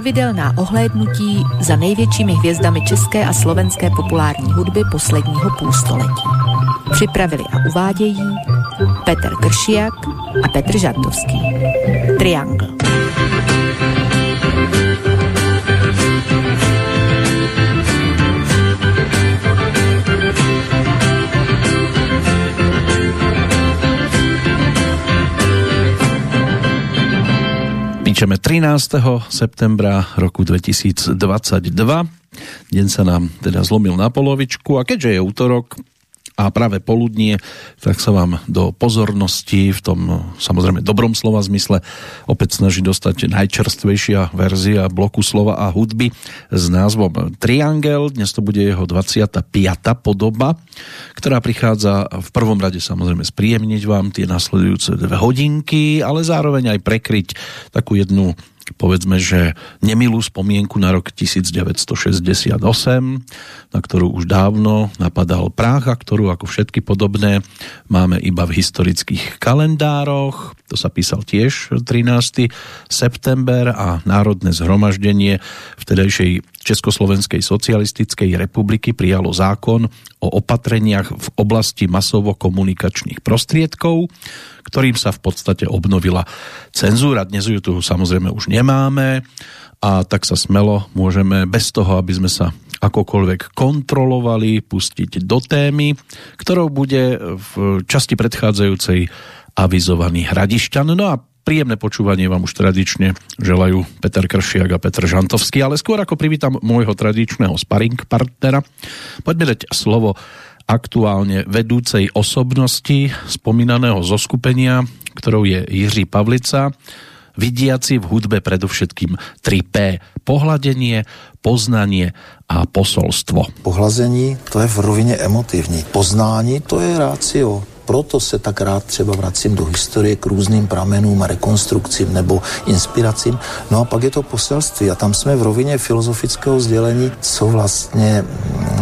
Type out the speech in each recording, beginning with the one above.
Pravidelná ohlédnutí za největšími hvězdami české a slovenské populární hudby posledního půlstoletí. Připravili a uvádějí Petr Kršiak a Petr Žantovský. Triangle. Píšeme 13. septembra roku 2022. Deň sa nám teda zlomil na polovičku a keďže je útorok, a práve poludnie, tak sa vám do pozornosti v tom samozrejme dobrom slova zmysle opäť snaží dostať najčerstvejšia verzia bloku slova a hudby s názvom Triangel. Dnes to bude jeho 25. podoba, ktorá prichádza v prvom rade samozrejme spríjemniť vám tie nasledujúce dve hodinky, ale zároveň aj prekryť takú jednu povedzme, že nemilú spomienku na rok 1968, na ktorú už dávno napadal Práh a ktorú ako všetky podobné máme iba v historických kalendároch. To sa písal tiež 13. september a Národné zhromaždenie vtedajšej Československej socialistickej republiky prijalo zákon o opatreniach v oblasti masovo-komunikačných prostriedkov, ktorým sa v podstate obnovila cenzúra. Dnes ju tu samozrejme už nemáme a tak sa smelo môžeme bez toho, aby sme sa akokoľvek kontrolovali, pustiť do témy, ktorou bude v časti predchádzajúcej avizovaný Hradišťan. No a Príjemné počúvanie vám už tradične želajú Peter Kršiak a Petr Žantovský, ale skôr ako privítam môjho tradičného sparring partnera, poďme dať slovo aktuálne vedúcej osobnosti spomínaného zoskupenia, ktorou je Jiří Pavlica, vidiaci v hudbe predovšetkým 3P. Pohladenie, poznanie a posolstvo. Pohlazení to je v rovině emotivní. Poznání to je rácio proto se tak rád třeba vracím do historie k různým pramenům a rekonstrukcím nebo inspiracím. No a pak je to poselství a tam jsme v rovině filozofického sdělení, co vlastně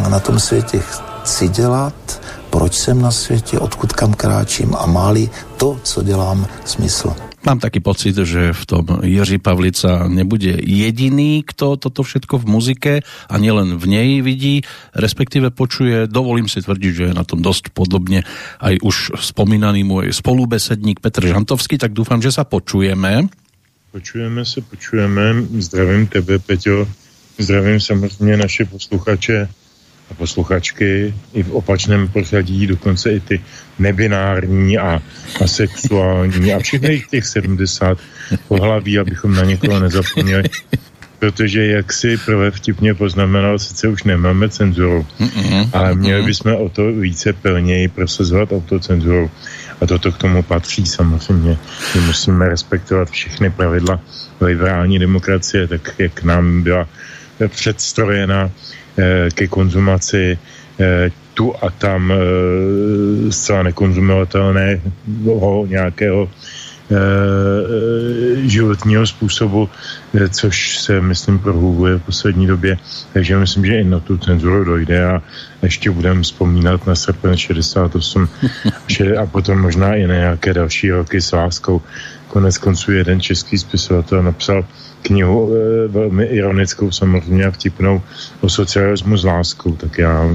na tom světě chci dělat, proč jsem na světě, odkud kam kráčím a máli to, co dělám, smysl. Mám taký pocit, že v tom Jiří Pavlica nebude jediný, kto toto všetko v muzike a nielen v nej vidí, respektíve počuje. Dovolím si tvrdiť, že je na tom dosť podobne aj už spomínaný môj spolubesedník Petr Žantovský, tak dúfam, že sa počujeme. Počujeme se, počujeme. Zdravím tebe, Peťo. Zdravím samozřejmě naše posluchače a posluchačky i v opačném pořadí, dokonce i ty nebinární a, a sexuální a všechny těch 70 pohlaví, abychom na někoho nezapomněli. Protože jak si prvé vtipně poznamenal, sice už nemáme cenzuru, ale měli bychom o to více plněji prosazovat autocenzuru. A toto k tomu patří samozřejmě. My musíme respektovat všechny pravidla liberální demokracie, tak jak nám byla předstrojena Eh, ke konzumaci eh, tu a tam eh, zcela nekonzumovatelného nějakého životního způsobu, což se, myslím, prohlubuje v poslední době. Takže myslím, že i na tu cenzuru dojde a ještě budeme vzpomínat na srpen 68 a potom možná i na nějaké další roky s láskou. Konec konců jeden český spisovatel napsal knihu e, velmi ironickou, samozřejmě a vtipnou o socialismu s láskou, tak já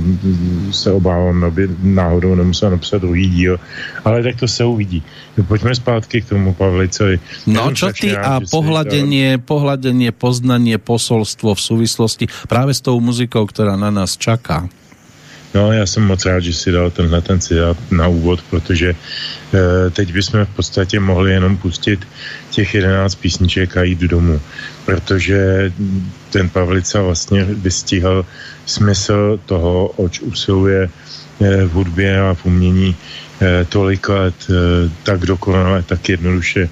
se obávám, aby náhodou nemusel napsat druhý díl, ale tak to se uvidí. Pojďme zpátky k tomu Pavlicovi. No čo ty a pohľadenie, pohľadenie, poznanie, posolstvo v souvislosti právě s tou muzikou, která na nás čaká. No, já jsem moc rád, že si dal tenhle ten citát na úvod, protože e, teď bychom v podstatě mohli jenom pustit těch 11 písniček a jít domů, protože ten Pavlica vlastně vystihl smysl toho, oč usiluje e, v hudbě a v umění e, tolik let e, tak dokonale, tak jednoduše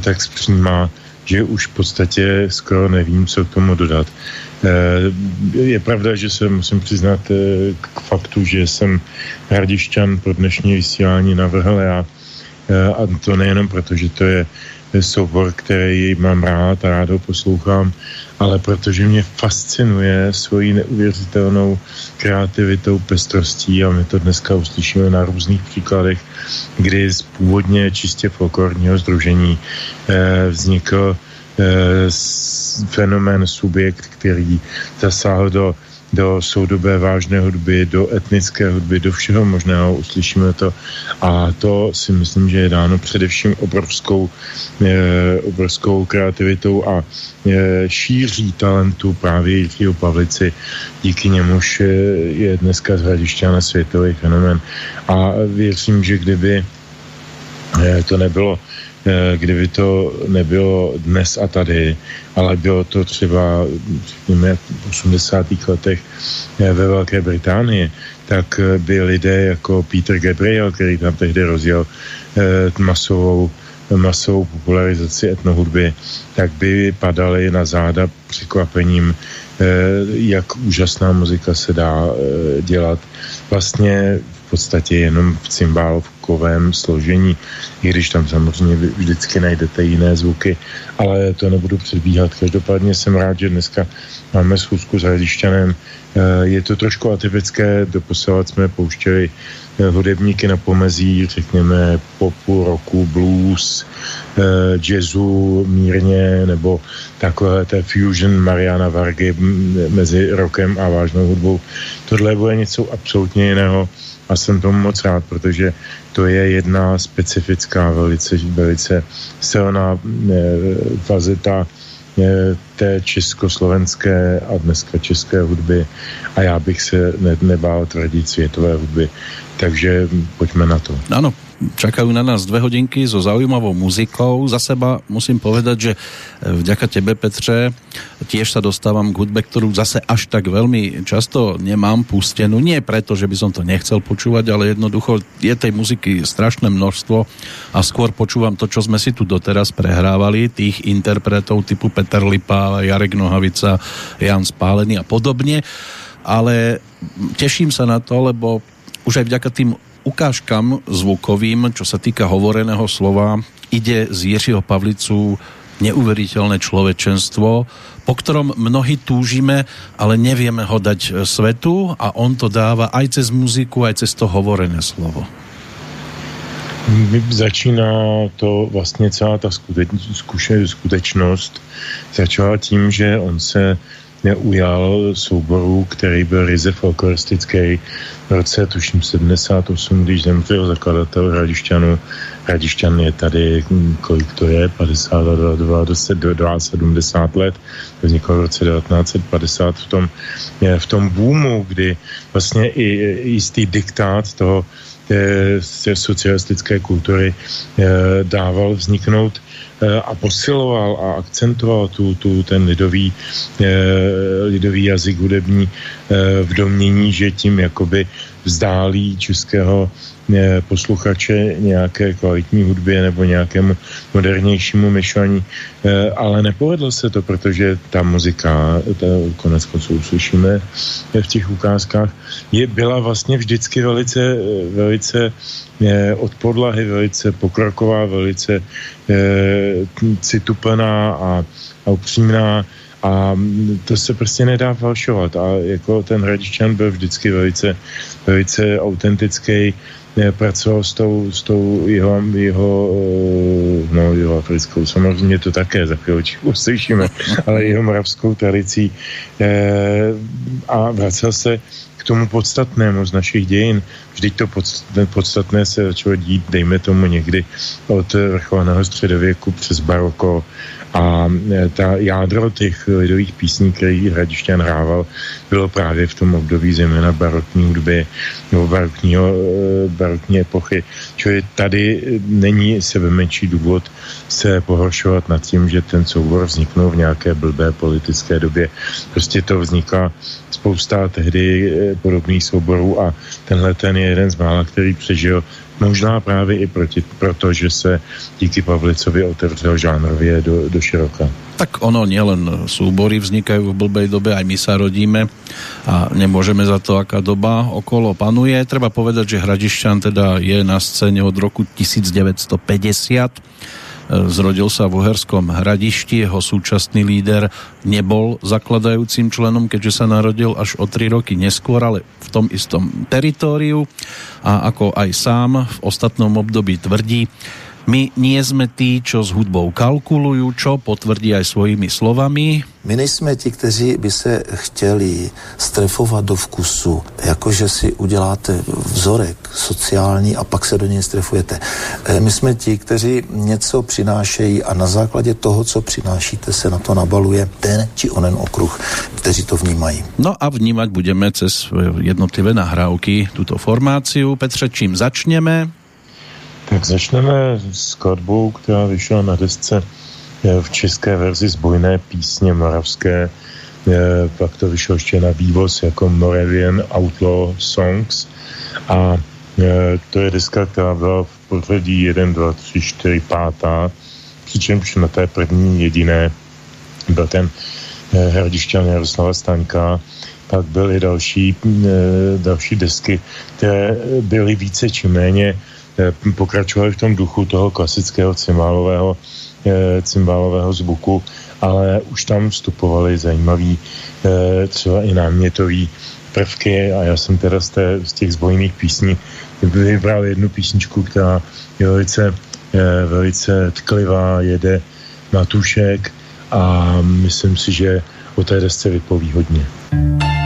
tak zpřímá, že už v podstatě skoro nevím, co k tomu dodat. Eh, je pravda, že se musím přiznat eh, k faktu, že jsem Hradišťan pro dnešní vysílání navrhl já. Eh, a to nejenom proto, že to je soubor, který mám rád a rád ho poslouchám, ale protože mě fascinuje svojí neuvěřitelnou kreativitou, pestrostí a my to dneska uslyšíme na různých příkladech, kdy z původně čistě folklorního združení vznikl fenomén, subjekt, který zasáhl do do soudobé vážné hudby, do etnické hudby, do všeho možného, uslyšíme to. A to si myslím, že je dáno především obrovskou, e, obrovskou kreativitou a e, šíří talentu právě Jiřího Pavlici, díky němuž je dneska z Hradišťana světový fenomén. A věřím, že kdyby e, to nebylo Eh, kdyby to nebylo dnes a tady, ale bylo to třeba řekněme, v 80. letech eh, ve Velké Británii, tak eh, by lidé jako Peter Gabriel, který tam tehdy rozjel masovou masovou popularizaci etnohudby, tak by padali na záda překvapením, jak úžasná muzika se dá dělat. Vlastně v podstatě jenom v cymbálkovém složení, i když tam samozřejmě vždycky najdete jiné zvuky, ale to nebudu předbíhat. Každopádně jsem rád, že dneska máme schůzku s Hradišťanem. Eh, je to trošku atypické, doposavat jsme pouštěli eh, hudebníky na pomezí, řekněme popu, roku, blues, eh, jazzu mírně, nebo takové té fusion Mariana Vargy mezi rokem a vážnou hudbou. Tohle bude něco absolutně jiného a jsem tomu moc rád, protože to je jedna specifická, velice, velice silná fazeta eh, té československé a dneska české hudby a já bych se ne, nebál tvrdit světové hudby. Takže pojďme na to. Ano, čakajú na nás dve hodinky so zaujímavou muzikou. Za seba musím povedať, že eh, vďaka tebe, Petře, tiež sa dostávam k hudbe, ktorú zase až tak veľmi často nemám pustenú. Nie preto, že by som to nechcel počúvať, ale jednoducho je tej muziky strašné množstvo a skôr počúvam to, čo sme si tu doteraz prehrávali, tých interpretov typu Peter Lipa, Jarek Nohavica, Jan Spálený a podobne. Ale teším sa na to, lebo už aj vďaka tým ukážkam zvukovým, čo sa týka hovoreného slova, ide z Jiřího Pavlicu neuveriteľné človečenstvo, po ktorom mnohí túžime, ale nevieme ho dať svetu a on to dáva aj cez muziku, aj cez to hovorené slovo. Začíná to vlastně celá ta skutečnost. Začala tím, že on se ujal souboru, který byl ryze folkloristický v roce, tuším 78, když zemřel zakladatel Hradišťanu. Hradišťan je tady, hm, kolik to je, 52, 70 let, to vzniklo v roce 1950 v tom, v tom boomu, kdy vlastně i jistý diktát toho z socialistické kultury eh, dával vzniknout Eh, a posiloval a akcentoval tu, tu ten lidový, eh, lidový jazyk hudební eh, v domění, že tím jakoby vzdálí českého posluchače nějaké kvalitní hudbě nebo nějakému modernějšímu myšlení, ale nepovedlo se to, protože ta muzika, ta konec konců uslyšíme v těch ukázkách, je, byla vlastně vždycky velice, velice od podlahy velice pokroková, velice cituplná a, a upřímná. A to se prostě nedá falšovat. A jako ten Hradičan byl vždycky velice, velice autentický, pracoval s tou, s tou jeho, jeho, e, no, jeho africkou, samozřejmě to také za chvíličku uslyšíme, ale jeho moravskou tradicí e, a vracel se tomu podstatnému z našich dějin. Vždyť to podstatné se začalo dít, dejme tomu někdy od vrcholného středověku přes baroko, a e, ta jádro těch lidových písní, který Hradišťan hrával, bylo právě v tom období zejména barokní hudby nebo barokního, e, barokní epochy. Čili tady není sebe menší důvod se pohoršovat nad tím, že ten soubor vzniknul v nějaké blbé politické době. Prostě to vzniká spousta tehdy e, podobných souborů a tenhle ten je jeden z mála, který přežil Možná právě i proti, proto, že se díky Pavlicovi otevřel žánrově do, do široka. Tak ono nielen súbory vznikajú v blbej dobe, aj my sa rodíme a nemôžeme za to, aká doba okolo panuje. Treba povedať, že Hradišťan teda je na scéne od roku 1950 Zrodil sa v Uherskom hradišti, jeho súčasný líder nebol zakladajúcim členom, keďže sa narodil až o 3 roky neskôr, ale v tom istom teritóriu a ako aj sám v ostatnom období tvrdí, My nie sme tí, čo s hudbou kalkulujú, čo potvrdí aj svojimi slovami. My nejsme ti, kteří by se chtěli strefovat do vkusu, jakože si uděláte vzorek sociální a pak se do něj strefujete. Eh, my jsme ti, kteří něco přinášejí a na základě toho, co přinášíte, se na to nabaluje ten či onen okruh, kteří to vnímají. No a vnímať budeme cez jednotlivé nahrávky tuto formáciu. Petře, čím začneme? Tak začneme s skladbou, která vyšla na desce v české verzi zbojné písně moravské. Pak to vyšlo ještě na vývoz jako Moravian Outlaw Songs. A to je deska, která byla v pořadí 1, 2, 3, 4, 5. Přičemž na té první jediné byl ten hradišťan Jaroslava Staňka, pak byly další, další desky, které byly více či méně pokračovali v tom duchu toho klasického cymbálového Eh, cymbálového zvuku, ale už tam vstupovaly zajímavý eh, třeba i námětový prvky a já jsem teda z, té, z těch zbojných písní vybral jednu písničku, která je velice, eh, velice tklivá, jede Matušek a myslím si, že o té desce vypoví hodně. Jede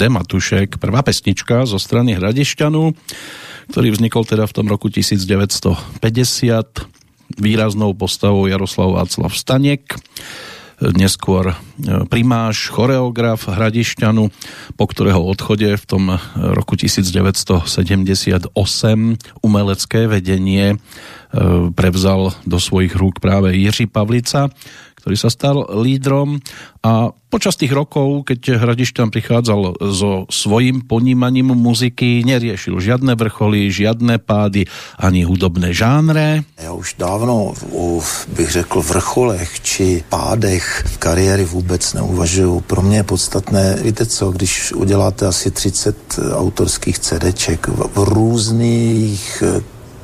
Jede Matušek, prvá pesnička zo strany Hradišťanu, ktorý vznikol teda v tom roku 1950 výraznou postavou Jaroslav Václav Staněk, neskôr primáš, choreograf Hradišťanu, po ktorého odchode v tom roku 1978 umelecké vedenie prevzal do svojich rúk práve Jiří Pavlica, ktorý sa stal lídrom a počas tých rokov, keď Hradišťan prichádzal so svojím ponímaním muziky, neriešil žiadne vrcholy, žiadne pády, ani hudobné žánre. Já už dávno o, bych řekl, vrcholech či pádech kariéry vůbec neuvažuju. Pro mě je podstatné, víte co, když uděláte asi 30 autorských CDček v, v různých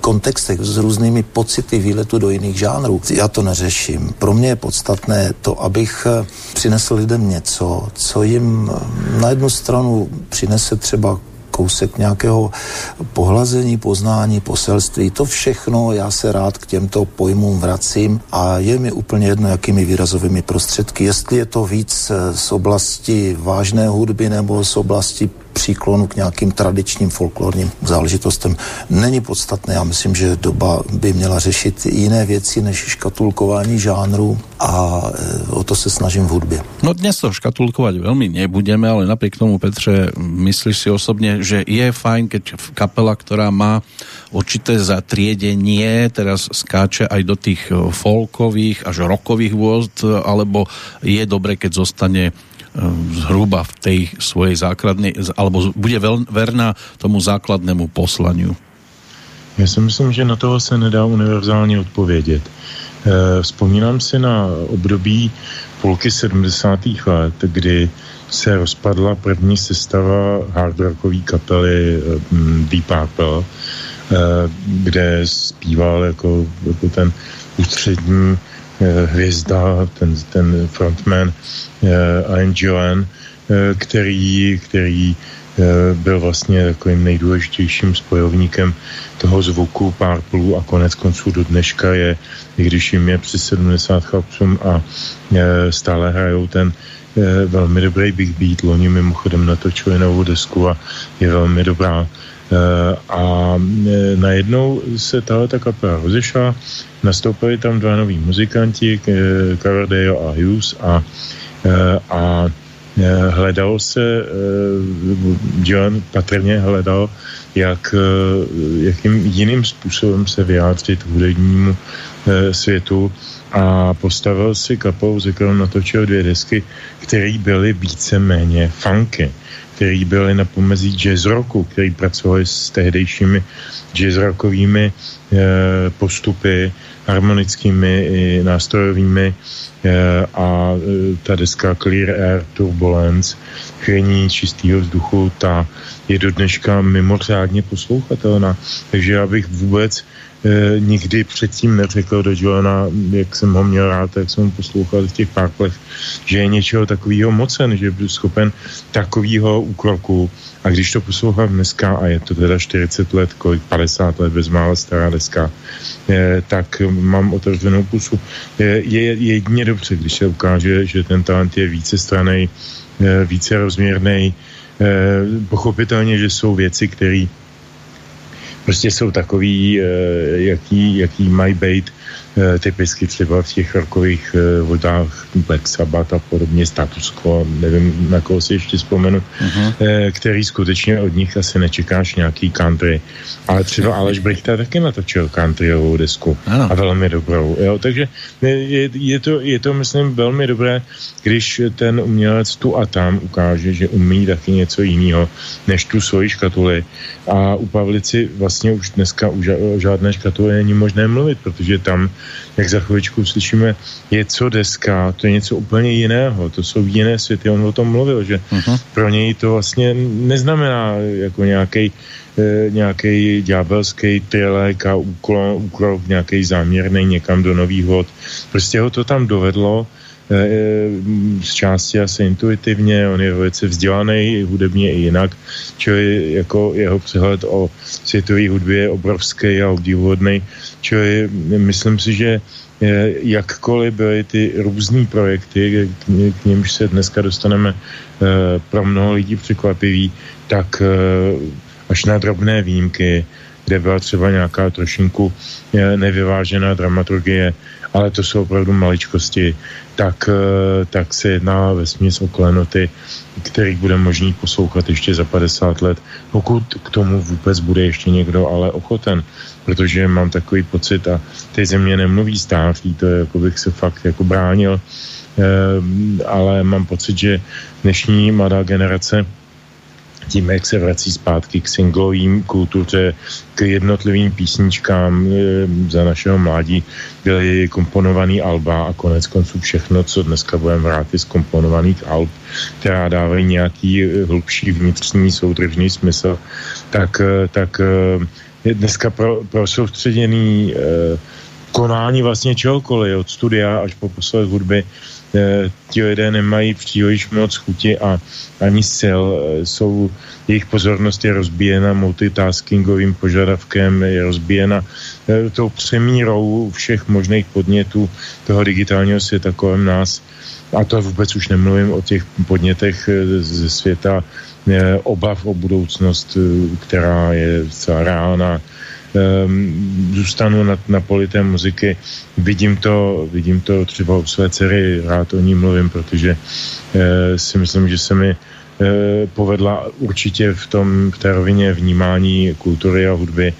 kontextech, s různými pocity výletu do jiných žánrů. Já to neřeším. Pro mě je podstatné to, abych eh, přinesl lidem něco, co jim eh, na jednu stranu přinese třeba kousek nějakého pohlazení, poznání, poselství. To všechno já se rád k těmto pojmům vracím a je mi úplně jedno, jakými výrazovými prostředky. Jestli je to víc eh, z oblasti vážné hudby nebo z oblasti příklonu k nějakým tradičním folklorním záležitostem není podstatné. Já myslím, že doba by měla řešit jiné věci než škatulkování žánru a e, o to se snažím v hudbě. No dnes to škatulkovať veľmi nebudeme, ale napriek tomu, Petře, myslíš si osobně, že je fajn, keď kapela, která má určité zatriedenie, teraz skáče aj do tých folkových až rokových vôzd, alebo je dobré, keď zostane zhruba v tej svojej základnej, alebo bude verná tomu základnému poslaniu? Já si myslím, že na toho se nedá univerzálně odpovědět. Eh, vzpomínám si na období půlky 70. let, kdy se rozpadla první sestava hardrockové kapely eh, Deep Purple, eh, kde zpíval jako, jako ten ústřední hvězda, ten, ten frontman Ian Joan, uh, který, který byl vlastně takovým nejdůležitějším spojovníkem toho zvuku Purple a konec konců do dneška je, i když jim je přes 70 chlapcům a stále hrajou ten velmi dobrý Big Beat, loni mimochodem natočili novou desku a je velmi dobrá. Uh, a uh, najednou se tahle ta kapela rozešla, nastoupili tam dva noví muzikanti, uh, Coverdale a Hughes a Eh, a eh, hledal se, eh, John patrně hledal, jak, jakým jiným způsobem se vyjádřit hudebnímu světu a postavil si kapou, ze kterou natočil dvě desky, které byly více-méně funky, které byly na pomezí jazz rocku, který pracovali s tehdejšími jazz rockovými postupy, harmonickými i nástrojovými Eh, a eh, ta deska Clear Air Turbulence, chvění čistého vzduchu, ta je do dneška mimořádně poslouchatelná. Takže já bych vůbec eh, nikdy předtím neřekl do Joana, jak jsem ho měl rád, jak jsem ho poslouchal v těch párklech, že je něčeho takového mocen, že byl schopen takového úkroku. A když to poslouchám dneska, a je to teda 40 let, kolik 50 let, bezmála stará deska, tak mám otevřenou pusu. Je, je jedině dobře, když se ukáže, že ten talent je více stranej, více rozměrný. Pochopitelně, že jsou věci, které prostě jsou takový, jaký, jaký mají být. Eh, typicky třeba v těch rokových eh, vodách Black Sabbath a podobně status quo, nevím, na koho si ještě vzpomenu, uh-huh. který skutečně od nich asi nečekáš nějaký country, ale třeba Aleš Brichta taky natočil countryovou desku ano. a velmi dobrou, jo, takže je, je, to, je to, myslím, velmi dobré, když ten umělec tu a tam ukáže, že umí taky něco jiného, než tu svoji škatuli a u Pavlici vlastně už dneska už žádné škatuli není možné mluvit, protože tam jak za chvíličku slyšíme, je co deska, to je něco úplně jiného, to jsou jiné světy, on o tom mluvil, že uh-huh. pro něj to vlastně neznamená jako nějaký e, nějaký ďábelský trilek a úklon, úkrok nějaký záměrný někam do nových vod. Prostě ho to tam dovedlo Eh, eh, z části asi intuitivně, on je velice vzdělaný hudebně i jinak, čili jako jeho přehled o světové hudbě je obrovský a obdivuhodný, čili myslím si, že eh, jakkoliv byly ty různé projekty, k nímž se dneska dostaneme pro mnoho lidí překvapivý, tak až na drobné výjimky kde byla třeba nějaká trošinku eh, nevyvážená dramaturgie, ale to jsou opravdu maličkosti, tak, eh, tak se jedná ve směs o klenoty, kterých bude možný poslouchat ještě za 50 let, pokud k tomu vůbec bude ještě někdo ale ochoten, protože mám takový pocit a ty země nemluví stáří, to je, jako bych se fakt jako bránil, Ehm, ale mám pocit, že dnešní mladá generace tím, jak se vrací zpátky k singlovým kultuře, k jednotlivým písničkám ehm, za našeho mládí byly komponovaný alba a konec konců všechno, co dneska budeme vrát z komponovaných alb, která dávají nějaký eh, hlubší vnitřní soudržný smysl, tak, eh, tak je eh, dneska pro, pro soustředěný konání vlastně čehokoliv, od studia až po posled hudby, Eh, ti lidé nemají příliš moc chuti a ani sil. Eh, jsou, jejich pozornost je rozbíjena multitaskingovým požadavkem, je rozbíjena eh, tou přemírou všech možných podnětů toho digitálního světa kolem nás. A to vůbec už nemluvím o těch podnětech ze světa obav o budoucnost, která je celá reálná zůstanu na, na poli té muziky. Vidím to, vidím to třeba u své dcery, rád o ní mluvím, protože uh, si myslím, že se mi uh, povedla určitě v, tom, v té rovině vnímání kultury a hudby.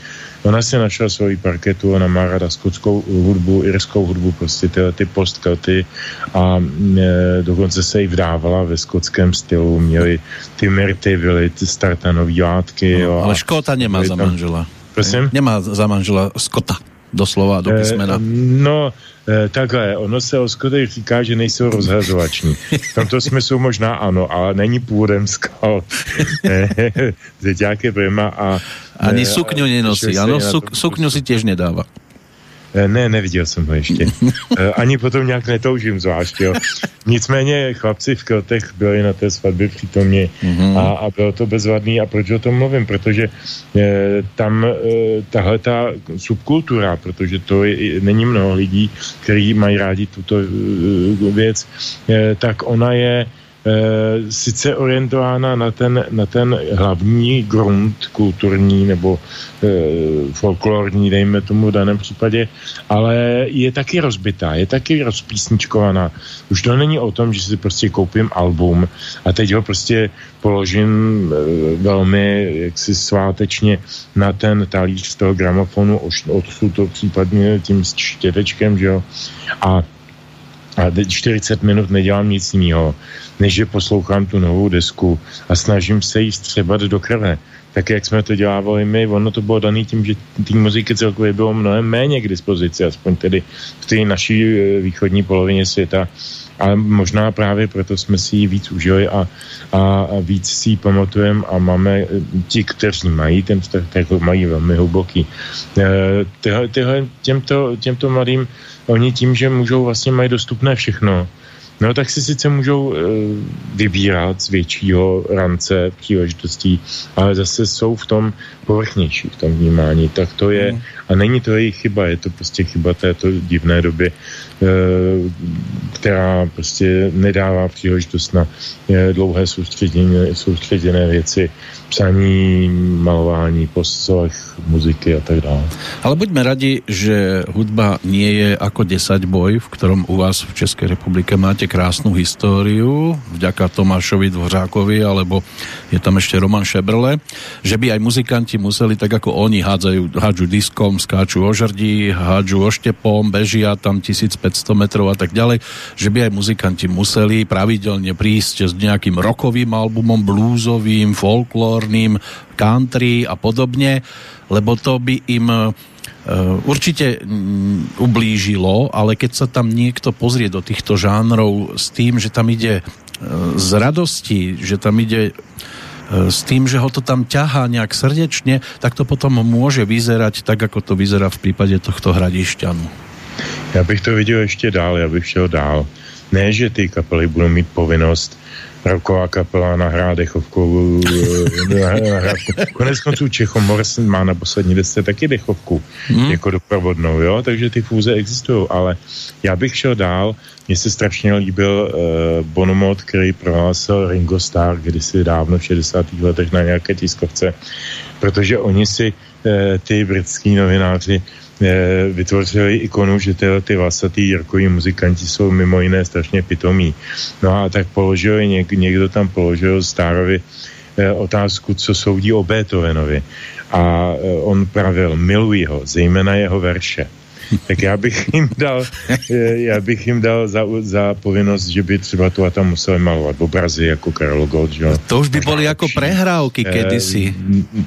Ona si našla svoji parketu, ona má ráda skotskou hudbu, irskou hudbu, prostě tyhle ty postkelty a e, dokonce se jí vdávala ve skotském stylu, měli ty Myrty, byly ty startanové látky. No, jo, ale Škóta nemá za manžela. Prosím? Nemá za manžela Skota doslova do písmena. E, no, e, takhle, ono se o Skotech říká, že nejsou rozhazovační. V tomto smyslu možná ano, ale není původem skal. Zeťák je prima a... Ani sukňu nenosí, ano, suk, sukňu si těž nedává. Eh, ne, neviděl jsem ho ještě. Eh, ani potom nějak netoužím zvlášť, jo. Nicméně chlapci v Keltech byli na té svatbě přítomni mm-hmm. a, a bylo to bezvadný. A proč o tom mluvím? Protože e, tam e, tahle ta subkultura, protože to je, není mnoho lidí, kteří mají rádi tuto e, věc, e, tak ona je sice orientována na ten, na ten hlavní grunt kulturní nebo e, folklorní, dejme tomu v daném případě, ale je taky rozbitá, je taky rozpísničkovaná. Už to není o tom, že si prostě koupím album a teď ho prostě položím e, velmi jaksi svátečně na ten talíř z toho gramofonu, odsud to případně tím štětečkem, že jo, a a 40 minut nedělám nic jiného, než že poslouchám tu novou desku a snažím se jí střebat do krve. Tak jak jsme to dělávali my, ono to bylo daný tím, že té muziky celkově bylo mnohem méně k dispozici, aspoň tedy v té naší e, východní polovině světa. Ale možná právě proto jsme si ji víc užili a, a, a víc si ji pamatujeme a máme e, ti, kteří mají ten vztah, tak ho mají velmi hluboký. E, tyhle, těmto, těmto mladým oni tím, že můžou vlastně mají dostupné všechno, no tak si sice můžou e, vybírat z většího rance příležitostí, ale zase jsou v tom povrchnější, v tom vnímání. Tak to je, mm. a není to jejich chyba, je to prostě chyba této divné doby, která prostě nedává příležitost na e, dlouhé soustředěné, soustředěné věci, psaní, malování, poslech, muziky a tak dále. Ale buďme radi, že hudba nie je ako 10 boj, v ktorom u vás v České republike máte krásnu históriu, vďaka Tomášovi Dvořákovi, alebo je tam ešte Roman Šebrle, že by aj muzikanti museli, tak ako oni hádzajú, hádžu diskom, skáču o žrdí, hádžu oštepom, bežia tam 1500 metrov a tak ďalej, že by aj muzikanti museli pravidelne prísť s nejakým rokovým albumom, folklor folklórnym, country a podobne, lebo to by im uh, určite mm, ublížilo, ale keď sa tam niekto pozrie do týchto žánrov s tým, že tam ide uh, z radosti, že tam ide uh, s tým, že ho to tam ťahá nejak srdečne, tak to potom môže vyzerať tak, ako to vyzerá v prípade tohto hradišťanu. Já bych to viděl ještě dál, já bych šel dál. Ne, že ty kapely budou mít povinnost roková kapela nahrá dechovku. Eh, Konec konců Čechomors má na poslední desce taky dechovku, hmm. jako doprovodnou, jo, takže ty fúze existují, ale já bych šel dál, mně se strašně líbil uh, Bonomot, který prohlásil Ringo Starr kdysi dávno v 60. letech na nějaké tiskovce, protože oni si ty britský novináři vytvořili ikonu, že tyhle ty vlasatý Jirkový muzikanti jsou mimo jiné strašně pitomí. No a tak položil, něk, někdo tam položil Stárovi eh, otázku, co soudí o Beethovenovi. A eh, on pravil, miluji ho, zejména jeho verše. Tak já bych jim dal, eh, já bych jim dal za, za povinnost, že by třeba tu a tam museli malovat obrazy jako Karlo Gold. Že? To už by byly jako prehrávky kedysi.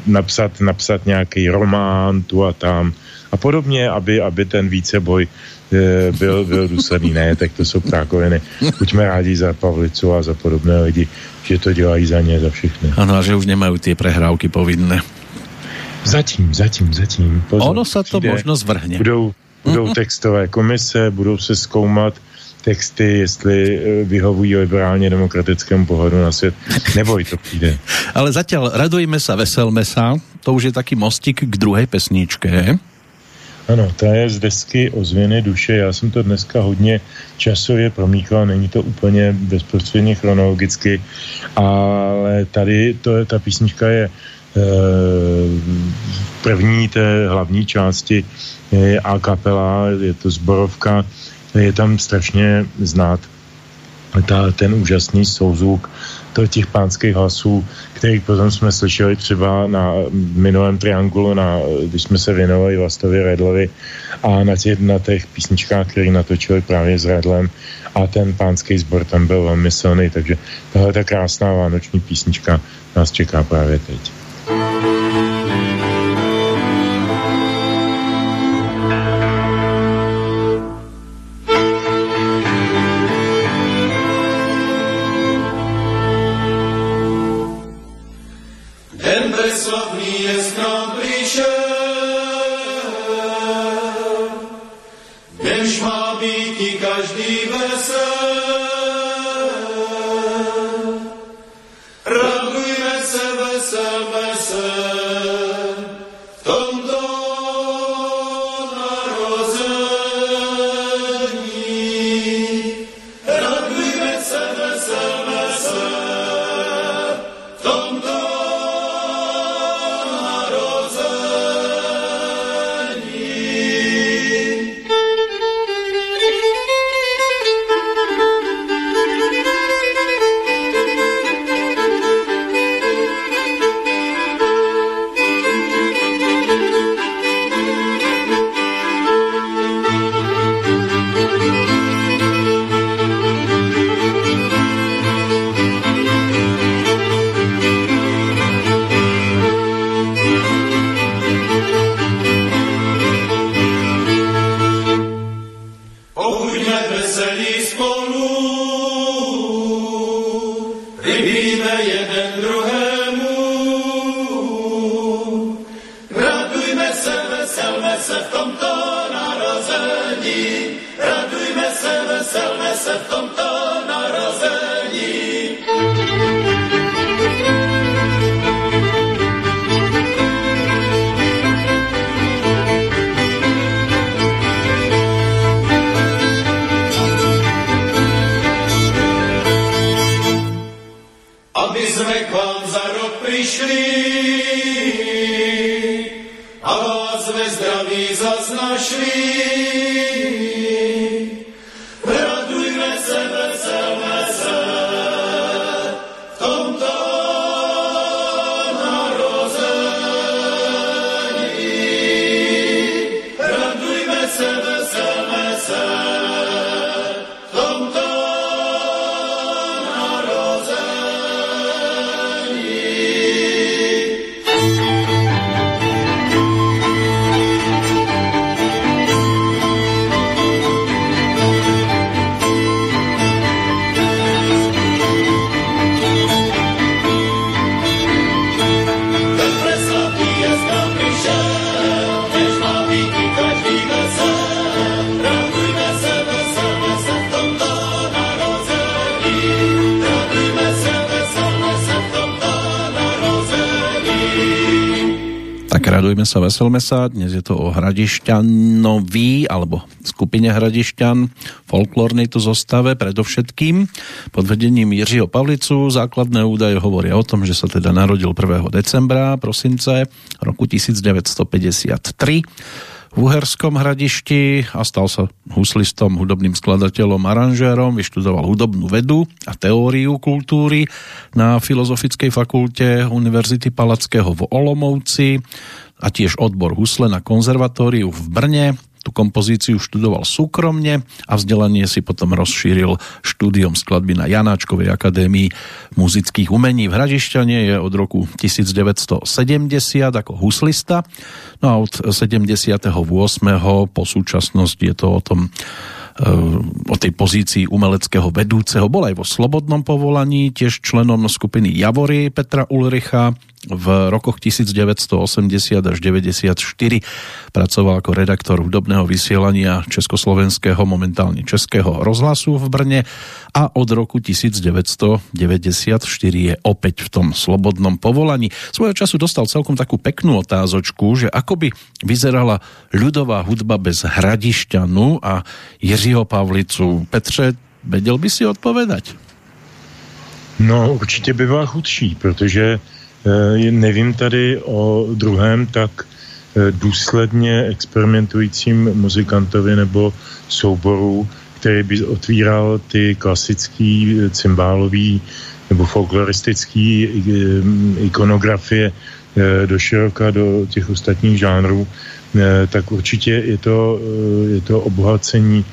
Napsat, napsat nějaký román tu a tam a podobně, aby, aby ten víceboj e, byl, byl důsledný. Ne, tak to jsou ptákoviny. Buďme rádi za Pavlicu a za podobné lidi, že to dělají za ně, za všechny. Ano, a že už nemají ty prehrávky povinné. Zatím, zatím, zatím. Pozor, ono se to možno zvrhne. Budou, budou mm-hmm. textové komise, budou se zkoumat texty, jestli e, vyhovují liberálně demokratickému pohledu na svět. Neboj, to přijde. Ale zatím radujme se, veselme se. To už je taký mostik k druhé pesničke. Ano, to je z desky Ozvěny duše. Já jsem to dneska hodně časově promíchal, není to úplně bezprostředně chronologicky, ale tady to je, ta písnička je e, první té hlavní části je a kapela, je to zborovka, je tam strašně znát ta, ten úžasný souzvuk to těch pánských hlasů, který potom jsme slyšeli třeba na minulém triangulu, na, když jsme se věnovali Vlastovi Redlovi a na těch, na těch písničkách, které natočili právě s Redlem a ten pánský sbor tam byl velmi silný, takže tahle ta krásná vánoční písnička nás čeká právě teď. Tak radujme sa, veselme sa. Dnes je to o Hradišťanovi alebo skupine Hradišťan, folklórnej tu zostave predovšetkým pod vedením Jiřího Pavlicu. Základné údaje hovoria o tom, že sa teda narodil 1. decembra, prosince roku 1953 v Uherskom hradišti a stal sa huslistom, hudobným skladateľom, aranžérom, vyštudoval hudobnú vedu a teóriu kultúry na Filozofickej fakulte Univerzity Palackého v Olomouci a tiež odbor husle na konzervatóriu v Brne tu kompozíciu študoval súkromne a vzdelanie si potom rozšíril štúdiom skladby na Janáčkovej akadémii muzických umení. V Hradišťane je od roku 1970 ako huslista, no a od 78. po súčasnosť je to o tom o tej pozícii umeleckého vedúceho. Bol aj vo slobodnom povolaní, tiež členom skupiny Javory Petra Ulricha, v rokoch 1980 až 94 pracoval ako redaktor hudobného vysielania Československého, momentálne Českého rozhlasu v Brne a od roku 1994 je opäť v tom slobodnom povolaní. Svojho času dostal celkom takú peknú otázočku, že ako by vyzerala ľudová hudba bez Hradišťanu a Jiřího Pavlicu. Petře, vedel by si odpovedať? No, určitě by byla chudší, protože Eh, nevím tady o druhém tak eh, důsledně experimentujícím muzikantovi nebo souboru, který by otvíral ty klasický eh, cymbálový nebo folkloristický ikonografie do široka do těch ostatních žánrů, tak určitě je to, je to obohacení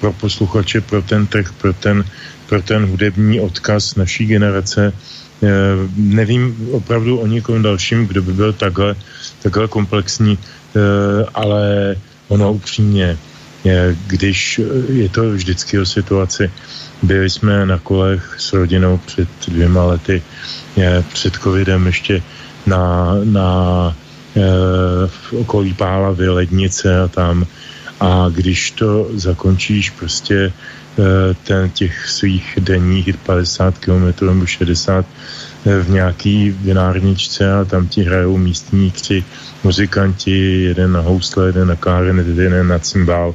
pro posluchače, pro ten trh, pro ten, pro ten hudební odkaz naší generace, Eh, nevím opravdu o nikom dalším, kdo by byl takhle, takhle komplexní, eh, ale ono upřímně, když je to vždycky o situaci, byli jsme na kolech s rodinou před dvěma lety, před covidem ještě na, na eh, v okolí Pálavy, Lednice a tam. A když to zakončíš prostě Eh, ten, těch svých denních 50 km nebo 60 eh, v nějaký vinárničce a tam ti hrajou místní tři muzikanti, jeden na housle, jeden na klarinet, jeden na cymbál.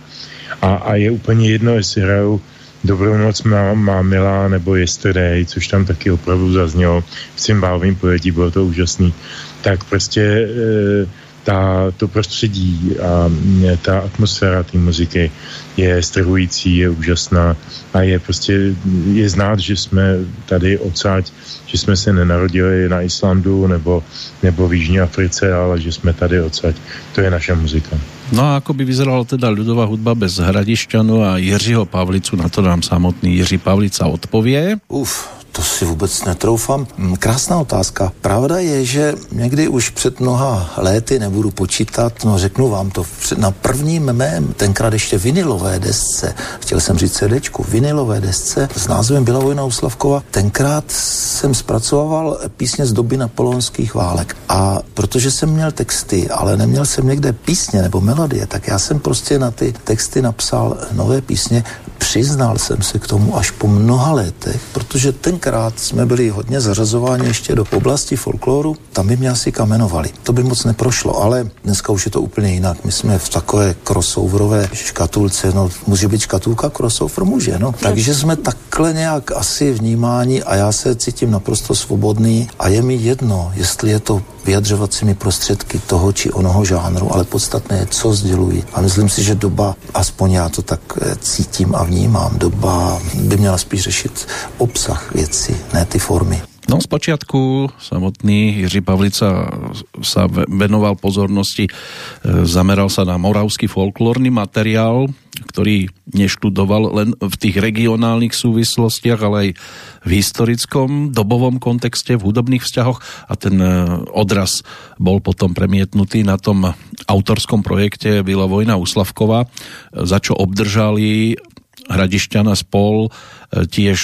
A, a je úplně jedno, jestli hrajou Dobrou noc má, má milá nebo Yesterday, což tam taky opravdu zaznělo v cymbálovém pojetí, bylo to úžasný. Tak prostě e, ta, to prostředí a ta atmosféra té muziky je strhující, je úžasná a je prostě, je znát, že jsme tady odsáď, že jsme se nenarodili na Islandu nebo, nebo v Jižní Africe, ale že jsme tady odsaď. To je naša muzika. No a ako by vyzerala teda ľudová hudba bez Hradišťanu a Jiřího Pavlicu, na to nám samotný Jiří Pavlica odpovie. Uf, to si vůbec netroufám. Mm, krásná otázka. Pravda je, že někdy už před mnoha léty, nebudu počítat, no řeknu vám to, na prvním mém, tenkrát ještě vinilové desce, chtěl jsem říct CDčku, vinilové desce s názvem Byla vojna u Slavkova, tenkrát jsem zpracoval písně z doby napoleonských válek. A protože jsem měl texty, ale neměl jsem někde písně nebo melodie, tak já jsem prostě na ty texty napsal nové písně. Přiznal jsem se k tomu až po mnoha letech, protože ten tenkrát jsme byli hodně zařazováni ještě do oblasti folkloru, tam by mě asi kamenovali. To by moc neprošlo, ale dneska už je to úplně jinak. My jsme v takové crossoverové škatulce, no může být škatulka crossover, může, no. Takže jsme takhle nějak asi vnímáni a já se cítím naprosto svobodný a je mi jedno, jestli je to vyjadřovacími prostředky toho či onoho žánru, ale podstatné je, co sdělují. A myslím si, že doba, aspoň já to tak eh, cítím a vnímám, doba by měla spíš řešit obsah věci, ne ty formy. No z počiatku samotný Jiří Pavlica sa venoval pozornosti, e, zameral sa na moravský folklórny materiál, ktorý neštudoval len v tých regionálnych súvislostiach, ale aj v historickom dobovom kontexte, v hudobných vzťahoch a ten e, odraz bol potom premietnutý na tom autorskom projekte Byla vojna u Slavkova, za čo obdržali Hradišťana spol tiež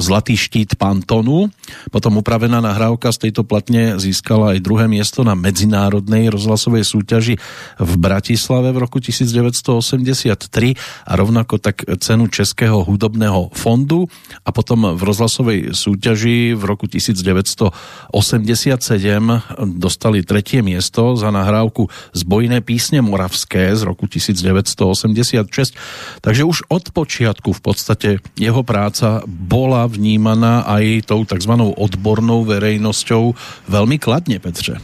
Zlatý štít Pantonu Potom upravená nahrávka z tejto platne získala aj druhé miesto na medzinárodnej rozhlasovej súťaži v Bratislave v roku 1983 a rovnako tak cenu Českého hudobného fondu a potom v rozhlasovej súťaži v roku 1987 dostali tretie miesto za nahrávku Zbojné písne moravské z roku 1986. Takže už od počiatku v podstate jeho práca bola vnímaná aj tou tzv odbornou verejnosťou velmi kladně, Petře.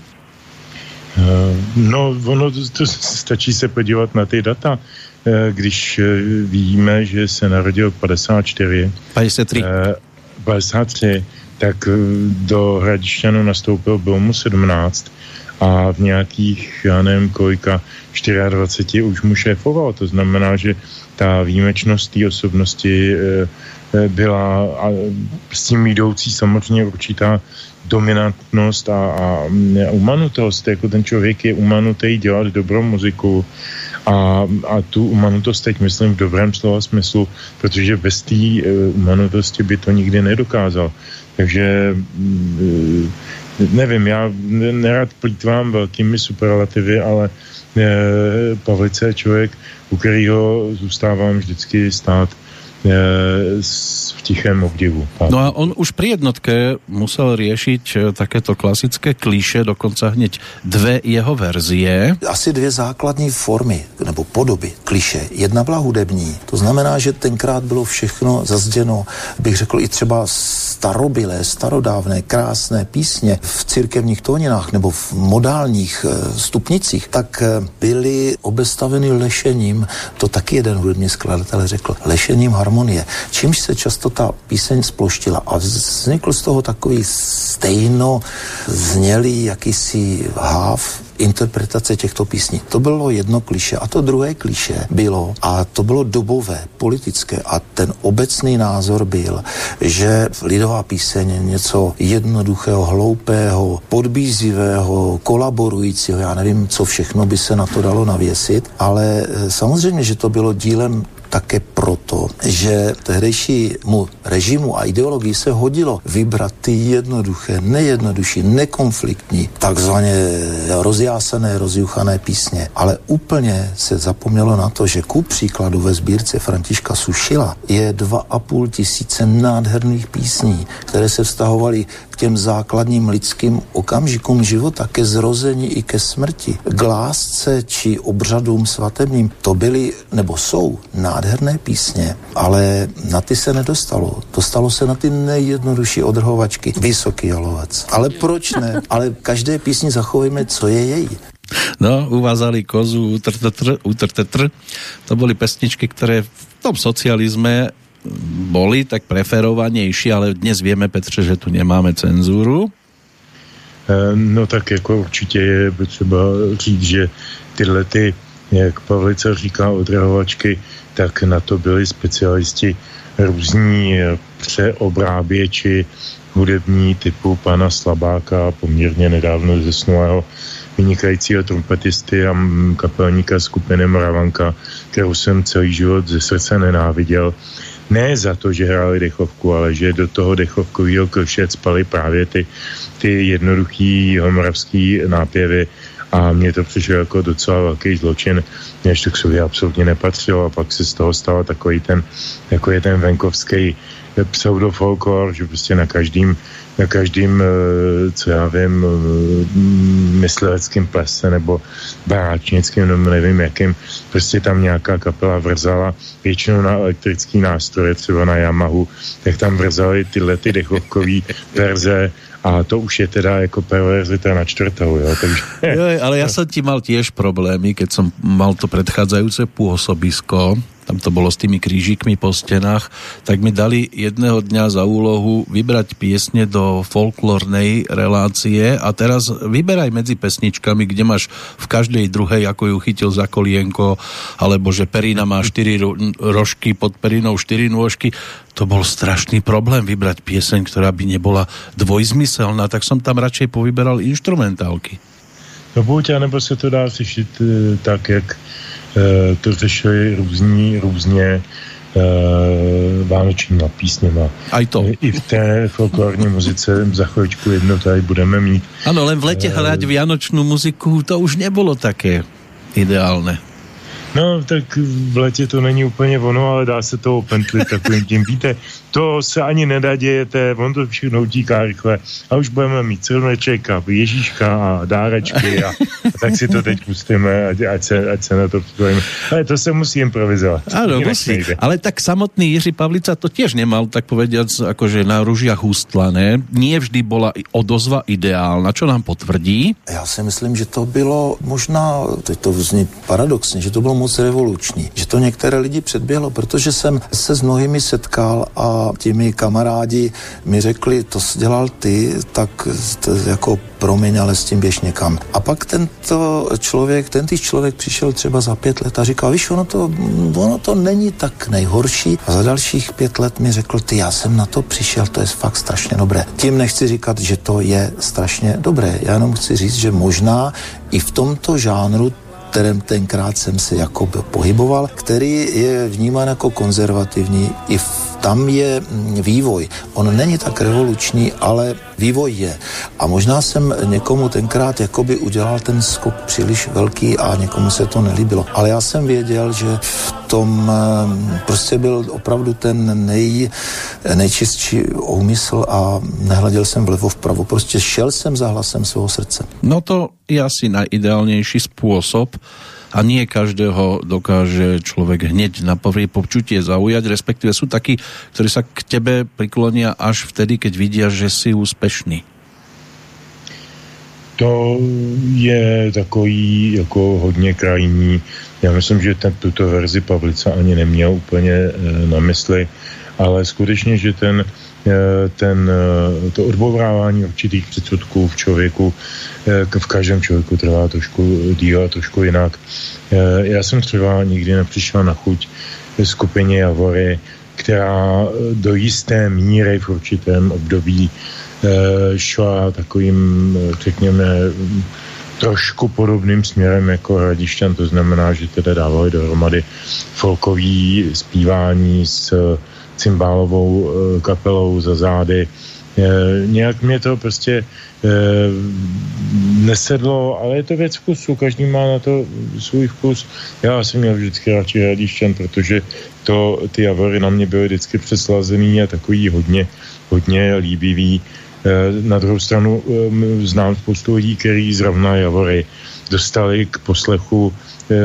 Eh, no, ono to stačí se podívat na ty data. Eh, když eh, víme, že se narodil 54, 53, 53 tak do Hradišťanu nastoupil, bylo mu 17 a v nějakých, já nevím kolika, 24 už mu šéfoval. To znamená, že ta výjimečnost té osobnosti byla a s tím jdoucí samozřejmě určitá dominantnost a, a umanutost, jako ten člověk je umanutý dělat dobrou muziku a, a tu umanutost teď myslím v dobrém slova smyslu, protože bez té uh, umanutosti by to nikdy nedokázal. Takže uh, nevím, já nerad plítvám velkými superlativy, ale Pavlice je člověk, u kterého zůstávám vždycky stát v tichém obdivu. No a on už pri jednotke musel riešiť e, takéto klasické klíše, dokonce hneď dve jeho verzie. Asi dvě základní formy nebo podoby kliše. Jedna byla hudební, to znamená, že tenkrát bylo všechno zazděno, bych řekl i třeba starobilé, starodávné, krásné písně v církevních tóninách nebo v modálních e, stupnicích, tak byly obestaveny lešením, to taky jeden hudební skladatel řekl, lešením harmonie harmonie, čímž se často ta píseň sploštila a vznikl z toho takový stejno znělý jakýsi háv interpretace těchto písní. To bylo jedno kliše. A to druhé kliše bylo, a to bylo dobové, politické. A ten obecný názor byl, že lidová píseň je něco jednoduchého, hloupého, podbízivého, kolaborujícího. Já nevím, co všechno by se na to dalo navěsit, ale eh, samozřejmě, že to bylo dílem také proto, že tehdejšímu režimu a ideologii se hodilo vybrat ty jednoduché, nejednodušší, nekonfliktní, takzvaně rozjásené, rozjuchané písně. Ale úplně se zapomnělo na to, že ku příkladu ve sbírce Františka Sušila je 2,5 tisíce nádherných písní, které se vztahovaly těm základním lidským okamžikům života, ke zrození i ke smrti, k lásce či obřadům svatebním. To byly, nebo jsou nádherné písně, ale na ty se nedostalo. Dostalo se na ty nejjednodušší odrhovačky. Vysoký jalovec. Ale proč ne? Ale každé písni zachovejme, co je její. No, uvázali kozu, utrtetr, utrtetr. To byly pesničky, které v tom socializme boli tak preferovanější, ale dnes víme, Petře, že tu nemáme cenzuru. Eh, no tak jako určitě je třeba říct, že tyhle ty, jak Pavlica říká, odrahovačky, tak na to byli specialisti různí eh, přeobráběči hudební typu pana Slabáka, poměrně nedávno zesnulého vynikajícího trumpetisty a kapelníka skupiny Moravanka, kterou jsem celý život ze srdce nenáviděl ne za to, že hráli dechovku, ale že do toho dechovkového klše spali právě ty, ty jednoduchý homoravský nápěvy. A mně to přišlo jako docela velký zločin, než to k sobě absolutně nepatřilo. A pak se z toho stalo takový ten, jako je ten venkovský pseudofolklor, že prostě na každým na každým, eh, co já vím, eh, mysliveckým plese nebo baráčnickým, nebo nevím jakým, prostě tam nějaká kapela vrzala, většinou na elektrický nástroje, třeba na Yamahu, tak tam vrzali tyhle ty dechovkové verze a to už je teda jako perverzita na čtvrtou, jo, takže... Jo, ale já jsem tím mal tiež problémy, keď jsem mal to predchádzajúce pôsobisko, tam to bolo s tými krížikmi po stenách, tak mi dali jedného dňa za úlohu vybrať piesne do folklornej relácie a teraz vyberaj medzi pesničkami, kde máš v každej druhej, ako ju chytil za kolienko, alebo že Perina má štyri rožky, pod Perinou štyri nôžky, to bol strašný problém vybrať pieseň, ktorá by nebola dvojzmyselná, tak som tam radšej povyberal instrumentálky. No buď, anebo se to dá řešit e, tak, jak Eh, to řešili různí, různě vánočníma písněma. Aj to. I v té folklorní muzice za chvíličku jedno tady budeme mít. Ano, len v lete hrať vianočnú muziku, to už nebylo také ideálne. No, tak v letě to není úplně ono, ale dá se to opentlit takovým tím. Víte, to se ani nedá dějete, on to všechno utíká rychle a už budeme mít silneček a Ježíška a dárečky a, a tak si to teď pustíme, ať, ať, se, ať se na to připravíme. Ale to se musí improvizovat. Ano, musí. Nejde. Ale tak samotný Jiří Pavlica to tiež nemal, tak povediac, akože na ružiach ústlané. Nie vždy bola odozva ideálna, čo nám potvrdí. Já si myslím, že to bylo možná, teď to zní paradoxně, že to bylo moc revoluční, že to některé lidi předběhlo, protože jsem se s mnohými setkal a ti mi kamarádi mi řekli, to jsi dělal ty, tak to jako promiň, ale s tím běž někam. A pak tento člověk, tentý člověk přišel třeba za pět let a říkal, víš, ono to, ono to není tak nejhorší. A za dalších pět let mi řekl, ty, já jsem na to přišel, to je fakt strašně dobré. Tím nechci říkat, že to je strašně dobré. Já jenom chci říct, že možná i v tomto žánru kterém tenkrát jsem se jako pohyboval, který je vnímán jako konzervativní. I v, tam je mm, vývoj. On není tak revoluční, ale vývoj je. A možná jsem někomu tenkrát jakoby udělal ten skok příliš velký a někomu se to nelíbilo. Ale já jsem věděl, že v tom mm, prostě byl opravdu ten nej, nejčistší úmysl a nehleděl jsem vlevo vpravo. Prostě šel jsem za hlasem svého srdce. No to je asi najideálnější způsob, a nie každého dokáže človek hneď na prvý počutie zaujať, respektíve sú takí, ktorí sa k tebe priklonia až vtedy, keď vidia, že si úspešný. To je takový jako hodně krajní. Já myslím, že ten, tuto verzi Pavlica ani neměl úplně e, na mysli, ale skutečně, že ten Eh, ten, eh, to odbourávání určitých předsudků v člověku, eh, v každém člověku trvá trošku díl a trošku jinak. Já jsem třeba nikdy nepřišel na chuť skupině Javory, která do jisté míry v určitém období šla takovým, řekněme, trošku podobným směrem jako Hradišťan, to znamená, že teda dávali dohromady folkový zpívání s cymbálovou eh, kapelou za zády. Eh, nějak mě to prostě eh, nesedlo, ale je to věc vkusu, každý má na to svůj vkus. Já jsem měl vždycky radši Hradišťan, protože to, ty javory na mě byly vždycky přeslazený a takový hodně, hodně líbivý. Na druhou stranu znám spoustu lidí, kteří zrovna javory dostali k poslechu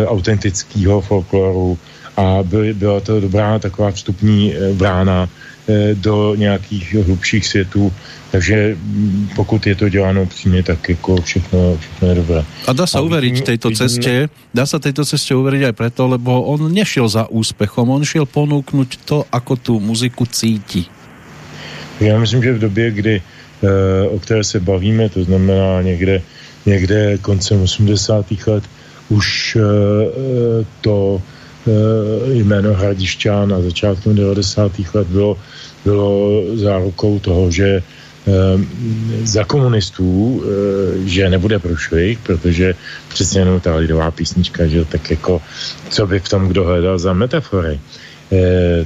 autentického folkloru, a by, byla to dobrá taková vstupní eh, brána eh, do nějakých hlubších světů, takže mm, pokud je to děláno přímě, tak jako všechno, všechno je dobré. A dá se uveriť tejto cestě, dá se tejto cestě uveriť aj preto, lebo on nešel za úspechom, on šel ponúknuť to, ako tu muziku cítí. Já myslím, že v době, kdy, eh, o které se bavíme, to znamená někde, někde koncem 80. let, už to Eh, jméno Hradišťan na začátku 90. let bylo, bylo zárukou toho, že eh, za komunistů, eh, že nebude průšvih, protože přesně jenom ta lidová písnička, že tak jako, co by v tom kdo hledal za metafory.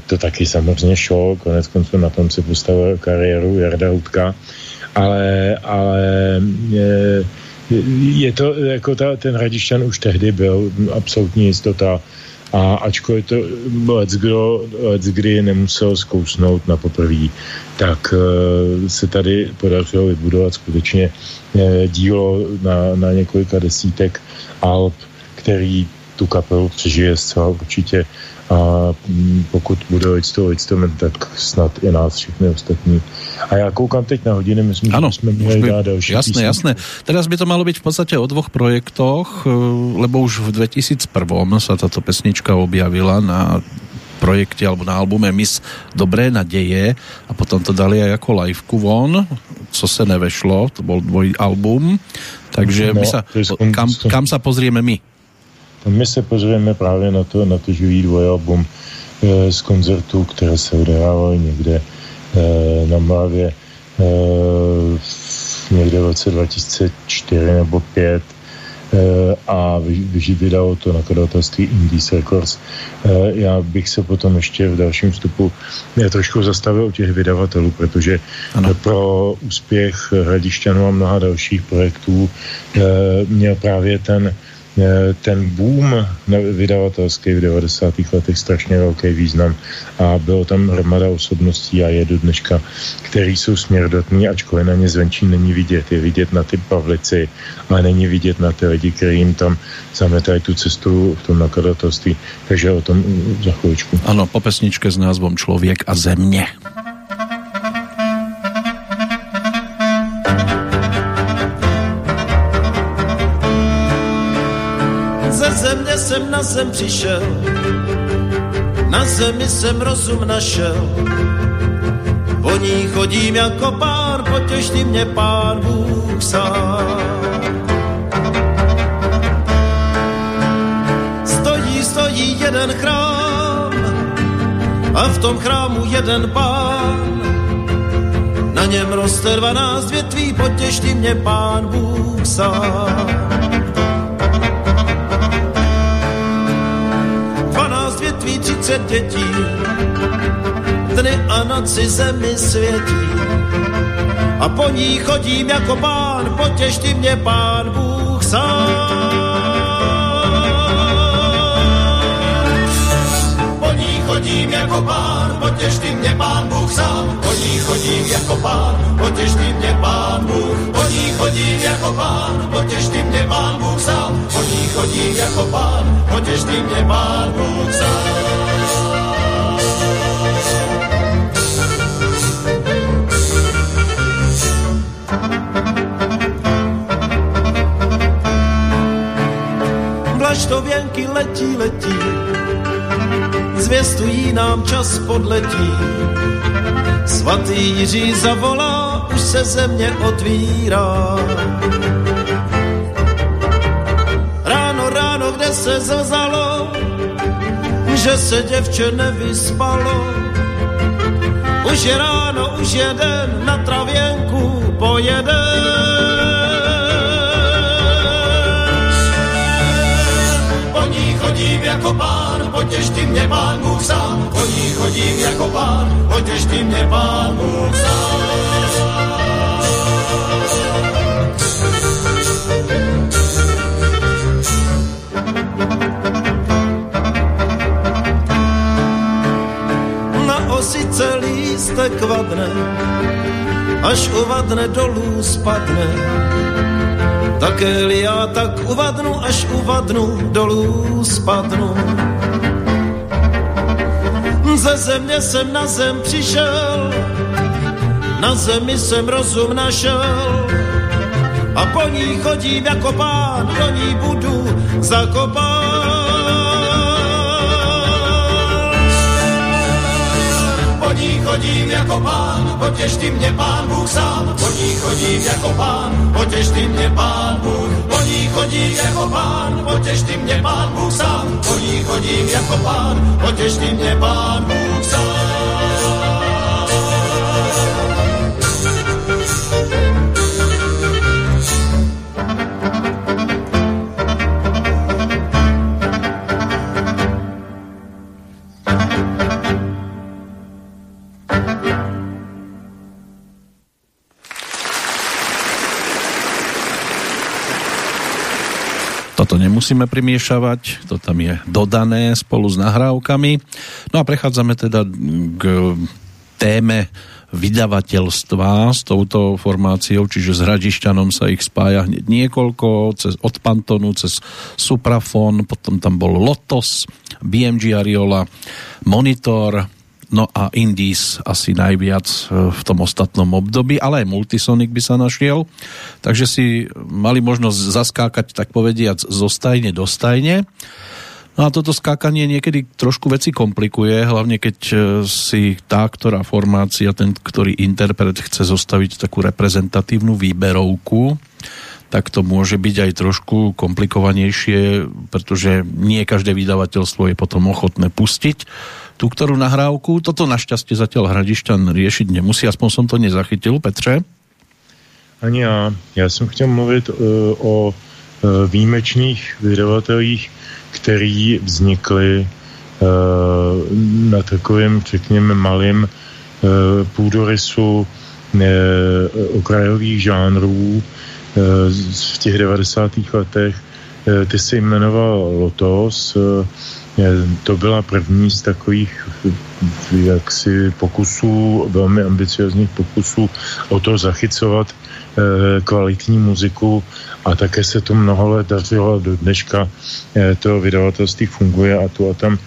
To taky samozřejmě šlo, konec konců na tom se postavil kariéru Jarda Hudka, ale, ale je, je to, jako ta, ten Hradišťan už tehdy byl absolutní jistota, a ačkoliv to let kdo, let kdy nemusel zkousnout na poprvé, tak uh, se tady podařilo vybudovat skutečně dílo na, na několika desítek alb, který tu kapelu přežije zcela určitě a mm, pokud bude lidstvo lidstvem, tak snad i nás všechny ostatní. A já koukám teď na hodiny, myslím, ano, že jsme měli by, dát další Jasné, písničku. jasné. Teraz by to malo být v podstatě o dvoch projektoch, eh, lebo už v 2001 sa táto pesnička objavila na projekte alebo na albume Mis Dobré naděje a potom to dali aj jako liveku von, co se nevešlo, to byl dvoj album, takže no, my sa, kam, kam sa pozrieme my? My se pozrieme právě na to, na to živý dvojalbum e, z koncertů, které se odehrávaly někde na Mlavě e, někde v roce 2004 nebo 5 e, a vydalo to nakladatelství Indies Records. Já bych se potom ještě v dalším vstupu trošku zastavil u těch vydavatelů, protože ano. pro úspěch Hradišťanů a mnoha dalších projektů měl právě ten Eh, ten boom vydavatelský v 90. letech strašně velký význam a bylo tam hromada osobností a je do dneška, který jsou směrodotní, ačkoliv na ně zvenčí není vidět. Je vidět na ty pavlici, ale není vidět na ty lidi, kteří jim tam zametají tu cestu v tom nakladatelství. Takže o tom za chvíličku. Ano, po pesničke s názvom Člověk a země. Jsem přišel, na zemi jsem rozum našel. Po ní chodím jako pán, potěš ty mě pán Bůh sám. Stojí, stojí jeden chrám a v tom chrámu jeden pán. Na něm roste dvanáct větví, potěš ty mě pán Bůh sám. Větví třicet dětí, dny a noci zemi světí. A po ní chodím jako pán, potěš ty mě pán Bůh sám. Po ní chodím jako pán, potěš ty mě pán Bůh sám. Po ní chodím jako pán, potěš ty mě pán Bůh. Po ní chodím jako pán, potěš ty mě pán Bůh sám. Po ní chodím jako pán, potěš ty mě pán Bůh sám. Vlaštověnky letí, letí, zvěstují nám čas podletí. Svatý Jiří zavolá, už se země otvírá. Ráno, ráno, kde se zazalo, že se děvče nevyspalo. Už je ráno, už jeden na travěnku pojede. Chodím jako pán, potěš ty mě pán Bůh sám. Ní chodím jako pán, potěš ty mě pán Bůh sám. celý lístek vadne, až uvadne dolů spadne. Také já tak uvadnu, až uvadnu, dolů spadnu. Ze země jsem na zem přišel, na zemi jsem rozum našel a po ní chodím jako pán, do ní budu zakopán. ní chodím jako pán, potěš ty mě pán Bůh sám. Po ní chodím jako pán, potěš ty mě pán Bůh. Po ní chodím jako pán, potěš ty mě pán Bůh sám. Po ní chodím jako pán, potěš ty mě pán Bůh sám. Nemusíme primiešavať, to tam je dodané spolu s nahrávkami. No a prechádzame teda k téme vydavateľstva s touto formáciou, čiže s Hradišťanom sa ich spája hneď niekoľko, cez, od Pantonu cez Suprafon, potom tam bol Lotos, BMG Ariola, Monitor, No a Indies asi najviac e, v tom ostatnom období, ale aj Multisonic by sa našiel. Takže si mali možnosť zaskákať, tak povediac, zo stajne do stajne. No a toto skákanie niekedy trošku veci komplikuje, hlavne keď e, si tá, ktorá formácia, ten, ktorý interpret chce zostaviť takú reprezentatívnu výberovku, tak to môže byť aj trošku komplikovanejšie, pretože nie každé vydavateľstvo je potom ochotné pustiť tú ktorú nahrávku. Toto našťastie zatiaľ Hradišťan riešiť nemusí, aspoň som to nezachytil, Petře. Ani já. Já jsem chtěl mluvit uh, o uh, výjimečných vydavatelích, který vznikly na takovém, řekněme, malém půdorysu okrajových žánrů v těch 90. letech. Ty se jmenoval Lotos, to byla první z takových jaksi pokusů, velmi ambiciozních pokusů o to zachycovat eh, kvalitní muziku a také se to mnoho let dařilo do dneška eh, to vydavatelství funguje a tu a tam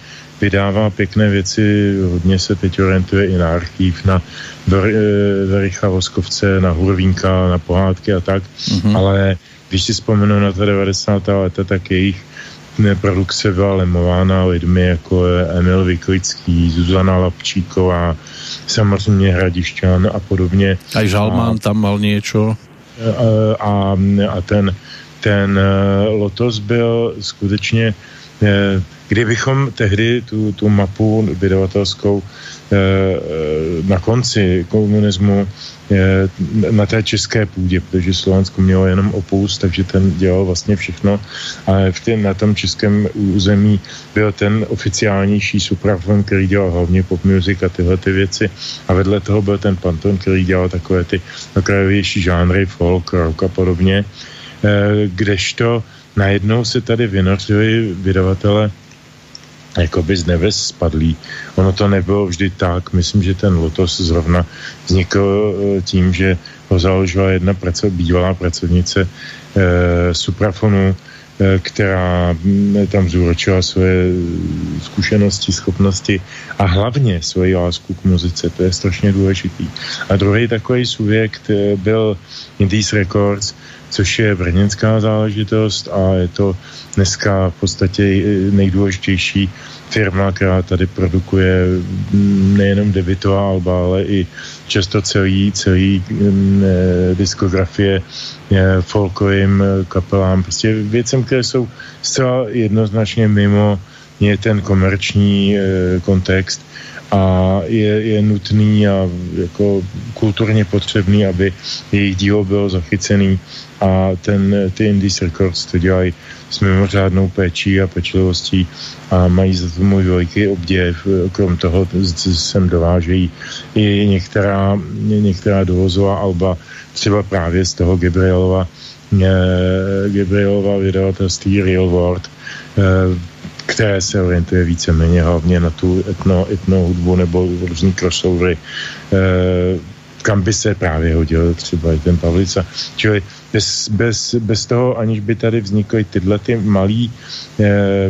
vydává pěkné věci, hodně se teď orientuje i na archív, na Vericha eh, Voskovce, na Hurvínka, na pohádky a tak, mm-hmm. ale když si vzpomenu na ta 90. leta, tak jejich produkce byla lemována lidmi jako Emil Vyklický, Zuzana Lapčíková, samozřejmě Hradišťan a podobně. A Žalman a, tam mal něco? A, a, a ten, ten eh, Lotos byl skutečně eh, kdybychom tehdy tu, tu mapu vydavatelskou na konci komunismu na té české půdě, protože Slovensko mělo jenom opus, takže ten dělal vlastně všechno. A v tě, na tom českém území byl ten oficiálnější suprafon, který dělal hlavně pop music a tyhle ty věci. A vedle toho byl ten panton, který dělal takové ty okrajovější žánry, folk, rock a podobně. Kdežto najednou se tady vynořili vydavatele jakoby z neves spadlý. Ono to nebylo vždy tak. Myslím, že ten Lotos zrovna vznikl eh, tím, že ho založila jedna praco, bývalá pracovnice eh, Suprafonu, eh, která mm, tam zúročila svoje zkušenosti, schopnosti a hlavně svoji lásku k muzice. To je strašně důležitý. A druhý takový subjekt eh, byl Indies Records, což je brněnská záležitost a je to dneska v podstatě nejdůležitější firma, která tady produkuje nejenom debitová alba, ale i často celý, celý mm, eh, diskografie eh, folkovým kapelám, prostě věcem, které jsou zcela jednoznačně mimo je ten komerční e, kontext a je, je nutný a jako kulturně potřebný, aby jejich dílo bylo zachycený a ten, ty Indies Records to dělají s mimořádnou péčí a pečlivostí a mají za to můj veliký obdiv. Krom toho sem dovážejí i některá, některá dovozová alba, třeba právě z toho Gabrielova, eh, Gabrielova vydavatelství Real World, eh, které se orientuje víceméně hlavně na tu etno, etno hudbu nebo různý crossovery, eh, kam by se právě hodil třeba i ten Pavlica. Čili bez, bez, bez toho, aniž by tady vznikly tyhle ty malé e,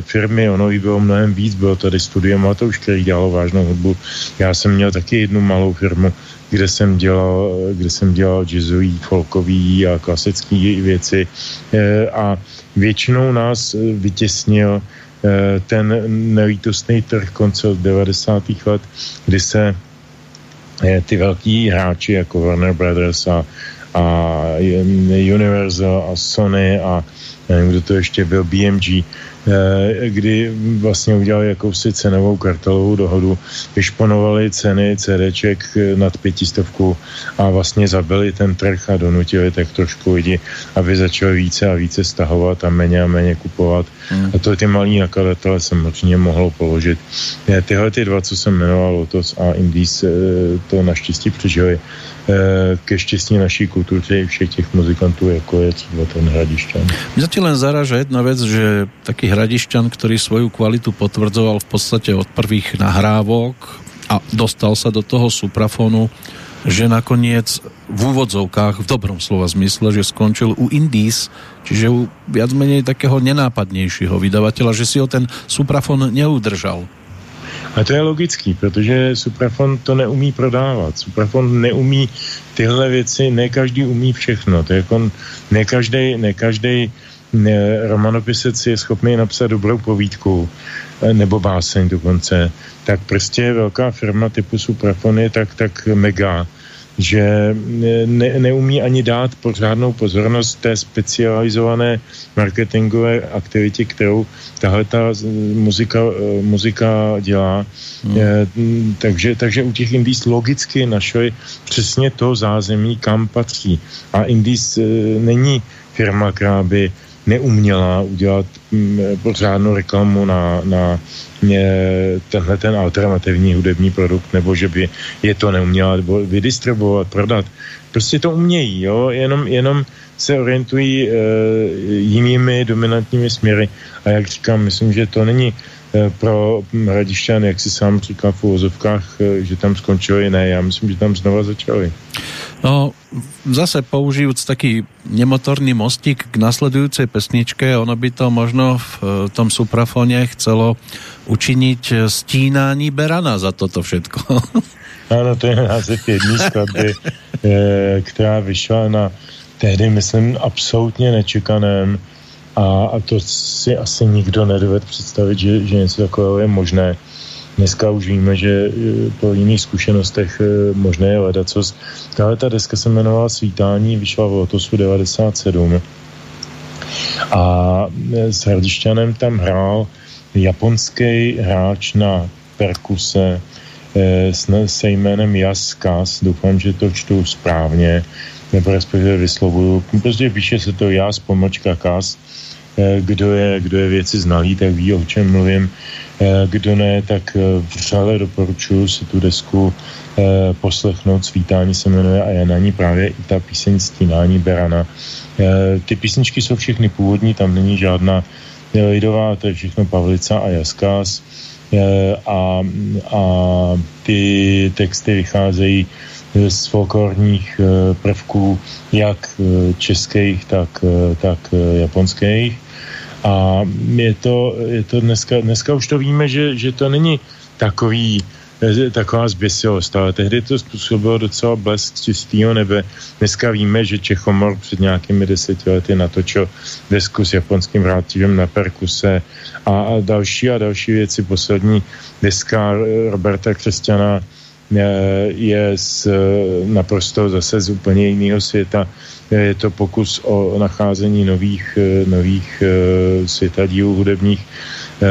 firmy, ono jich bylo mnohem víc, bylo tady Studio Matouš, který dělal vážnou hudbu. Já jsem měl taky jednu malou firmu, kde jsem dělal, kde jsem dělal jazzový, folkový a klasický věci e, a většinou nás vytěsnil e, ten nelítostný trh konce 90. let, kdy se ty velký hráči jako Warner Brothers a a Universal a Sony a nevím, kdo to ještě byl, BMG, Eh, kdy vlastně udělali jakousi cenovou kartelovou dohodu, vyšponovali ceny CDček eh, nad pětistovku a vlastně zabili ten trh a donutili tak trošku lidi, aby začali více a více stahovat a méně a méně kupovat. Hmm. A to ty malí nakladatele samozřejmě mohlo položit. Eh, tyhle ty dva, co jsem jmenoval, Lotos a Indies, to naštěstí přežili ke štěstí naší kultury všech těch muzikantů, jako je třeba ten Hradišťan. Mě ti len zaraža jedna věc, že taký Hradišťan, ktorý svoju kvalitu potvrdzoval v podstate od prvých nahrávok a dostal sa do toho suprafonu, že nakoniec v úvodzovkách, v dobrom slova zmysle, že skončil u Indies, čiže u viac menej takého nenápadnějšího vydavateľa, že si ho ten suprafon neudržal. A to je logický, protože Suprafon to neumí prodávat. Suprafon neumí tyhle věci, ne každý umí všechno. To je jako ne každý, ne každý romanopisec je schopný napsat dobrou povídku eh, nebo báseň dokonce, tak prostě velká firma typu Suprafon je tak, tak mega, že ne, neumí ani dát pořádnou pozornost té specializované marketingové aktivitě, kterou tahle ta muzika, eh, muzika dělá. Hmm. Je, takže, takže u těch Indies logicky našli přesně to zázemí, kam patří. A Indies e, není firma, která by neuměla udělat mm, pořádnou reklamu na, na tenhle ten alternativní hudební produkt, nebo že by je to neuměla vydistribuovat, prodat. Prostě to umějí, jo? Jenom, jenom se orientují e, jinými dominantními směry. A jak říkám, myslím, že to není pro Hradišťan, jak si sám říkal v úvozovkách, e, že tam skončili, ne, já myslím, že tam znova začali. No, zase použijúc taký nemotorný mostík k nasledujúcej pesničke, ono by to možno v e, tom suprafone chcelo učiniť stínání Berana za toto všetko. Ano, to je název jedné skladby, která vyšla na tehdy, myslím, absolutně nečekaném a, a to si asi nikdo nedoved představit, že, že něco takového je možné. Dneska už víme, že e, po jiných zkušenostech e, možné je ledacos. Tahle ta deska se jmenovala Svítání, vyšla v Lotosu 97 a e, s Hrdišťanem tam hrál japonský hráč na perkuse se jménem Jaskas, doufám, že to čtu správně, nebo respektive vyslovuju. Prostě píše se to z pomlčka kas. Eh, kdo je, kdo je věci znalý, tak ví, o čem mluvím. Eh, kdo ne, tak eh, vřele doporučuji si tu desku poslechnout. Svítání se jmenuje a je na ní právě i ta píseň Stínání Berana. Ty písničky jsou všechny původní, tam není žádná lidová, to je všechno Pavlica a Jaskas. A, a ty texty vycházejí z folklorních eh, prvků, jak eh, českých, tak, eh, tak japonských. A je to, je to dneska, dneska už to víme, že, že to není takový, taková zběsilost, ale tehdy to způsobilo docela blesk čistého nebe. Dneska víme, že Čechomor před nějakými deseti lety natočil desku s japonským vrátivem na perkuse a, a další a další věci. Poslední deska Roberta Křesťana je z naprosto zase z úplně jiného světa. Je to pokus o nacházení nových, nových eh, světadílů hudebních, eh,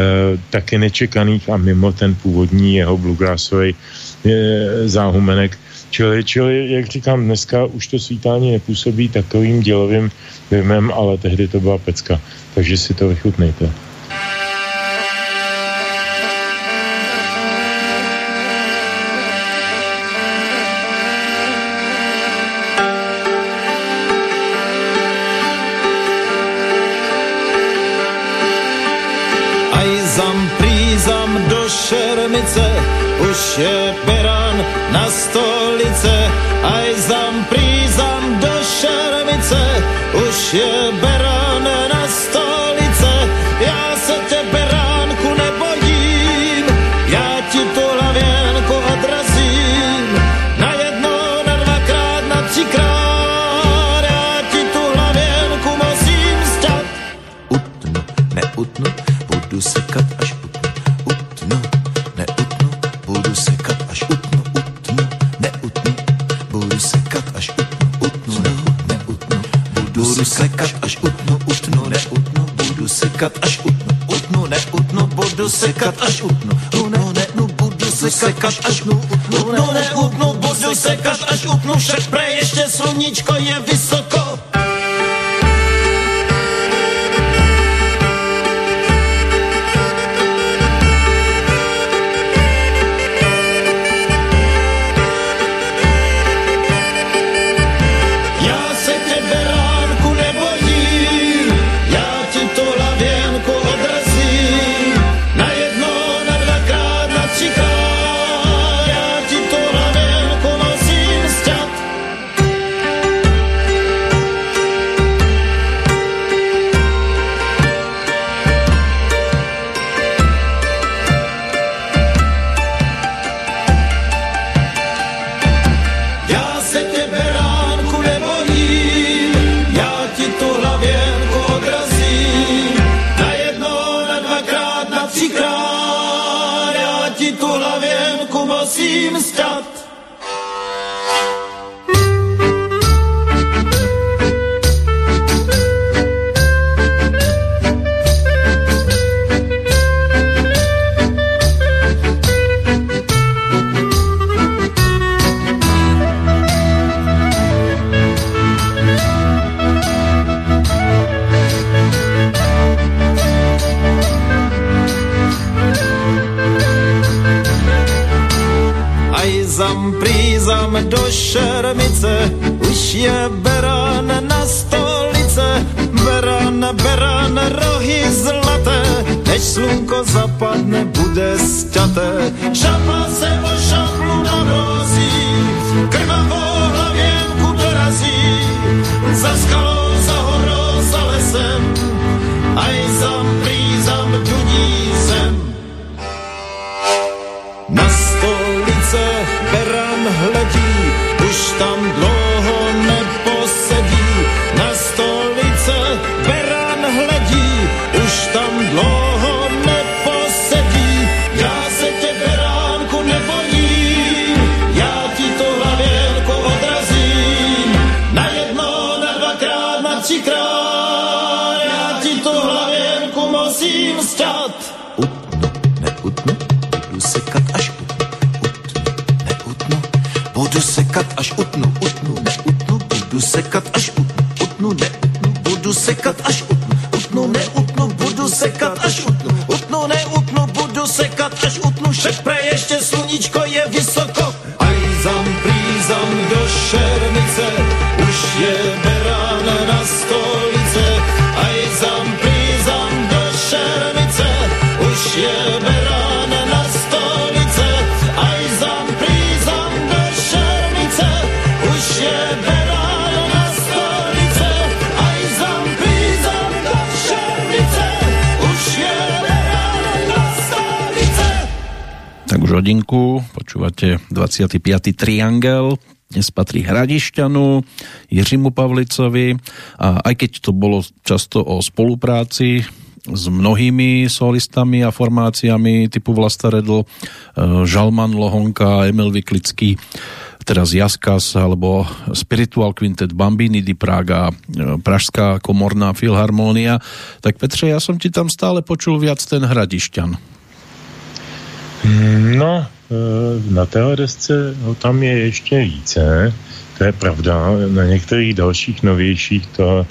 taky nečekaných a mimo ten původní jeho bluegrassový eh, záhumenek. Čili, čili, jak říkám, dneska už to svítání nepůsobí takovým dělovým dojmem, ale tehdy to byla pecka. Takže si to vychutnejte. Už je beran na stolice, aj zam prízam do šermice, už je beran sekat, až utnu, utnu, neutnu, budu sekat, až utnu, utnu, neutnu, budu sekat, až utnu, však pre ještě sluníčko je vysoko. 25. Triangel, dnes patrí Hradišťanu, Jiřimu Pavlicovi a aj keď to bolo často o spolupráci s mnohými solistami a formáciami typu Vlasta Redl, eh, Žalman Lohonka, Emil Vyklický, teraz Jaskas alebo Spiritual Quintet Bambini di Praga, eh, Pražská komorná filharmónia. Tak Petře, já jsem ti tam stále počul viac ten Hradišťan. No, eh, na téhle desce no, tam je ještě více, to je pravda. Na některých dalších novějších to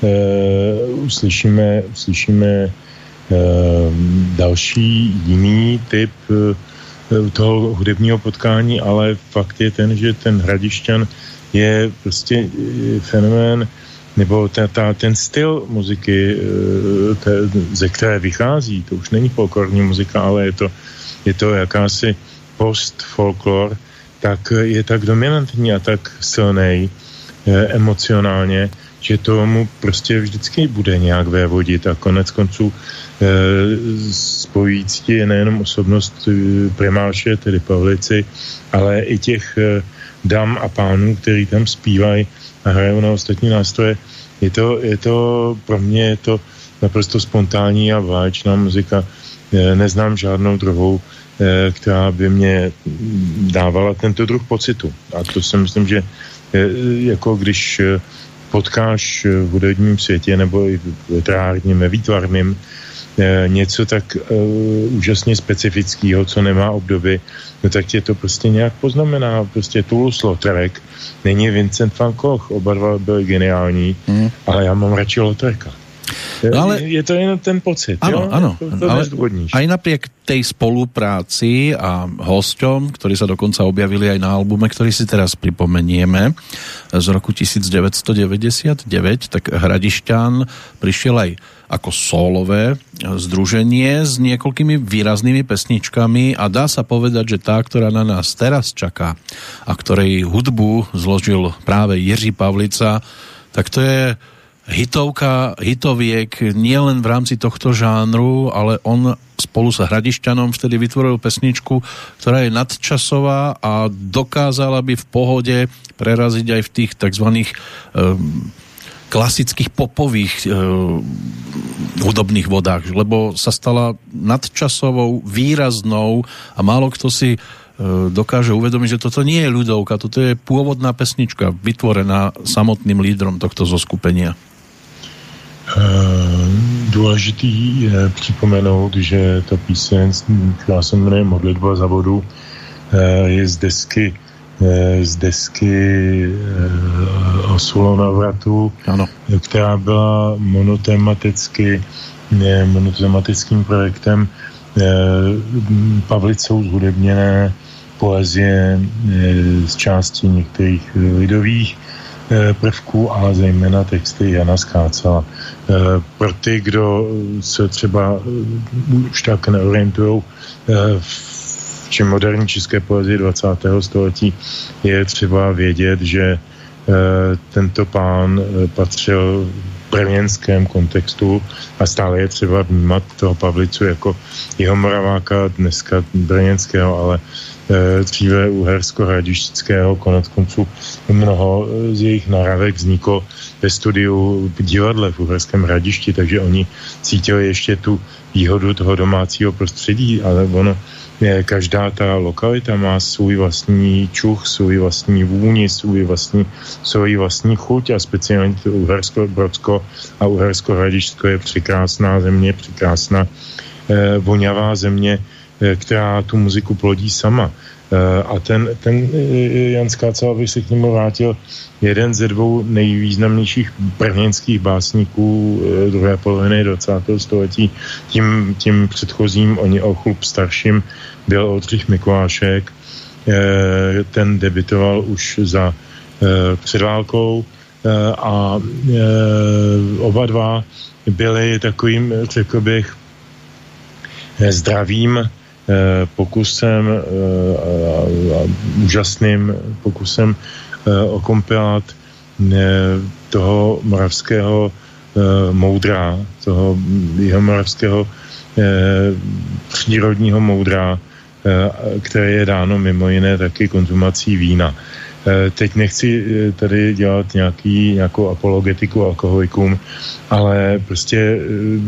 uh, uslyšíme, uslyšíme uh, další jiný typ uh, toho hudebního potkání, ale fakt je ten, že ten Hradišťan je prostě fenomén, nebo ta, ta, ten styl muziky, te, ze které vychází, to už není folklorní muzika, ale je to je to jakási post-folklor, tak je tak dominantní a tak silný eh, emocionálně, že tomu prostě vždycky bude nějak vévodit a konec konců eh, spojující je nejenom osobnost eh, primáše, tedy Pavlici, ale i těch eh, dam a pánů, který tam zpívají a hrajou na ostatní nástroje. Je to, je to pro mě je to naprosto spontánní a vážná muzika. Eh, neznám žádnou druhou, která by mě dávala tento druh pocitu. A to si myslím, že eh, jako když eh, potkáš eh, v hudebním světě nebo i v literárním, výtvarným eh, něco tak úžasně specifického, co nemá obdoby, no tak tě to prostě nějak poznamená. Prostě Toulouse-Lautrec není Vincent van Gogh, oba dva byli geniální, mm. ale já mám radši Lautreka. No ale- je, to jen ten pocit. Áno, jo? áno. To, to ale aj napriek tej spolupráci a hosťom, ktorí sa dokonca objavili aj na albume, ktorý si teraz pripomenieme z roku 1999, tak Hradišťan prišiel aj ako solové združenie s niekoľkými výraznými pesničkami a dá sa povedať, že tá, ktorá na nás teraz čaká a ktorej hudbu zložil práve Jiří Pavlica, tak to je hitovka, hitoviek nielen v rámci tohto žánru, ale on spolu s Hradišťanom vtedy vytvoril pesničku, ktorá je nadčasová a dokázala by v pohode preraziť aj v tých tzv. Um, klasických popových e, hudobných vodách, lebo sa stala nadčasovou, výraznou a málo kto si e, dokáže uvedomiť, že toto nie je ľudovka, toto je pôvodná pesnička, vytvorená samotným lídrom tohto zoskupenia. Eh, Důležitý je připomenout, že ta píseň, která se jmenuje Modlitba za vodu, eh, je z desky eh, z desky o Sulonavratu, Ano. která byla monotematicky ne, monotematickým projektem Pavlicou zhudebněné poezie z části některých lidových prvků a zejména texty Jana Skácela. Pro ty, kdo se třeba už tak neorientují v čem moderní české poezie 20. století, je třeba vědět, že tento pán patřil brněnském kontextu a stále je třeba vnímat toho Pavlicu jako jeho moraváka, dneska brněnského, ale dříve uhersko-hradištického, konec konců mnoho z jejich naravek vzniklo ve studiu v divadle v Uherském hradišti, takže oni cítili ještě tu výhodu toho domácího prostředí, ale ono každá ta lokalita má svůj vlastní čuch, svůj vlastní vůni, svůj vlastní, svůj vlastní chuť a speciálně to Uhersko, Brodsko a Uhersko Hradišsko je překrásná země, překrásná eh, voňavá země, eh, která tu muziku plodí sama. Eh, a ten, ten eh, Jan Skácel, aby se k němu vrátil, jeden ze dvou nejvýznamnějších brněnských básníků eh, druhé poloviny 20. století. Tím, tím předchozím, oni o chlup starším, byl Oldřich Mikulášek. Ten debitoval už za před válkou a oba dva byli takovým, řekl bych, zdravým Eh, pokusem eh, úžasným pokusem eh, o kompilát toho moravského moudra, toho jeho moravského přírodního moudra, které je dáno mimo jiné taky konzumací vína. Teď nechci tady dělat nějaký, nějakou apologetiku alkoholikům, ale prostě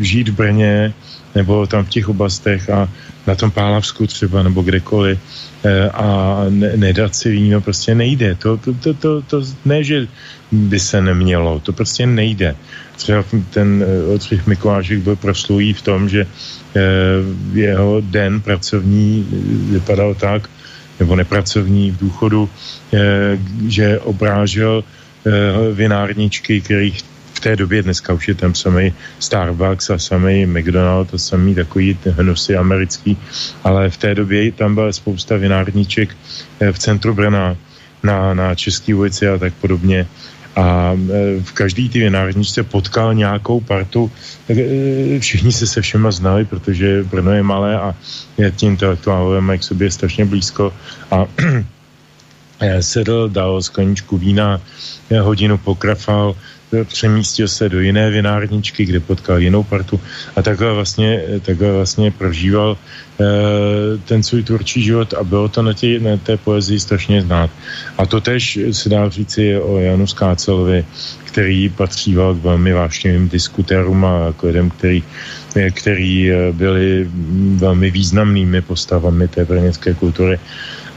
žít v Brně nebo tam v těch oblastech a na tom Pálavsku třeba nebo kdekoliv eh, a ne, nedat si víno prostě nejde. To, to, to, to, to ne, že by se nemělo, to prostě nejde. Třeba ten eh, Oldřich Mikulášek byl proslulý v tom, že eh, jeho den pracovní vypadal tak, nebo nepracovní v důchodu, že obrážel vinárničky, kterých v té době dneska už je tam samý Starbucks a samý McDonald a samý takový hnusy americký, ale v té době tam byla spousta vinárníček eh, v centru Brna na, na České ulici a tak podobně a eh, v každý ty vinárničce potkal nějakou partu. Eh, všichni se se všema znali, protože Brno je malé a je tím intelektuálové mají k sobě strašně blízko a sedl, dal skleničku vína, hodinu pokrafal, přemístil se do jiné vinárničky, kde potkal jinou partu a takhle vlastně, takhle vlastně prožíval e, ten svůj tvůrčí život a bylo to na, tě, na té poezii strašně znát. A to tež se dá říci o Janu Skácelovi, který patříval k velmi vášnivým diskutérům a k lidem, který, který eh, byli velmi významnými postavami té brněnské kultury.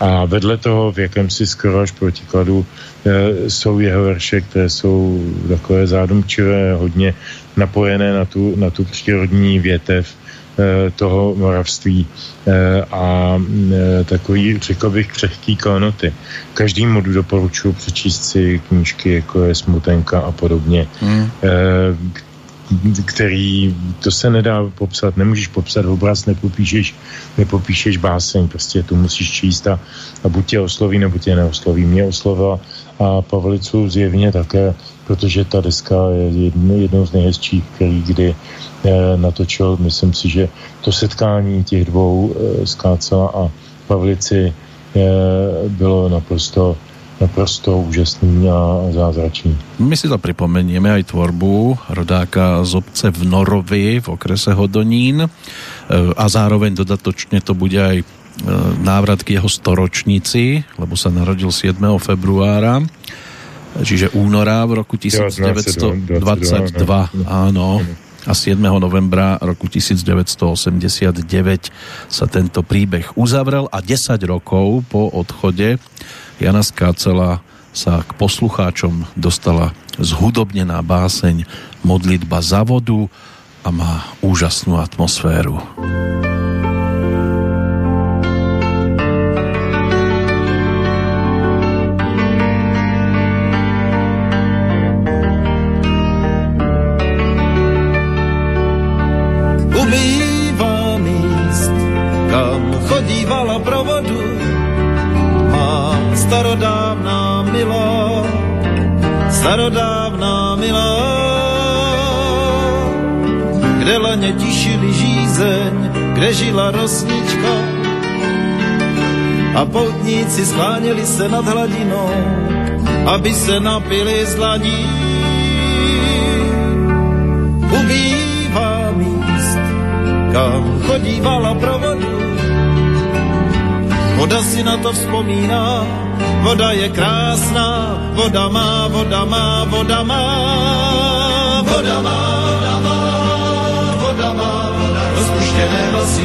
A vedle toho v jakémsi skoro až protikladu e, jsou jeho verše, které jsou takové zádomčivé, hodně napojené na tu, na tu přírodní větev e, toho moravství e, a takový, řekl bych, křehký klenoty. Každému doporučuji přečíst si knížky, jako je Smutenka a podobně, hmm. E, který, to se nedá popsat, nemůžeš popsat obraz, nepopíšeš, nepopíšeš báseň, prostě to musíš číst a, a buď tě osloví, nebo tě neosloví. Mě oslovila a Pavlicu zjevně také, protože ta deska je jedno, jednou z nejhezčích, který kdy eh, natočil. Myslím si, že to setkání těch dvou eh, Skácela a Pavlici eh, bylo naprosto naprosto úžasný a zázračný. My si to pripomenieme aj tvorbu rodáka z obce v Norovi v okrese Hodonín e, a zároveň dodatočne to bude aj e, návrat k jeho storočnici, lebo sa narodil 7. februára, čiže února v roku 1922, áno, a 7. novembra roku 1989 sa tento príbeh uzavrel a 10 rokov po odchode Jana Skácela sa k poslucháčom dostala zhudobnená báseň Modlitba za vodu a má úžasnú atmosféru. Laně tišili žízeň, kde žila rosnička. A poutníci skláněli se nad hladinou, aby se napili z dlaní. Ubývá míst, kam chodívala provodu, voda si na to vzpomíná, voda je krásná, voda má, voda má, voda má,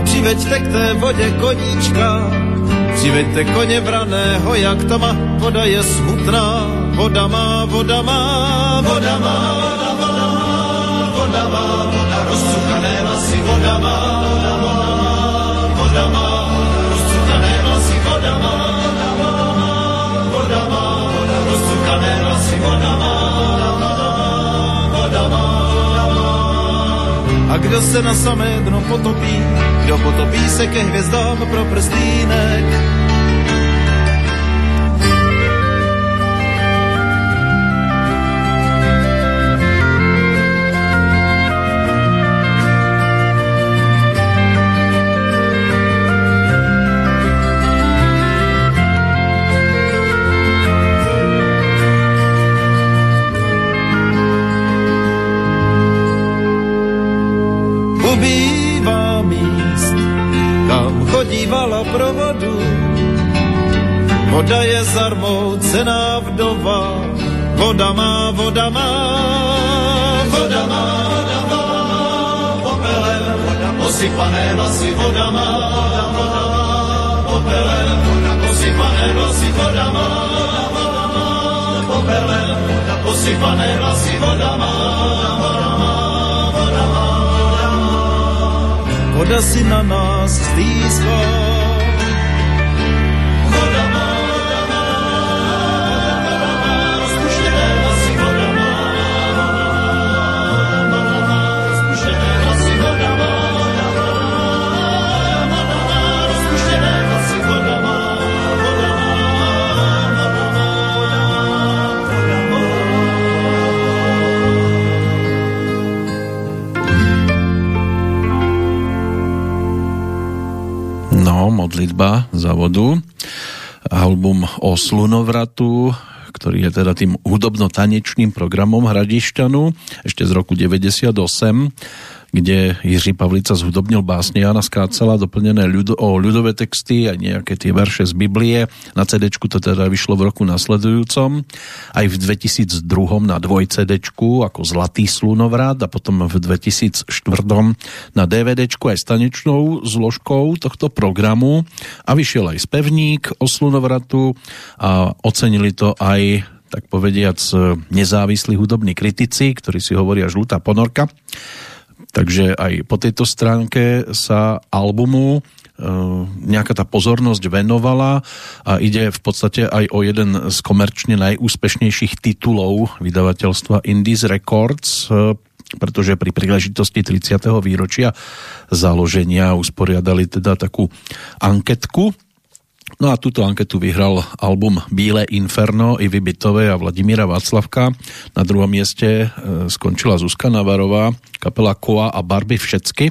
A přiveďte k té vodě koníčka, přiveďte koně vraného, jak ta má, voda je smutná, voda má, voda má, voda má, voda má, voda má, voda rozcukané vlasy, voda má, voda má, kdo se na samé dno potopí, kdo potopí se ke hvězdám pro prstínek. Voda je zarmoucená vdova, voda má, voda má, voda má, voda má, popelem, posypané vlasy, voda má, voda má, popelem, posypané vlasy, voda má, voda má, popelem, posypané vlasy, voda má, voda má, voda má, voda si na nás stýská. Modlitba za vodu. Album o slunovratu, ktorý je teda tým hudobno-tanečným programom Hradišťanu ešte z roku 98 kde Jiří Pavlica zhudobnil básně Jana Skácela, doplněné ľudo, o ľudové texty a nějaké ty verše z Biblie. Na CD to teda vyšlo v roku nasledujúcom. Aj v 2002 na dvoj CD ako Zlatý slunovrat a potom v 2004 na DVD aj s tanečnou zložkou tohto programu a vyšiel aj spevník o slunovratu a ocenili to aj tak povediac nezávislí hudobní kritici, ktorí si hovoria žlutá ponorka takže aj po tejto stránke sa albumu e, nejaká tá pozornosť venovala a ide v podstate aj o jeden z komerčne najúspešnejších titulov vydavateľstva Indies Records, e, pretože pri príležitosti 30. výročia založenia usporiadali teda takú anketku No a túto anketu vyhral album Bílé inferno i Bytové a Vladimíra Václavka. Na druhom mieste e, skončila Zuzka Navarová, kapela Koa a Barby Všecky.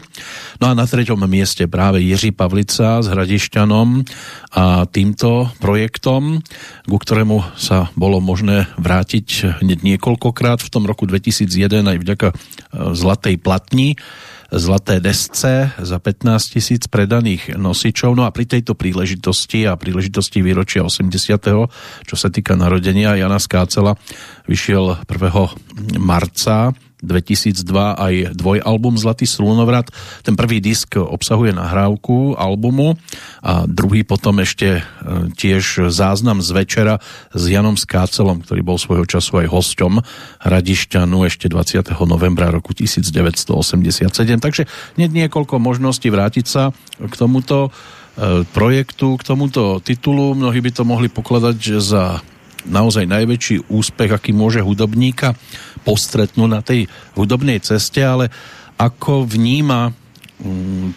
No a na treťom mieste práve Jiří Pavlica s Hradišťanom a týmto projektom, ku ktorému sa bolo možné vrátiť hneď niekoľkokrát v tom roku 2001 aj vďaka e, Zlatej platni zlaté desce za 15 tisíc predaných nosičov. No a pri tejto príležitosti a príležitosti výročia 80. čo sa týka narodenia Jana Skácela, vyšiel 1. marca 2002 aj dvojalbum Zlatý slunovrat. Ten prvý disk obsahuje nahrávku albumu a druhý potom ešte e, tiež záznam z večera s Janom Skácelom, ktorý bol svojho času aj hosťom Hradišťanu ešte 20. novembra roku 1987. Takže nie niekoľko možností vrátiť sa k tomuto e, projektu, k tomuto titulu. Mnohí by to mohli pokladať za naozaj najväčší úspech, aký môže hudobníka postretnúť na tej hudobnej ceste, ale ako vníma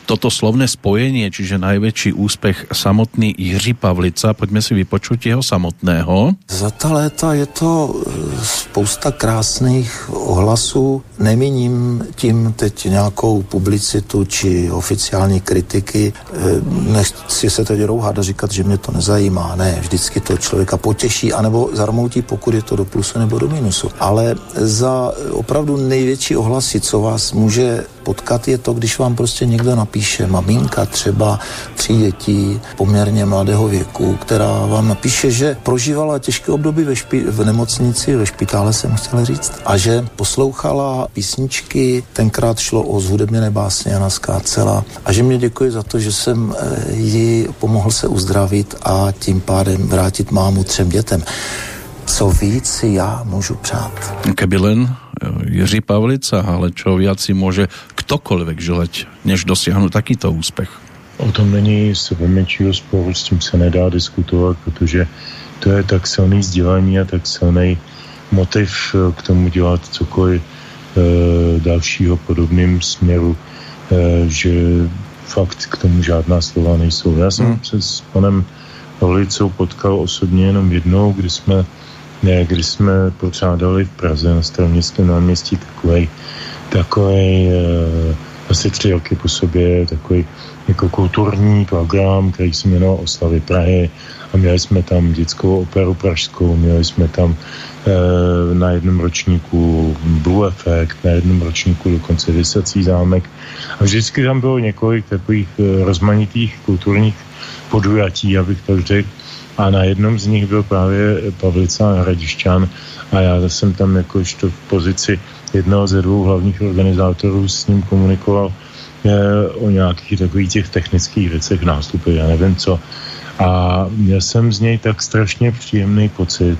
toto slovné spojenie, čiže najväčší úspech samotný Jiří Pavlica. Pojďme si vypočuť jeho samotného. Za ta léta je to e, spousta krásných ohlasů. Nemíním tím teď nějakou publicitu či oficiální kritiky. E, nechci se teď rouhat a říkat, že mě to nezajímá. Ne, vždycky to člověka potěší, anebo zarmoutí, pokud je to do plusu nebo do minusu. Ale za opravdu největší ohlasy, co vás může potkat, je to, když vám prostě někdo napíše, maminka třeba tří dětí poměrně mladého věku, která vám napíše, že prožívala těžké období ve, špi- v nemocnici, ve špitále jsem chtěl říct, a že poslouchala písničky, tenkrát šlo o zhudebněné básně Jana Skácela. A že mě děkuje za to, že jsem eh, ji pomohl se uzdravit a tím pádem vrátit mámu třem dětem. Co víc si já můžu přát? Keby len e, Jiří Pavlica, ale čo viac si môže ktokoľvek želať, než dosiahnuť takýto úspech. O tom není sebe menšího sporu, s tím se nedá diskutovat, protože to je tak silný sdělení a tak silný motiv eh, k tomu dělat cokoliv e, dalšího podobným směru, e, že fakt k tomu žádná slova nejsou. Já jsem hmm. se s panem Pavlicou potkal osobně jenom jednou, kdy jsme ne, kdy jsme pořádali v Praze na staroměstském náměstí takový takový e, asi tři roky po sobě takový jako kulturní program, který se jmenoval Oslavy Prahy a měli jsme tam dětskou operu pražskou, měli jsme tam e, na jednom ročníku Blue Effect, na jednom ročníku dokonce Vysací zámek. A vždycky tam bylo několik takových e, rozmanitých kulturních podujatí, abych tak řekl, a na jednom z nich byl právě Pavlica Hradišťan a já jsem tam jakožto v pozici jednoho ze dvou hlavních organizátorů s ním komunikoval eh, o nějakých takových těch technických věcech nástupy, já nevím co. A měl jsem z něj tak strašně příjemný pocit,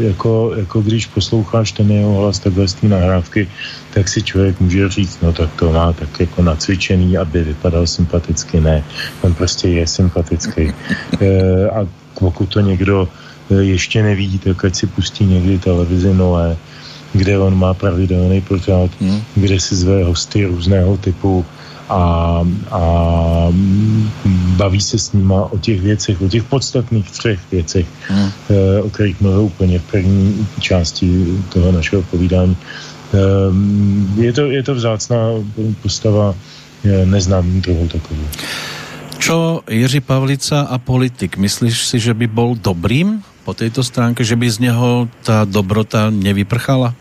jako, jako když posloucháš ten jeho hlas takhle z té nahrávky, tak si člověk může říct, no tak to má tak jako nacvičený, aby vypadal sympaticky. Ne, on prostě je sympatický. E, a pokud to někdo e, ještě neví, tak ať si pustí někdy televizi Noé, kde on má pravidelný pořád, hmm. kde si zve hosty různého typu, a, a baví se s nima o těch věcech, o těch podstatných třech věcech, hmm. e, o kterých mluvil úplně v první části toho našeho povídání. E, je, to, je to vzácná postava, neznám druhou takovou. Čo Jiří Pavlica a politik, myslíš si, že by bol dobrým po této stránke, že by z něho ta dobrota nevyprchala?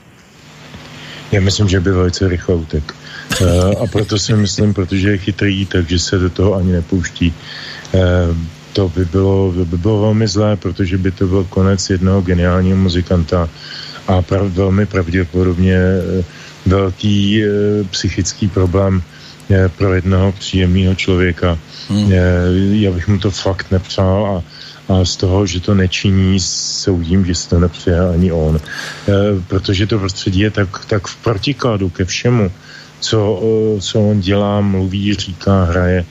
Já myslím, že by velice rychle utek. Eh, a proto si myslím, protože je chytrý, takže se do toho ani nepouští. Eh, to by bylo, by bylo velmi zlé, protože by to byl konec jednoho geniálního muzikanta a prav, velmi pravděpodobně eh, velký psychický problém pro jednoho příjemného člověka. Hmm. Já bych mu to fakt nepřál a, a z toho, že to nečiní, soudím, že se to nepřeje ani on. Protože to prostředí je tak, tak v protikladu ke všemu, co, co on dělá, mluví, říká, hraje,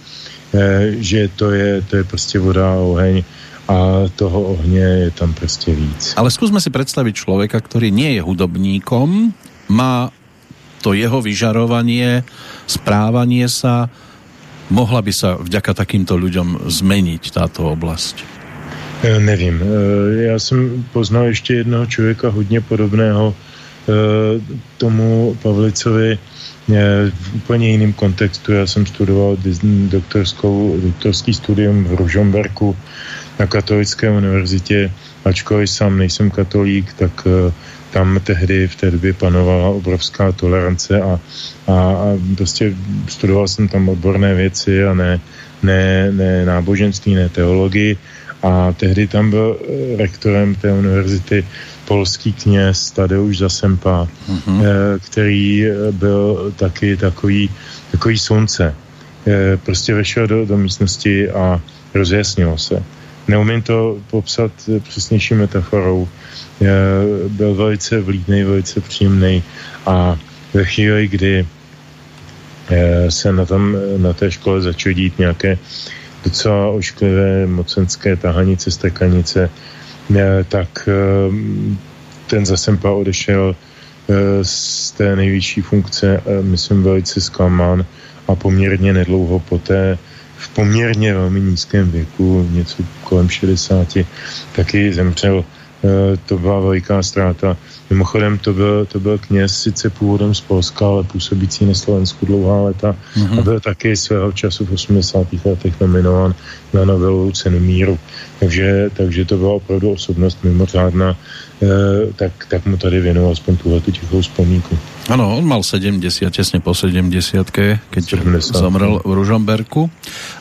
eh, že to je, to je prostě voda a oheň a toho ohně je tam prostě víc. Ale zkusme si představit člověka, který nie je hudobníkom, má to jeho vyžarovanie, správanie sa, mohla by sa vďaka takýmto ľuďom zmeniť táto oblasť? Já nevím. Eh, já jsem poznal ještě jednoho člověka hodně podobného tomu Pavlicovi, v úplně jiném kontextu. Já jsem studoval doktorskou, doktorský studium v Ružomberku na katolické univerzitě, ačkoliv sám nejsem katolík, tak, tam tehdy v té době panovala obrovská tolerance a, a, a prostě studoval jsem tam odborné věci a ne, ne, ne náboženství, ne teologii a tehdy tam byl eh, rektorem té univerzity polský kněz Tadeusz Zasempa, mm-hmm. který byl taky takový, takový slunce. Prostě vešel do, do místnosti a rozjasnilo se. Neumím to popsat přesnější metaforou. Byl velice vlídný, velice příjemný a ve chvíli, kdy se na, tom, na té škole začaly dít nějaké docela ošklivé mocenské tahanice, stekanice, tak ten Zasempa odešel z té nejvyšší funkce, myslím, velice zklamán a poměrně nedlouho poté v poměrně velmi nízkém věku, něco kolem 60, taky zemřel. To byla veliká ztráta. Mimochodem to byl, to byl kněz sice původem z Polska, ale působící na Slovensku dlouhá léta mm-hmm. a byl taky svého času v 80. letech nominován na novelovou cenu míru. Takže, takže to byla opravdu osobnost mimořádná, tak, tak mu tady věnoval aspoň tuhle tu tichou vzpomínku. Ano, on mal 70, tesne po 70 keď 70. zomrel v Ružomberku.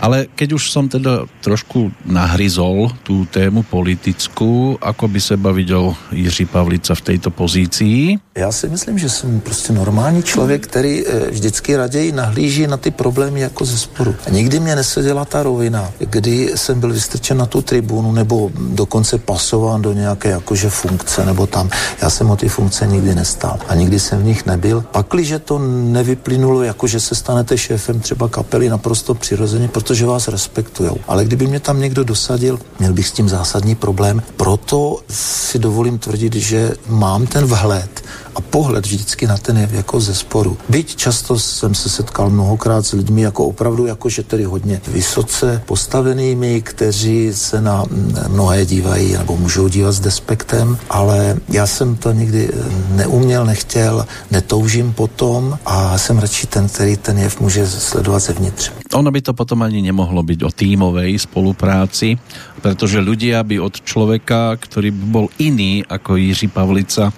Ale keď už som teda trošku nahryzol tú tému politickú, ako by seba viděl Jiří Pavlica v této pozícii? Já si myslím, že jsem prostě normální člověk, který eh, vždycky raději nahlíží na ty problémy jako ze sporu. A nikdy mě neseděla ta rovina, kdy jsem byl vystrčen na tu tribunu nebo dokonce pasován do nějaké jakože funkce nebo tam. Já jsem o ty funkce nikdy nestál a nikdy jsem v nich nebyl. Pakliže to nevyplynulo, jako že se stanete šéfem třeba kapely naprosto přirozeně, protože vás respektujou. Ale kdyby mě tam někdo dosadil, měl bych s tím zásadní problém. Proto si dovolím tvrdit, že mám ten vhled a pohled vždycky na ten jev jako ze sporu. Byť často jsem se setkal mnohokrát s lidmi jako opravdu jakože tedy hodně vysoce postavenými, kteří se na mnohé dívají nebo můžou dívat s despektem, ale já jsem to nikdy neuměl, nechtěl, netoužím potom a jsem radši ten, který ten jev může sledovat zevnitř. Ono by to potom ani nemohlo být o týmovej spolupráci, protože ľudia by od člověka, který by byl iný jako Jiří Pavlica,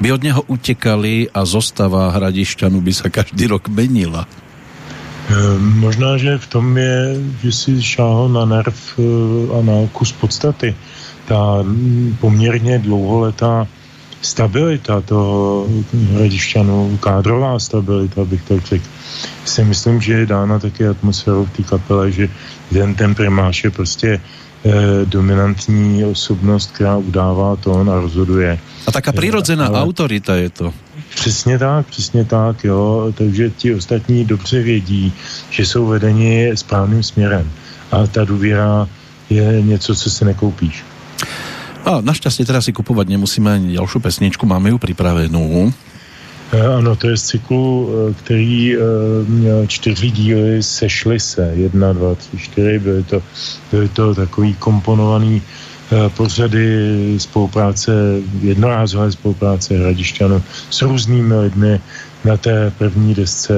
by od něho utekali a zostava Hradišťanu by se každý rok menila. Ehm, možná, že v tom je, že si šáhl na nerv eh, a na kus podstaty. Ta mm, poměrně dlouholetá stabilita toho Hradišťanu, kádrová stabilita, bych tak řekl, si myslím, že je dána taky atmosférou v té kapele, že ten, ten primáš je prostě eh, dominantní osobnost, která udává tón a rozhoduje. A taká přirozená Ale... autorita je to. Přesně tak, přesně tak, jo. Takže ti ostatní dobře vědí, že jsou vedeni správným směrem. A ta důvěra je něco, co si nekoupíš. A naštěstí teda si kupovat nemusíme ani další pesničku, máme ju připravenou. Eh, ano, to je z cyklu, eh, který eh, měl čtyři díly, sešly se, jedna, dva, tři, čtyři, byly to, byly to takový komponovaný pořady spolupráce, jednorázové spolupráce Hradišťanu s různými lidmi. Na té první desce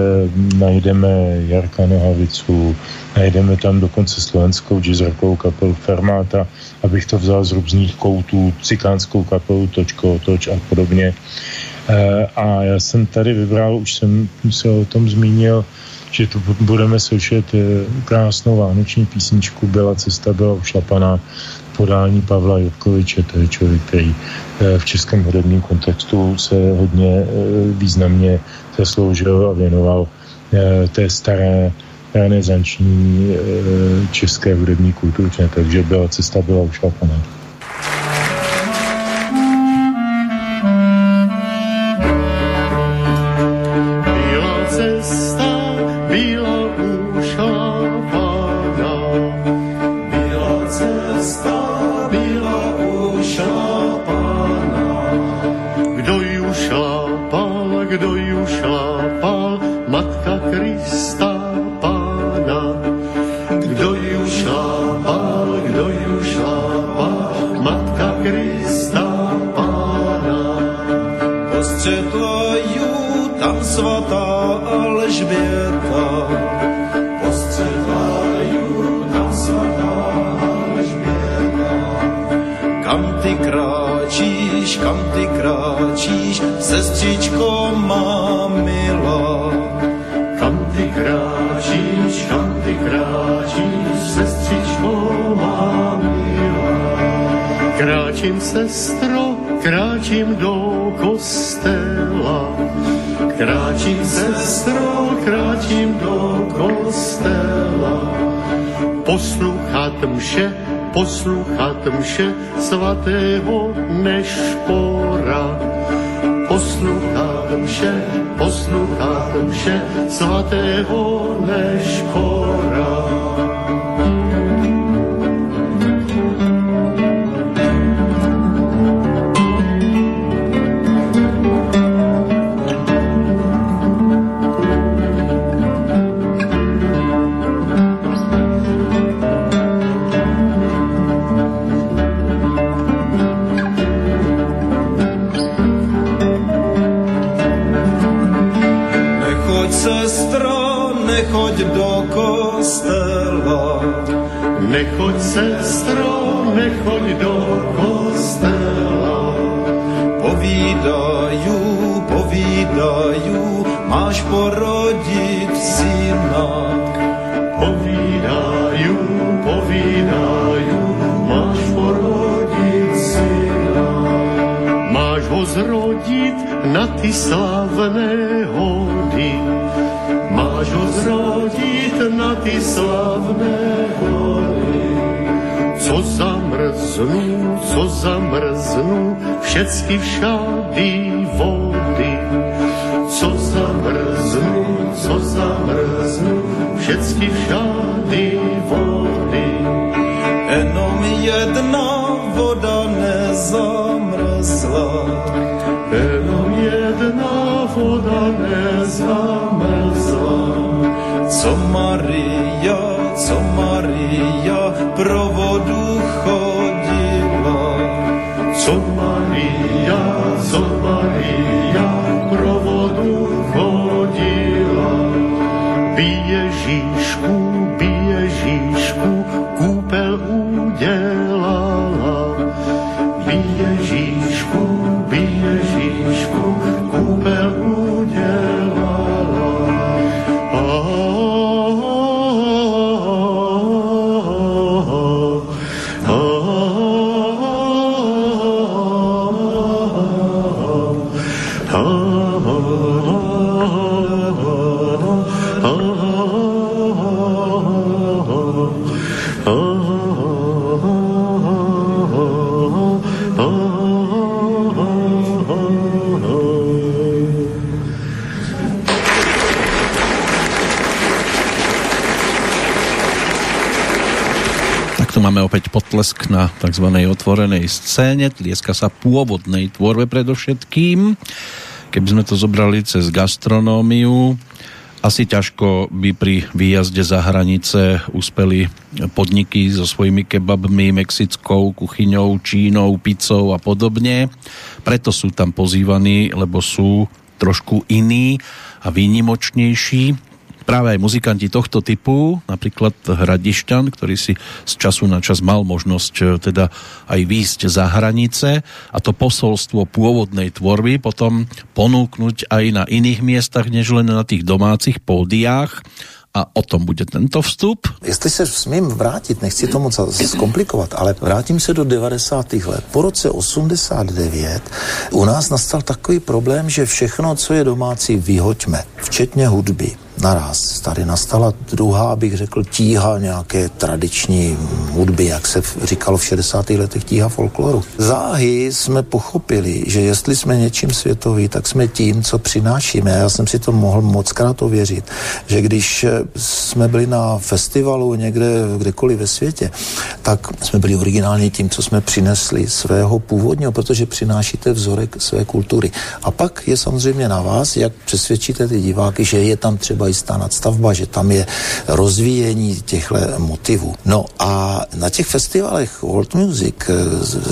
najdeme Jarka Nohavicu, najdeme tam dokonce slovenskou jazzrockovou kapelu Fermáta, abych to vzal z různých koutů, cikánskou kapelu Točko, Toč a podobně. Eh, a já jsem tady vybral, už jsem se o tom zmínil, že tu budeme slyšet eh, krásnou vánoční písničku Byla cesta, byla ušlapaná podání Pavla Jurkoviče, to je člověk, který eh, v českém hudebním kontextu se hodně významně zasloužil a věnoval té staré renesanční české hudební kultuře, takže byla cesta, byla ušlapaná. Kráčíš, kam ty kráčíš, sestřičko má milá. Kam ty kráčíš, kam ty kráčíš, sestřičko má milá. Kráčím, sestro, kráčím do kostela. Kráčím, sestro, kráčím do kostela. Poslouchat mše, poslouchat mše svatého Nešpora. Poslouchat mše, poslouchat mše svatého Nešpora. Nechoď, sestro, nechoď do kostela. Povídajú, povídajú, máš porodit syna. Povídajú, povídajú, máš porodit syna. Máš ho zrodit na ty slavné hody. Máš ho zrodit na ty slavné hody. Co zamrznu, co zamrznu, všecky všady vody. Co zamrznu, co zamrznu, všecky všady vody. Jenom jedna voda nezamrzla. Jenom jedna voda nezamrzla. Co Maria, potlesk na tzv. otvorenej scéne, tlieska sa pôvodnej tvorbe predovšetkým. Keby sme to zobrali cez gastronómiu, asi ťažko by pri výjazde za hranice uspeli podniky so svojimi kebabmi, mexickou kuchyňou, čínou, pizzou a podobne. Preto sú tam pozývaní, lebo sú trošku iní a výnimočnejší práve aj muzikanti tohto typu, napríklad Hradišťan, ktorý si z času na čas mal možnosť e, teda aj výjsť za hranice a to posolstvo pôvodnej tvorby potom ponúknuť aj na iných miestach, než len na tých domácich pódiách a o tom bude tento vstup. Jestli se smím vrátit, nechci to moc zkomplikovat, ale vrátím se do 90. let. Po roce 89 u nás nastal takový problém, že všechno, co je domácí, vyhoďme, včetně hudby naraz. Tady nastala druhá, bych řekl, tíha nějaké tradiční hudby, jak se říkalo v 60. letech, tíha folkloru. Záhy jsme pochopili, že jestli jsme něčím světový, tak jsme tím, co přinášíme. Já jsem si to mohl moc krát ověřit, že když jsme byli na festivalu někde, kdekoliv ve světě, tak jsme byli originální tím, co jsme přinesli svého původního, protože přinášíte vzorek své kultury. A pak je samozřejmě na vás, jak přesvědčíte ty diváky, že je tam třeba jistá nadstavba, že tam je rozvíjení těchto motivů. No a na těch festivalech World Music eh,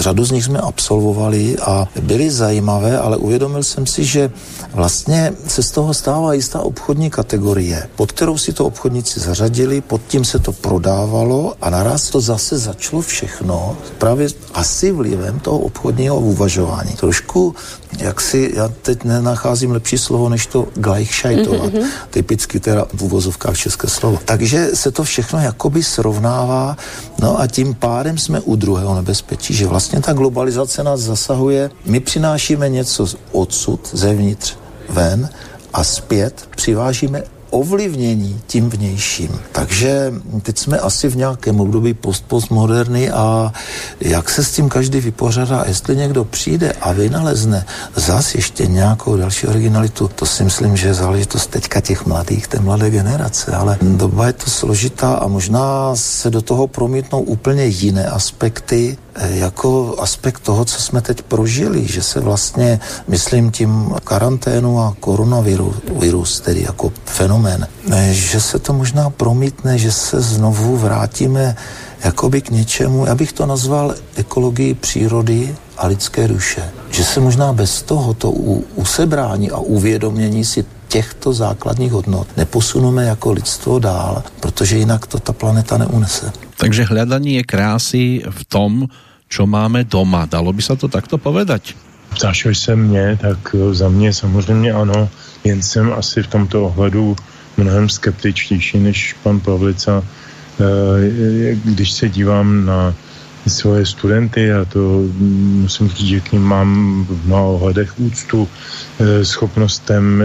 řadu z nich jsme absolvovali a byly zajímavé, ale uvědomil jsem si, že vlastně se z toho stává jistá obchodní kategorie, pod kterou si to obchodníci zařadili, pod tím se to prodávalo a naraz to zase začalo všechno právě asi vlivem toho obchodního uvažování. Trošku jak si, já teď nenacházím lepší slovo, než to gleichscheitovat, mm-hmm. typicky teda v uvozovkách české slovo. Takže se to všechno jakoby srovnává, no a tím pádem jsme u druhého nebezpečí, že vlastně ta globalizace nás zasahuje, my přinášíme něco odsud, zevnitř, ven a zpět přivážíme ovlivnění tím vnějším. Takže teď jsme asi v nějakém období post-postmoderny a jak se s tím každý vypořádá, jestli někdo přijde a vynalezne zas ještě nějakou další originalitu, to si myslím, že je záležitost teďka těch mladých, té mladé generace, ale doba je to složitá a možná se do toho promítnou úplně jiné aspekty, jako aspekt toho, co jsme teď prožili, že se vlastně, myslím tím karanténu a koronavirus, tedy jako fenomén, že se to možná promítne, že se znovu vrátíme jakoby k něčemu, já bych to nazval ekologii přírody a lidské duše. Že se možná bez tohoto usebrání a uvědomění si těchto základních hodnot neposuneme jako lidstvo dál, protože jinak to ta planeta neunese. Takže hledání je krásy v tom, čo máme doma. Dalo by se to takto povedať? Ptáš se mě, tak eh, za mě samozřejmě ano, jen jsem asi v tomto ohledu mnohem skeptičtější než pan Pavlica. Eh, když se dívám na svoje studenty a to musím říct, že k ním mám v mnoha ohledech úctu, eh, schopnostem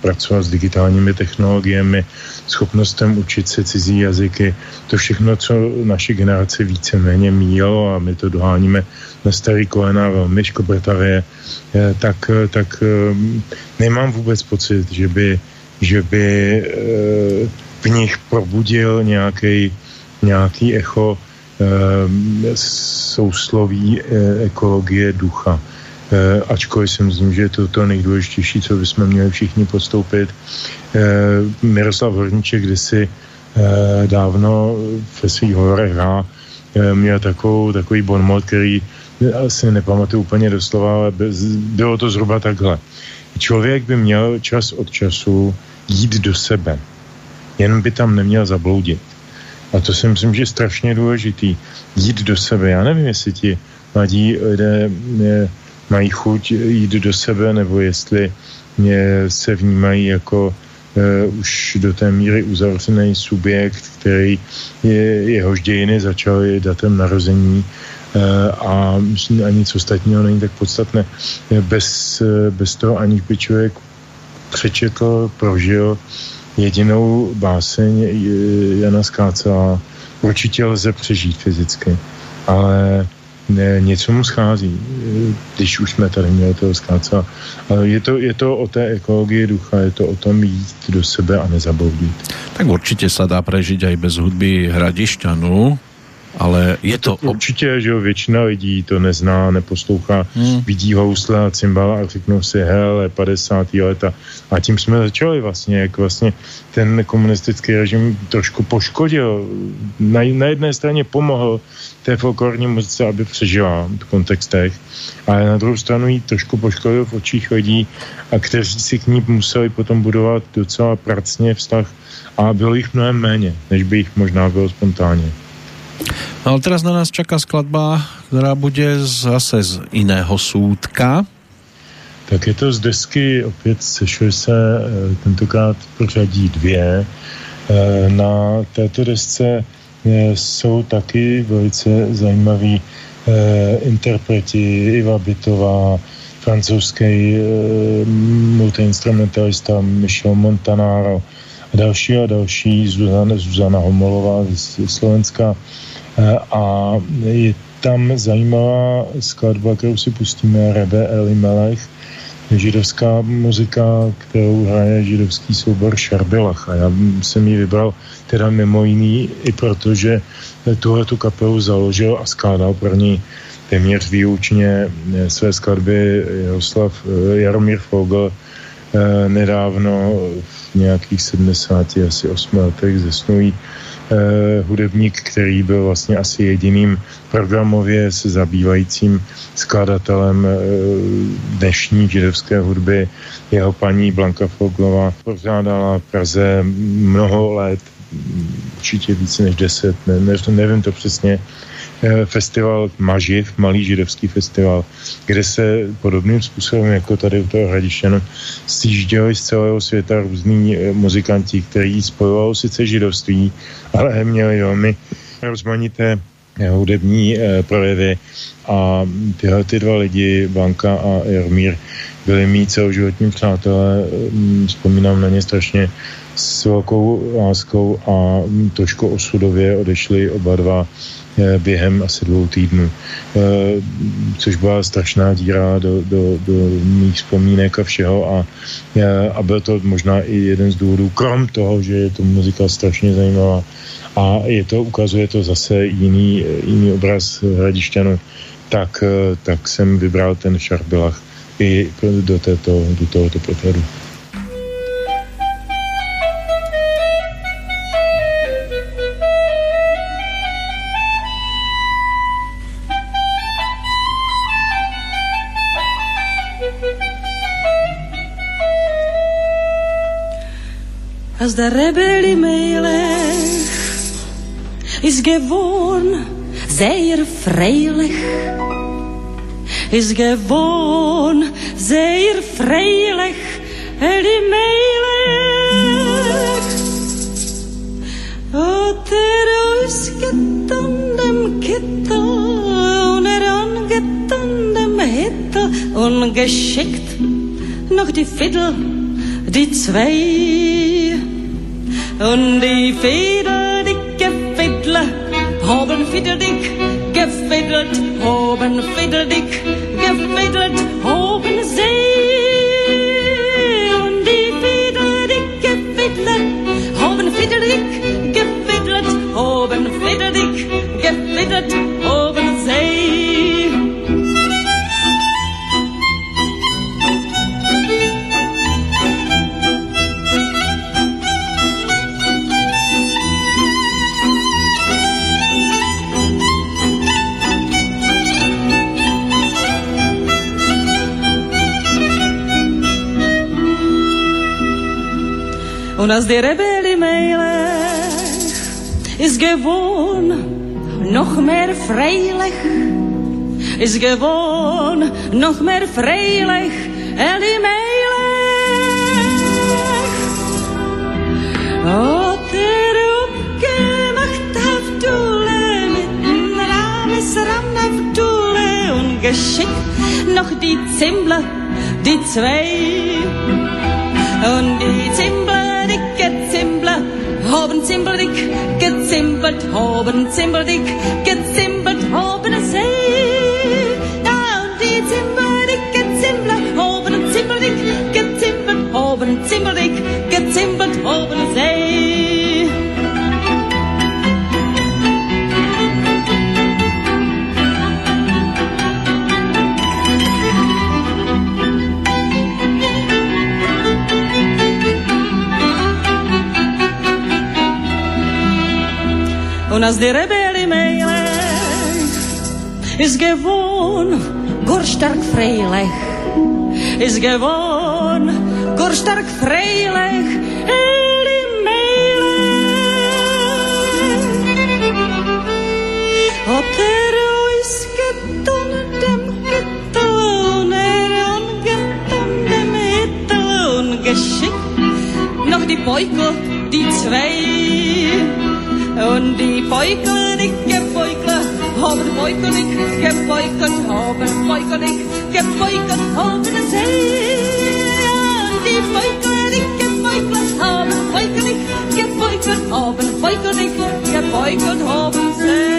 pracovat s digitálními technologiemi, schopnostem učit se cizí jazyky, to všechno, co naše generace víceméně míjelo a my to doháníme na starý kolena velmi škobrtavě, eh, tak, eh, tak eh, nemám vůbec pocit, že by, že by v nich probudil nějaký, nějaký echo sousloví ekologie ducha. E, ačkoliv si myslím, že je to to nejdůležitější, co bychom měli všichni podstoupit. E, Miroslav Horníček kdysi e, dávno ve svých e, měl takovou, takový bonmot, který asi nepamatuju úplně doslova, ale bylo to zhruba takhle. Člověk by měl čas od času jít do sebe. Jen by tam neměl zabloudit. A to si myslím, že je strašně důležitý. Jít do sebe. Já nevím, jestli ti mladí lidé mají chuť jít do sebe, nebo jestli se vnímají jako uh, už do té míry uzavřený subjekt, který je, jehož dějiny začaly datem narození uh, a myslím, ani nic ostatního není tak podstatné. Bez, uh, bez toho, aniž by člověk přečetl, prožil jedinou báseň Jana Skácela, určitě lze přežít fyzicky, ale ne, něco mu schází, když už jsme tady měli toho skáca. Je to, je to o té ekologii ducha, je to o tom jít do sebe a nezabloudit. Tak určitě se dá prežít i bez hudby Hradišťanu, ale je to... Určitě, že jo, většina lidí to nezná, neposlouchá, hmm. vidí housle a cymbala a řeknou si, hele, 50. leta. A tím jsme začali vlastně, jak vlastně ten komunistický režim trošku poškodil. Na, na jedné straně pomohl té folklorní muzice, aby přežila v kontextech, ale na druhou stranu ji trošku poškodil v očích lidí, a kteří si k ní museli potom budovat docela pracně vztah a bylo jich mnohem méně, než by jich možná bylo spontánně. No ale teraz na nás čaká skladba, která bude zase z jiného súdka. Tak je to z desky, opět sešly se eh, tentokrát pořadí dvě. Eh, na této desce eh, jsou taky velice zajímaví interpreti Iva Bitová, francouzský multiinstrumentalista Michel Montanaro a další a další, Zuzana, Zuzana Homolová z Slovenska, a je tam zajímavá skladba, kterou si pustíme, Rebe Eli Melech, židovská muzika, kterou hraje židovský soubor Šarbilach. A já jsem ji vybral teda mimo jiný i proto, že tuhle tu kapelu založil a skládal pro ní téměř výučně své skladby Jaroslav, Jaromír Fogl nedávno nějakých 70, asi 8 letech zesnulý eh, hudebník, který byl vlastně asi jediným programově se zabývajícím skladatelem eh, dnešní židovské hudby. Jeho paní Blanka Foglová pořádala v Praze mnoho let, určitě více než deset, ne, ne, nevím to přesně, festival Maživ, malý židovský festival, kde se podobným způsobem jako tady u toho Hradišťanu sjížděli z celého světa různí eh, muzikanti, kteří spojovali sice židovství, ale měli velmi rozmanité eh, hudební eh, projevy. A tyhle ty dva lidi, Blanka a Jarmír, byli mý celoživotní přátelé, mm, vzpomínám na ně strašně s velkou láskou a mm, trošku osudově odešli oba dva eh, během asi dvou týdnů, Eh, což byla strašná díra do, do, do mých vzpomínek a všeho a, eh, a byl to možná i jeden z důvodů, krom toho, že je to muzika strašně zajímavá. A je to, ukazuje to zase jiný, jiný obraz Hradišťanu, tak, eh, tak jsem vybral ten Šarbilach i do, této, do tohoto pořadu. der Rebel im Melech ist gewohn sehr freilich ist gewohn sehr freilich Eli Melech hat er ausgetan dem Kitta und er angetan dem Hitta und geschickt noch die Fiddle die zwei Und die fiddledicke Fiddle haben fiddledick gefiddelt, undi fiddledick dick, haben sie. Und die fiddledicke Fiddle haben fiddledick gefiddelt, dick, fiddledick gefiddelt, Und als die Rebelle Melech ist gewohnt, noch mehr freilich, ist gewohnt, noch mehr freilich, Eli Melech. Hat er aufgemacht auf Dule, mit Rames ran auf Dule und geschickt noch die Zimbler, die zwei. Und die hoben, Zimberdick, gezimbert hoben, Zimberdick, gezimbert hoben See. zee. Nou, die Zimberdick, gezimbert hoben, Zimberdick, gezimbert hoben, Und als die Rebelle Melech ist gewohnt, gar stark freilich, ist gewohnt, gar stark freilich, Eli Melech. Hat er ausgetan dem Gittel und er angetan dem und geschickt noch die Beutel, die zwei. poikon ik heb poikon, over poikon ik heb poikon, over poikon ik heb poikon, over de zee. Die poikon ik heb poikon, over poikon ik heb poikon, over poikon ik heb poikon, over zee.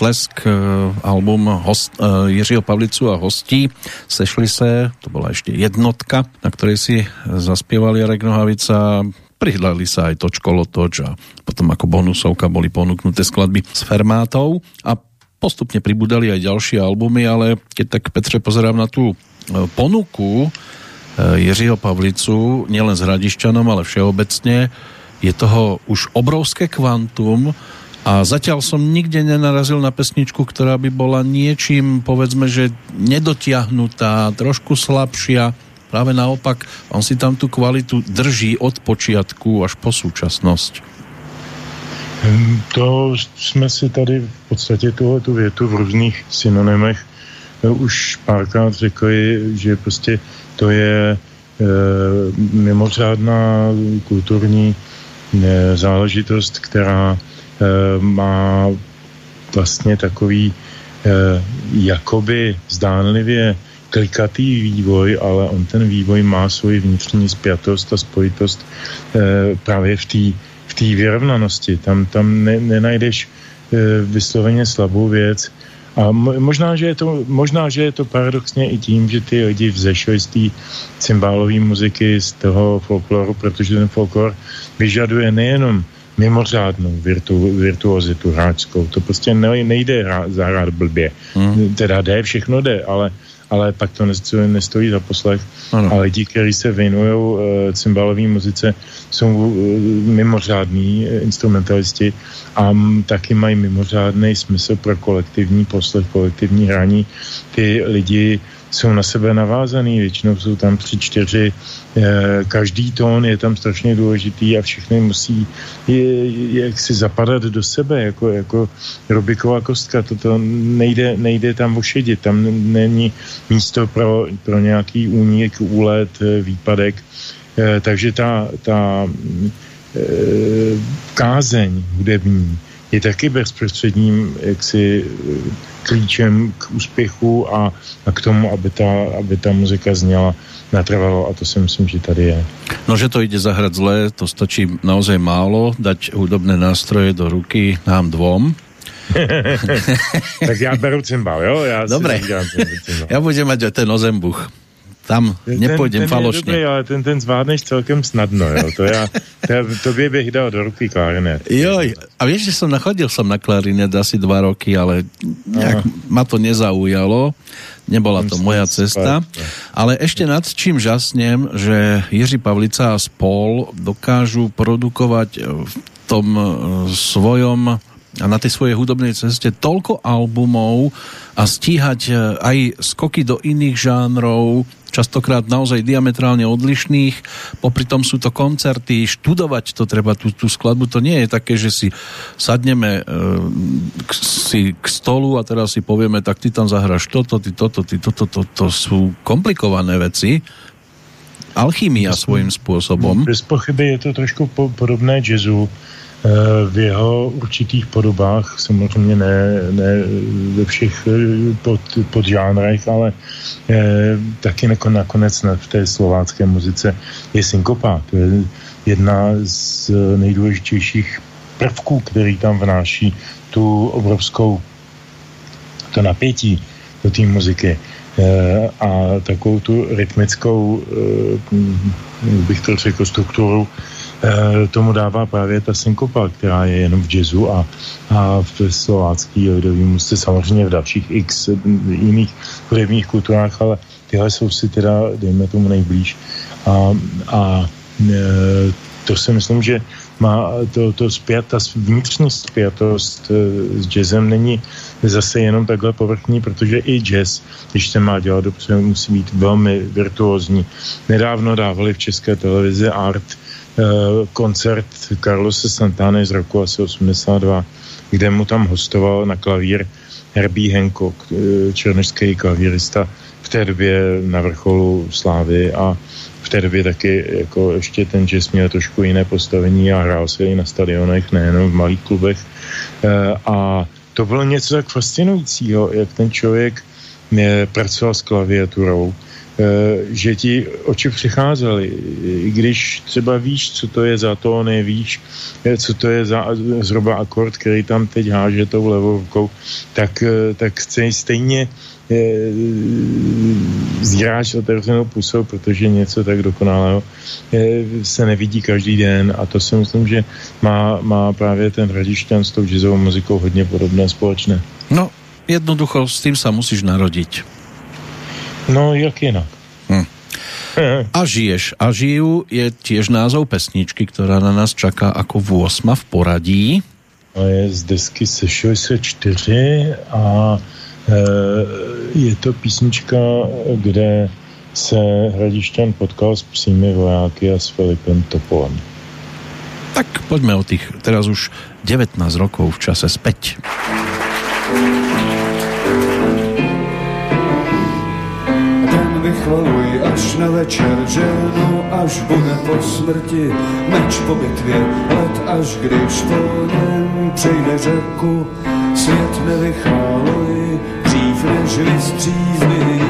Potlesk, eh, album host, uh, Jiřího Pavlicu a hostí. Sešli se, to byla ještě jednotka, na ktorej si zaspievali Jarek Nohavica, prihľadli sa aj Točko Lotoč a potom ako bonusovka boli ponúknuté skladby s Fermátou a postupne pribudali aj ďalšie albumy, ale keď tak Petře pozerám na tú eh, ponuku Jiřího Pavlicu, nielen s Hradišťanom, ale všeobecne, je toho už obrovské kvantum, a zatiaľ som nikde nenarazil na pesničku, ktorá by bola niečím, povedzme, že nedotiahnutá, trošku slabšia. Práve naopak, on si tam tú kvalitu drží od počiatku až po súčasnosť. Hm, to jsme si tady v podstatě tu větu v různých synonymech eh, už párkrát řekli, že prostě to je e, mimořádná kulturní e, záležitost, která má vlastně takový eh, jakoby zdánlivě klikatý vývoj, ale on ten vývoj má svoji vnitřní spjatost a spojitost eh, právě v té v té vyrovnanosti. Tam, tam ne, nenajdeš vysloveně slabou věc. A možná že, je to, možná, že je to paradoxně i tím, že ty lidi vzešli z té cymbálové muziky, z toho folkloru, protože ten folklor vyžaduje nejenom mimořádnou virtu, virtuozitu hráčskou. To prostě ne, nejde zahrát blbě. Hmm. Teda jde, všechno jde, ale, ale pak to nestojí, nestojí za poslech. Ano. A lidi, kteří se věnují uh, cymbalové muzice, jsou uh, mimořádní uh, instrumentalisti a m, taky mají mimořádný smysl pro kolektivní poslech, kolektivní hraní. Ty lidi jsou na sebe navázaný, většinou jsou tam tři, čtyři, eh, každý tón je tam strašně důležitý a všechny musí jak si zapadat do sebe, jako, jako Rubiková kostka, toto nejde, nejde tam ošedit, tam není místo pro, pro nějaký únik, úlet, eh, výpadek, eh, takže ta, ta kázeň hudební je taky bezprostředním jaksi klíčem k úspěchu a, a k tomu, aby ta, aby ta muzika zněla natrvalo a to si myslím, že tady je. No, že to ide zahrať zle, to stačí naozaj málo, dať hudobné nástroje do ruky nám dvom. tak já beru cymbal, jo? Já Dobre, já budem mať ten ozembuch tam ten, nepůjdem ten falošně. Dobrý, ale ten, ten zvládneš celkem snadno, jo. To já, to, by bych dal do ruky klarinet. Joj, a víš, že jsem nachodil jsem na klarinet asi dva roky, ale nějak ma to nezaujalo. Nebola to moja cesta. Ale ešte nad čím žasnem, že Jiří Pavlica a spol dokážu produkovať v tom eh, svojom a na tej svojej hudobnej ceste toľko albumov a stíhať eh, aj skoky do iných žánrov, častokrát naozaj diametrálne odlišných, popri tom sú to koncerty, študovať to treba, tú, tú skladbu, to nie je také, že si sadneme e, k, si k stolu a teraz si povieme, tak ty tam zahraš toto, ty toto, ty toto, to, to, to sú komplikované veci, alchymia svojím spôsobom. Bez pochyby je to trošku po, podobné jazzu, v jeho určitých podobách, samozřejmě ne, ne ve všech eh, pod, podžánrech, ale eh, taky nakonec v té slovácké muzice je synkopa. To je jedna z nejdůležitějších prvků, který tam vnáší tu obrovskou to napětí do té muziky a takovou tu rytmickou, bych to řekl, strukturu, Eh, tomu dává právě ta synkopa, která je jenom v jazzu a, a v slovácký lidový muzice, samozřejmě v dalších x jiných hudebních kulturách, ale tyhle jsou si teda, dejme tomu, nejblíž. A, a e, to si myslím, že má to, to zpět, ta vnitřní zpětost s jazzem není zase jenom takhle povrchní, protože i jazz, když se má dělat dobře, musí být velmi virtuózní. Nedávno dávali v české televizi Art koncert Carlose Santana z roku asi 82, kde mu tam hostoval na klavír Herbie Hancock, černožský klavírista, v té době na vrcholu slávy a v té době taky jako ještě ten jazz měl trošku jiné postavení a hrál se i na stadionech, nejenom v malých klubech. A to bylo něco tak fascinujícího, jak ten člověk pracoval s klaviaturou, že ti oči přicházely. I když třeba víš, co to je za to, nevíš, co to je za zhruba akord, který tam teď háže tou levou rukou, tak, tak stejně zíráš otevřenou pusou, protože něco tak dokonalého se nevidí každý den a to si myslím, že má, má právě ten Radišťan s tou jazzovou muzikou hodně podobné společné. No, jednoducho s tím se musíš narodit. No, jak jinak. Hm. A žiješ. A žiju je tiež názov pesničky, která na nás čaká jako 8 v poradí. A je z desky se 64 a je to písnička, kde se Hradišťan potkal s psími vojáky a s Filipem Topolem. Tak pojďme o těch teraz už 19 rokov v čase späť. Vychvaluj až na večer ženu, až bude po smrti, meč po bitvě, let až když po něm přejde řeku, svět nevychvaluj, dřív než vystřízlíš.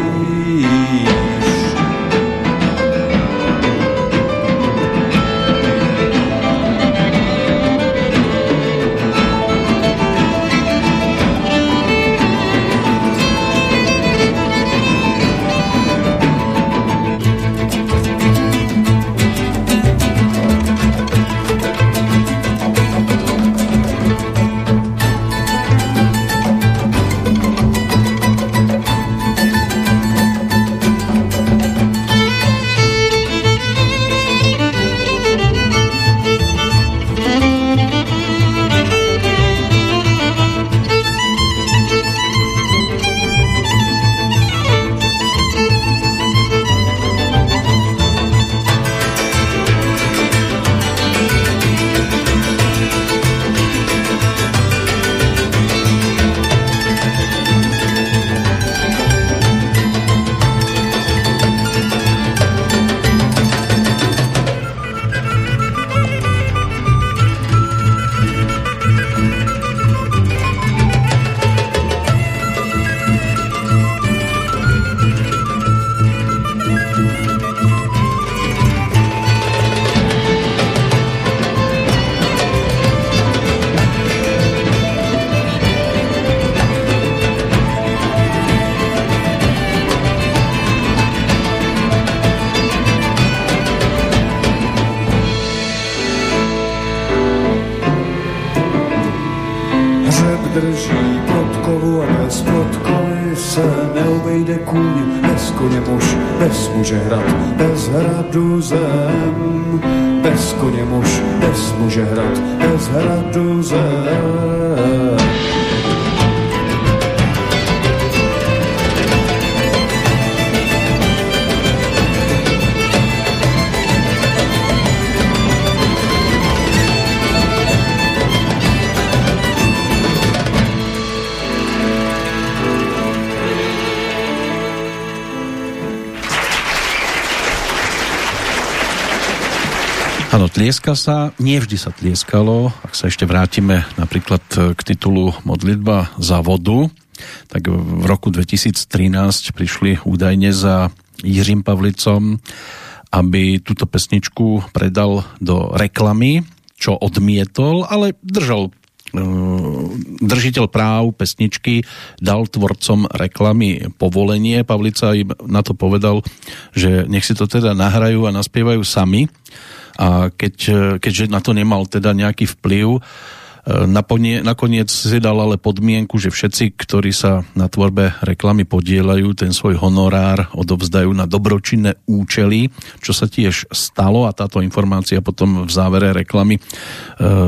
drží protkovu a bez protkovy se neobejde kůň, bez koně muž, bez muže hrad, bez hradu zem. Bez koně muž, bez muže hrad, bez hradu zem. Tlieska sa, nie vždy sa tlieskalo, ak sa ešte vrátime napríklad k titulu Modlitba za vodu, tak v roku 2013 prišli údajne za Jiřím Pavlicom, aby túto pesničku predal do reklamy, čo odmietol, ale držal e, držiteľ práv pesničky dal tvorcom reklamy povolenie. Pavlica im na to povedal, že nech si to teda nahrajú a naspievajú sami a keď, keďže na to nemal teda nejaký vplyv, e, Naponie, nakoniec si dal ale podmienku, že všetci, ktorí sa na tvorbe reklamy podielajú, ten svoj honorár odovzdajú na dobročinné účely, čo sa tiež stalo a táto informácia potom v závere reklamy e,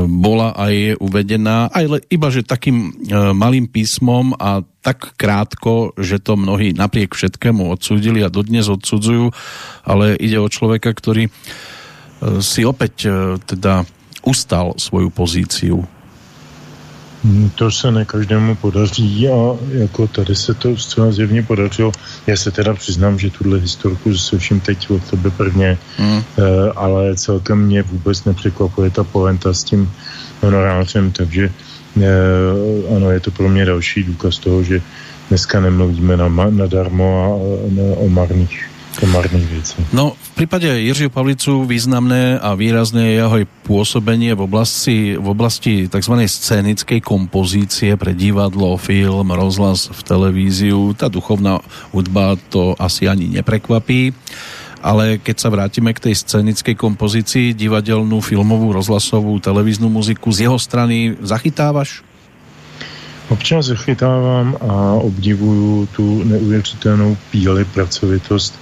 bola aj uvedená, aj iba že takým malým písmom a tak krátko, že to mnohí napriek všetkému odsúdili a dodnes odsudzujú, ale ide o človeka, ktorý si opäť teda ustal svoju pozíciu Hmm, to se ne každému podaří a jako tady se to zcela zjevně podařilo. Já se teda přiznám, že tuhle historku vším teď od tebe prvně, mm. ale celkem mě vůbec nepřekvapuje ta poenta s tím honorářem, takže eh, ano, je to pro mě další důkaz toho, že dneska nemluvíme na, nadarmo a na, o marných marných věcí. No, v prípade Jiřího Pavlicu významné a výrazné je jeho pôsobenie v oblasti, v oblasti tzv. scénickej kompozície pre divadlo, film, rozhlas v televíziu. Ta duchovná hudba to asi ani neprekvapí. Ale keď sa vrátime k tej scénickej kompozícii, divadelnú, filmovú, rozhlasovú, televíznu muziku, z jeho strany zachytávaš? Občas zachytávám a obdivuju tu neuvěřitelnou píli, pracovitost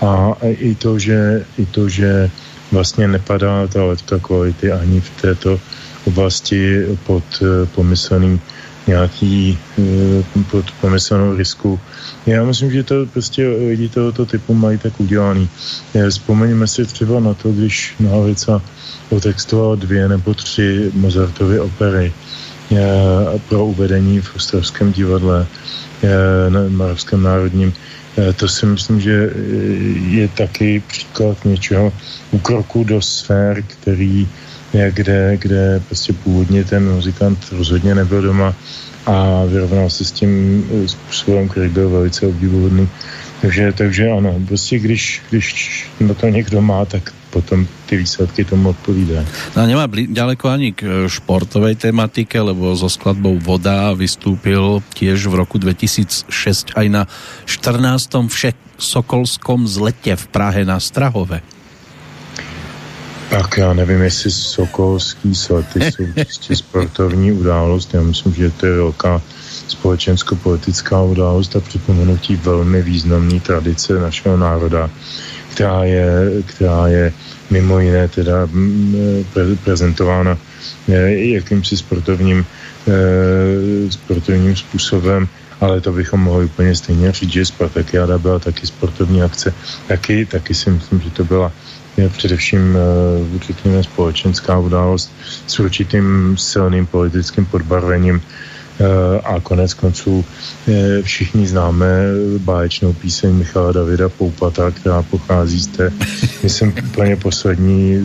a i to, že, i to, že vlastně nepadá ta letka kvality ani v této oblasti pod eh, pomyslný nějaký eh, pod pomyslnou risku. Já myslím, že to prostě lidi tohoto typu mají tak udělaný. Eh, vzpomeňme si třeba na to, když Nohavica otextoval dvě nebo tři Mozartovy opery pro uvedení v Ostravském divadle, na Marovském národním Eh, to si myslím, že eh, je taky příklad něčeho úkroku do sfér, který kde, kde prostě původně ten muzikant rozhodně nebyl doma a vyrovnal se s tím eh, způsobem, který byl velice obdivuhodný. Takže, takže ano, prostě když, když na to někdo má, tak potom ty výsledky tomu odpovídají. No nemá ďaleko ani k e, športovej tematike, lebo so skladbou Voda vystúpil tiež v roku 2006 aj na 14. všech Sokolskom zlete v Prahe na Strahove. Tak já nevím, jestli Sokolský slety jsou čistě sportovní událost. Já myslím, že to je velká společensko-politická událost a připomenutí velmi významné tradice našeho národa, která je, která je mimo jiné teda pre, prezentována eh, jakýmsi sportovním, eh, sportovním způsobem, ale to bychom mohli úplně stejně říct, že Spartakiáda byla taky sportovní akce. Taky, taky si myslím, že to byla je především, řekněme, společenská událost s určitým silným politickým podbarvením a konec konců eh, všichni známe báječnou píseň Michala Davida Poupata, která pochází z té, myslím, úplně poslední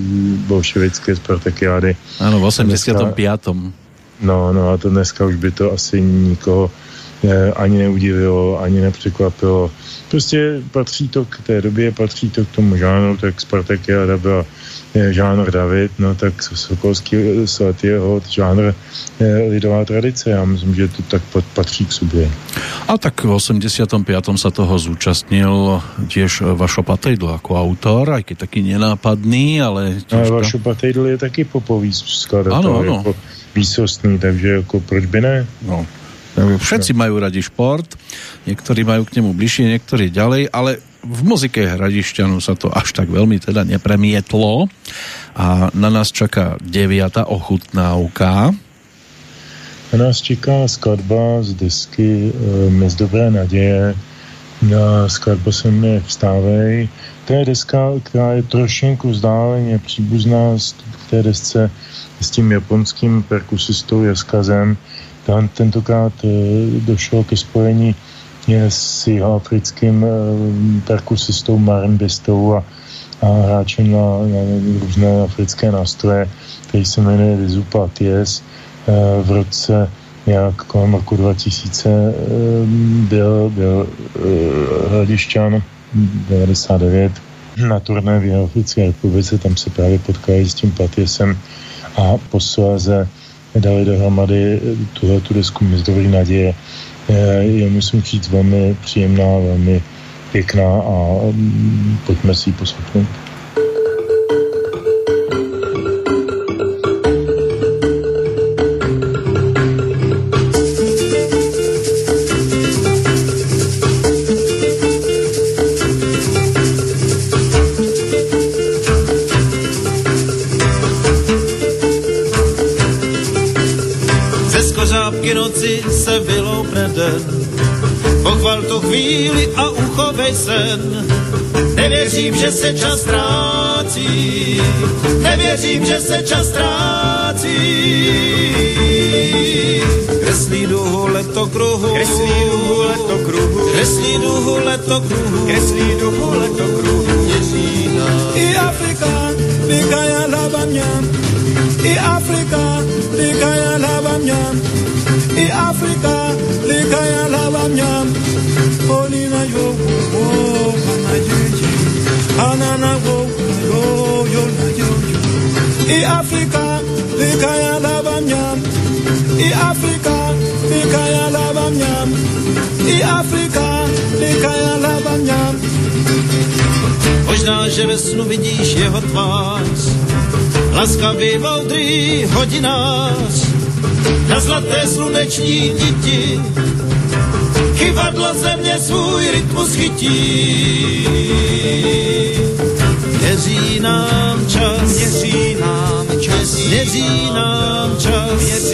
bolševické Spartakiády. Ano, v 85. No, no a to dneska už by to asi nikoho eh, ani neudivilo, ani nepřekvapilo. Prostě patří to k té době, patří to k tomu žánru, tak Spartakiáda byla žánr David, no tak Sokolský slet je jeho žánr lidová tradice. Já myslím, že to tak patří k sobě. A tak v 85. sa toho zúčastnil tiež Vašo Patejdl jako autor, aj keď taký nenápadný, ale... Tiež ale Vašo Patejdl je taky popový skladatel, jako výsostný, takže jako proč by ne? No. Všetci majú radi šport, niektorí majú k nemu bližšie, niektorí ďalej, ale v muzike Hradišťanu sa to až tak veľmi teda nepremietlo a na nás čaká deviata ochutnávka. Na nás čeká skladba z desky e, z dobré naděje. Na skladba se jmenuje Vstávej. To je deska, která je trošinku vzdáleně příbuzná k té desce s tím japonským perkusistou Jaskazem. Tam tentokrát e, došlo ke spojení s africkým eh, perkusistou Marimbistou a, a hráčem na, na různé africké nástroje, který se jmenuje Rizupa Ties. Eh, v roce nějak kolem roku 2000 eh, byl, byl Hladišťan 99 na turné v Africké republice, tam se právě potkali s tím Patiesem a posléze dali dohromady tuhle tu desku Mzdový naděje je, musím říct, velmi příjemná, velmi pěkná a mm, pojďme si ji poslechnout. Čas ztrácí. Nevěřím, že se čas ztrácí. Kreslí duhu letokruhu. Kreslí duhu letokruhu. Kreslí duhu letokruhu. Kreslí duhu letokruhu. I Afrika, likaya labamnyam. I Afrika, likaya labamnyam. I Afrika, likaya labamnyam. Olina yo wo hana jeje. Hanana wo yo yo na yo yo. I Afrika, likaya labamnyam. I Afrika, likaya labamnyam. I Afrika, likaya labamnyam. Možná, že ve snu vidíš jeho tvář, laskavý moudrý hodinář, na zlaté sluneční diti, chyvadlo země svůj rytmus chytí. Měří nám čas, měří nám čas,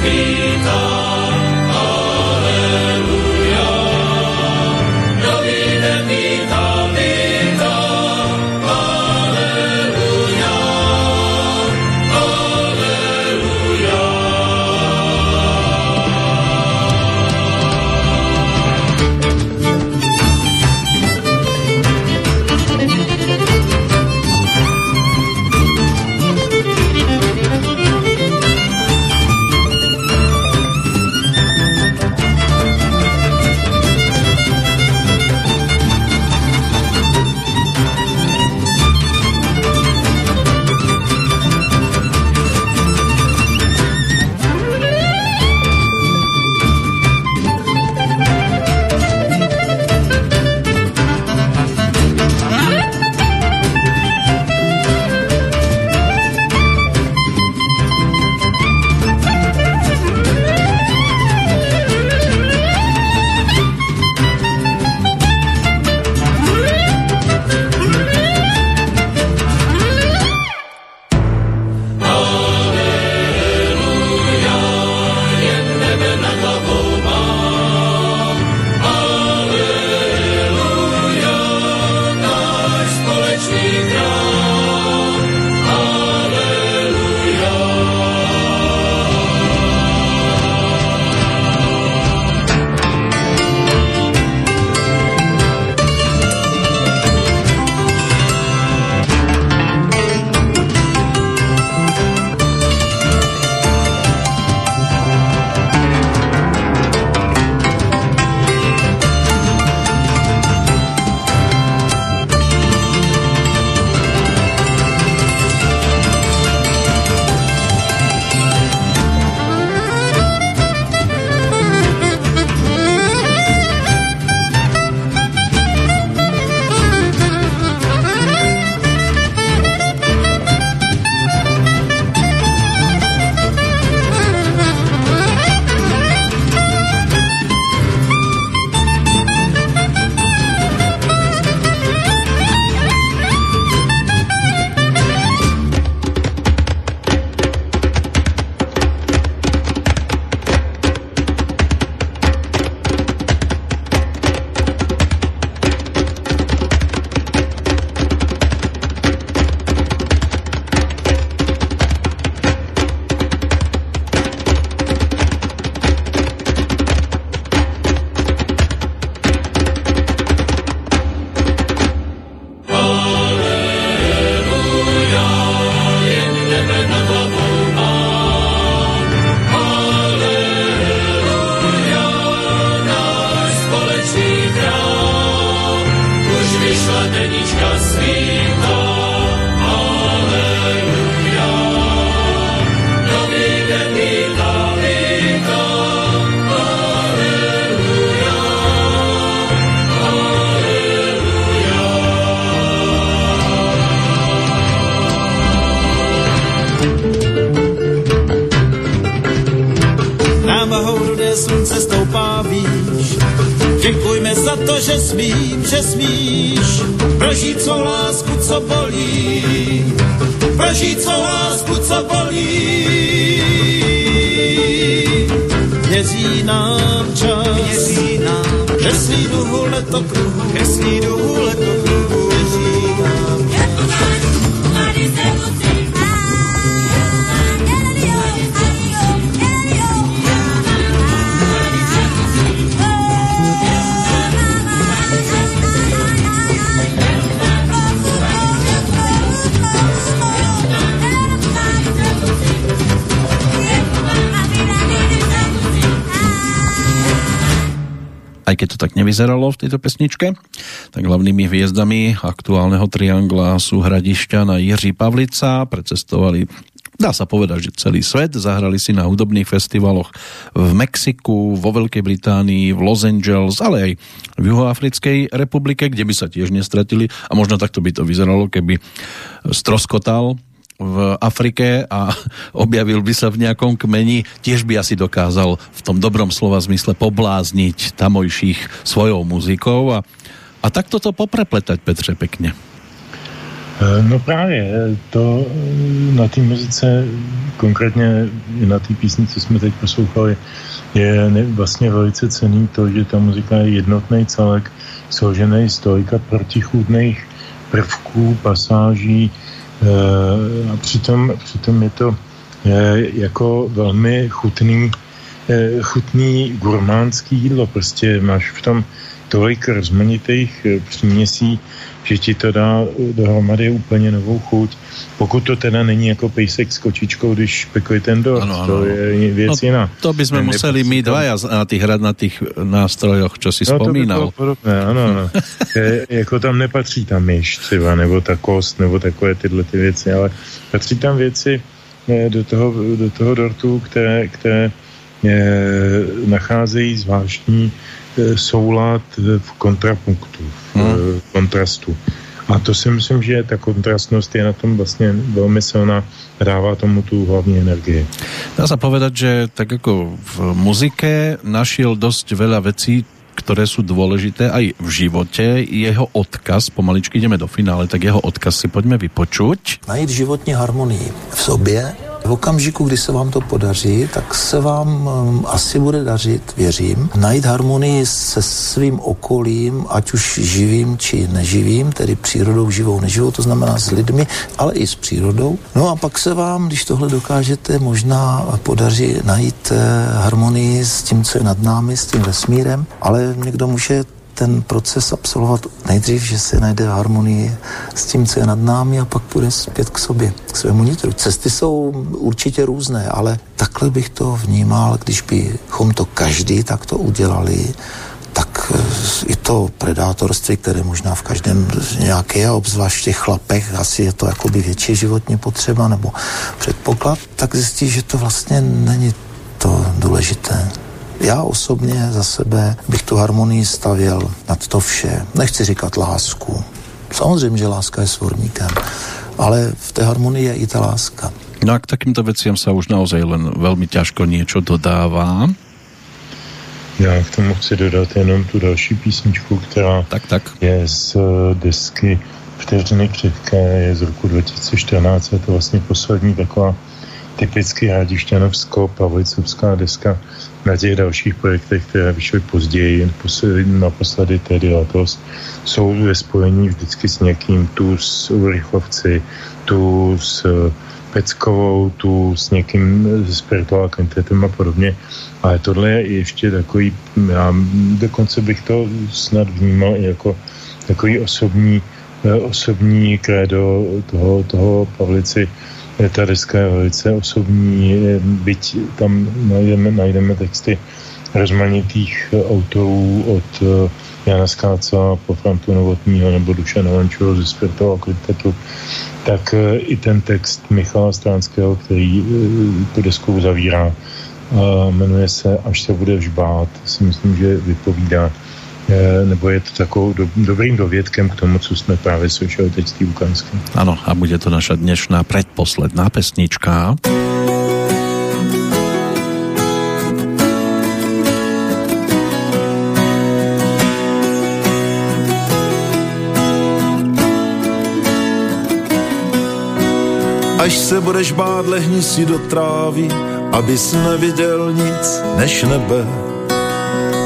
be. Nevyzeralo v tejto pesničke, tak hlavnými hviezdami aktuálneho triangla sú hradišťa na Jiří Pavlica, precestovali Dá sa povedať, že celý svet. Zahrali si na hudobných festivaloch v Mexiku, vo Veľkej Británii, v Los Angeles, ale aj v Juhoafrickej republike, kde by sa tiež nestratili. A možno takto by to vyzeralo, keby stroskotal v Afrike a objavil by sa v nejakom kmeni, tiež by asi dokázal v tom dobrom slova zmysle poblázniť tamojších svojou muzikou a, a takto to poprepletať, Petře, pekne. Eh, No právě to eh, na té muzice, konkrétně na té písni, co jsme teď poslouchali, je vlastně velice cený to, že ta muzika je jednotný celek, složený z tolika protichůdných prvků, pasáží eh, a přitom, přitom je to eh, jako velmi chutný, eh, chutný gurmánský jídlo. Prostě máš v tom tolik rozmanitých eh, příměsí, že ti to dá eh, dohromady úplně novou chuť. Pokud to teda není jako pejsek s kočičkou, když pekuje ten dort, Ano, ano, to je věc jiná. No, to by sme Ne- museli my dvaja na tých hrať na tých nástrojoch, čo si No, to by spomínal. bylo podobné, ano, ano. Je, jako tam nepatří ta myš třeba, nebo ta kost, nebo takové tyhle ty věci, ale patří tam věci eh, do toho, do toho dortu, které, které eh, nacházejí zvláštní soulad eh, v kontrapunktu, v hmm. kontrastu. A to si myslím, že ta kontrastnost je na tom vlastně velmi silná a dává tomu tu hlavní energii. Dá sa povedať, že tak ako v muzike našiel dosť veľa vecí, ktoré sú dôležité aj v živote. Jeho odkaz, pomaličky ideme do finále, tak jeho odkaz si poďme vypočuť. Najít životní harmonii v sobě. V okamžiku, kdy se vám to podaří, tak se vám um, asi bude dařit, věřím, najít harmonii se svým okolím, ať už živým či neživým, tedy přírodou živou, neživou, to znamená s lidmi, ale i s přírodou. No a pak se vám, když tohle dokážete, možná podaří najít eh, harmonii s tím, co je nad námi, s tím vesmírem, ale někdo může ten proces absolvovat nejdřív, že se najde harmonii s tím, co je nad námi a pak půjde zpět k sobě, k svému nitru. Cesty jsou určitě různé, ale takhle bych to vnímal, když bychom to každý takto udělali, tak eh, i to predátorství, které možná v každém nějaké, a obzvlášť v těch chlapech, asi je to jakoby větší životní potřeba nebo předpoklad, tak zjistí, že to vlastně není to důležité. Já osobně za sebe bych tu harmonii stavěl nad to vše. Nechci říkat lásku. Samozřejmě, že láska je svorníkem, ale v té harmonii je i ta láska. No a k takýmto veciam sa už naozaj len veľmi ťažko niečo dodáva. Já k tomu chci dodat jenom tu další písničku, která tak, tak. je z eh, desky Vteřiny křivké, je z roku 2014, je to vlastně poslední taková typicky hradišťanovsko-pavlicovská deska na těch dalších projektech, které vyšly později, posledy, naposledy tedy letos, jsou ve spojení vždycky s někým, tu s Urychlovci, tu s eh, Peckovou, tu s někým ze spirituál kvintetem a podobně. Ale tohle je ještě takový, já dokonce bych to snad vnímal i jako takový osobní, eh, osobní krédo toho, toho Pavlici. Eh, Ta deska je velice osobní, eh, byť tam najdeme, najdeme texty rozmanitých eh, autorů od eh, Jana Skáca po Frantu Novotního nebo Duša Novančova ze Spirtova kvintetu, tak e, i ten text Michala Stránského, který tu desku uzavírá, jmenuje se Až se budeš bát, si myslím, že vypovídá nebo je to takovou do, dobrým dovědkem k tomu, co jsme právě slyšeli teď z té Ano, a bude to naša dnešná predposledná pesnička. Až se budeš bát, lehni si do trávy, abys neviděl nic než nebe.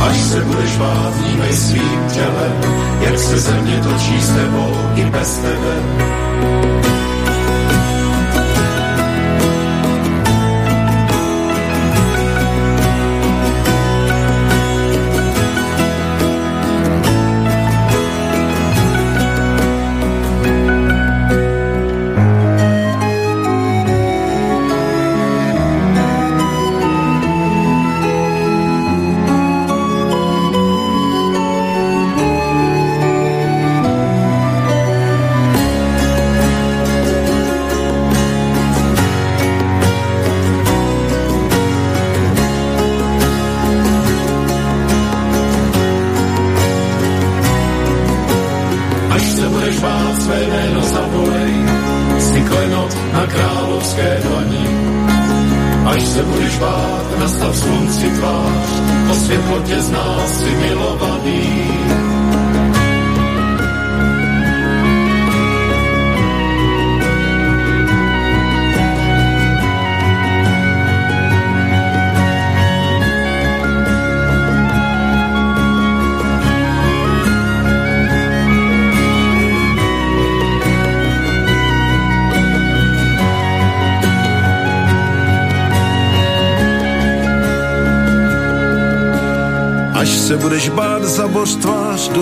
Až se budeš bát, vnímej svým tělem, jak se země točí s tebou i bez tebe.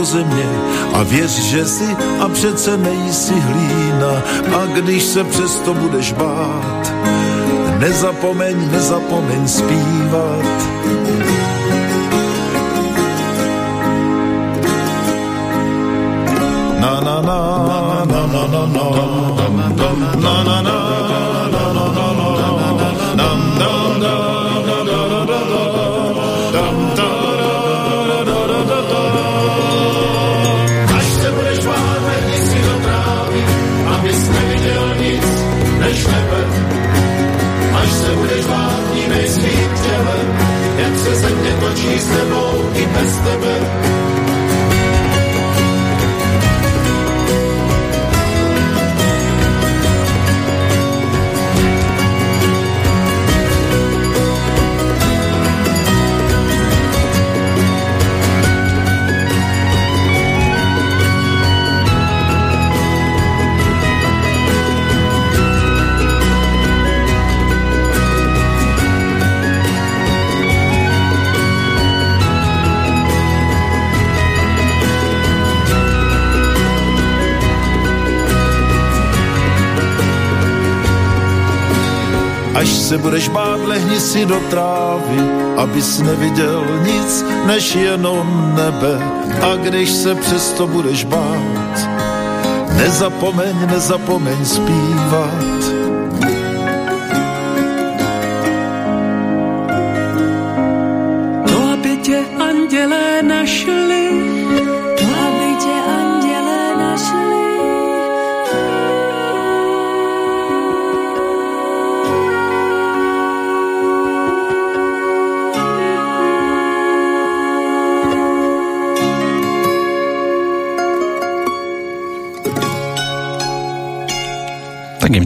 Země a věř, že si a přece nejsi hlína a když se přesto budeš bát, nezapomeň, nezapomeň zpívat. Na na na na na na na na na na na točí s tebou i bez tebe. Až se budeš bát, lehni si do trávy, abys neviděl nic než jenom nebe. A když se přesto budeš bát, nezapomeň, nezapomeň zpívat.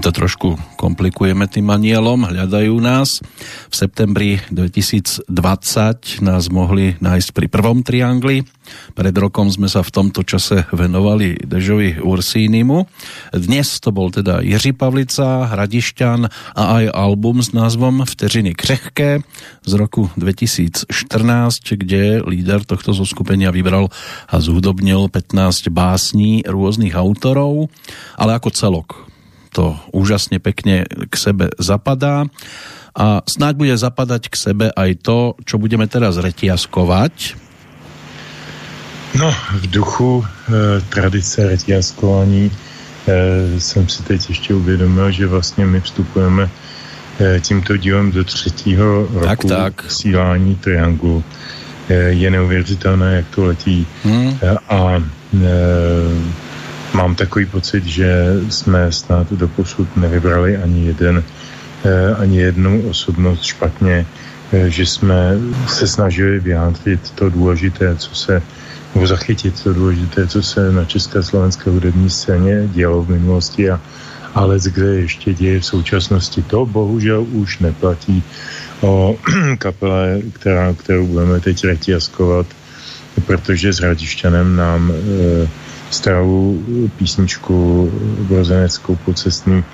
To trošku komplikujeme tým anielom, hľadajú nás. V septembri 2020 nás mohli nájsť pri prvom triangli. Pred rokom sme sa v tomto čase venovali Dežovi Ursínimu. Dnes to bol teda Jiří Pavlica, Hradišťan a aj album s názvom Vteřiny křehké z roku 2014, kde líder tohto zoskupenia vybral a zhudobnil 15 básní rôznych autorov, ale ako celok to úžasne pekne k sebe zapadá a snáď bude zapadať k sebe aj to, čo budeme teraz retiaskovať. No, v duchu e, tradice retiaskování e, jsem si teď ještě uvědomil, že vlastně my vstupujeme e, tímto dílem do třetího roku tak, tak. sílání Trianglu. E, je neuvěřitelné, jak to letí. Hmm. E, a e, mám takový pocit, že jsme snad do posud nevybrali ani jeden, eh, ani jednu osobnost špatně, eh, že jsme se snažili vyjádřit to důležité, co se nebo zachytit to důležité, co se na české slovenské hudební scéně dělo v minulosti a ale kde ještě děje v současnosti. To bohužel už neplatí o kapele, která, kterou budeme teď retiaskovat, protože s Radišťanem nám e, starou písničku brozeneckou pocestný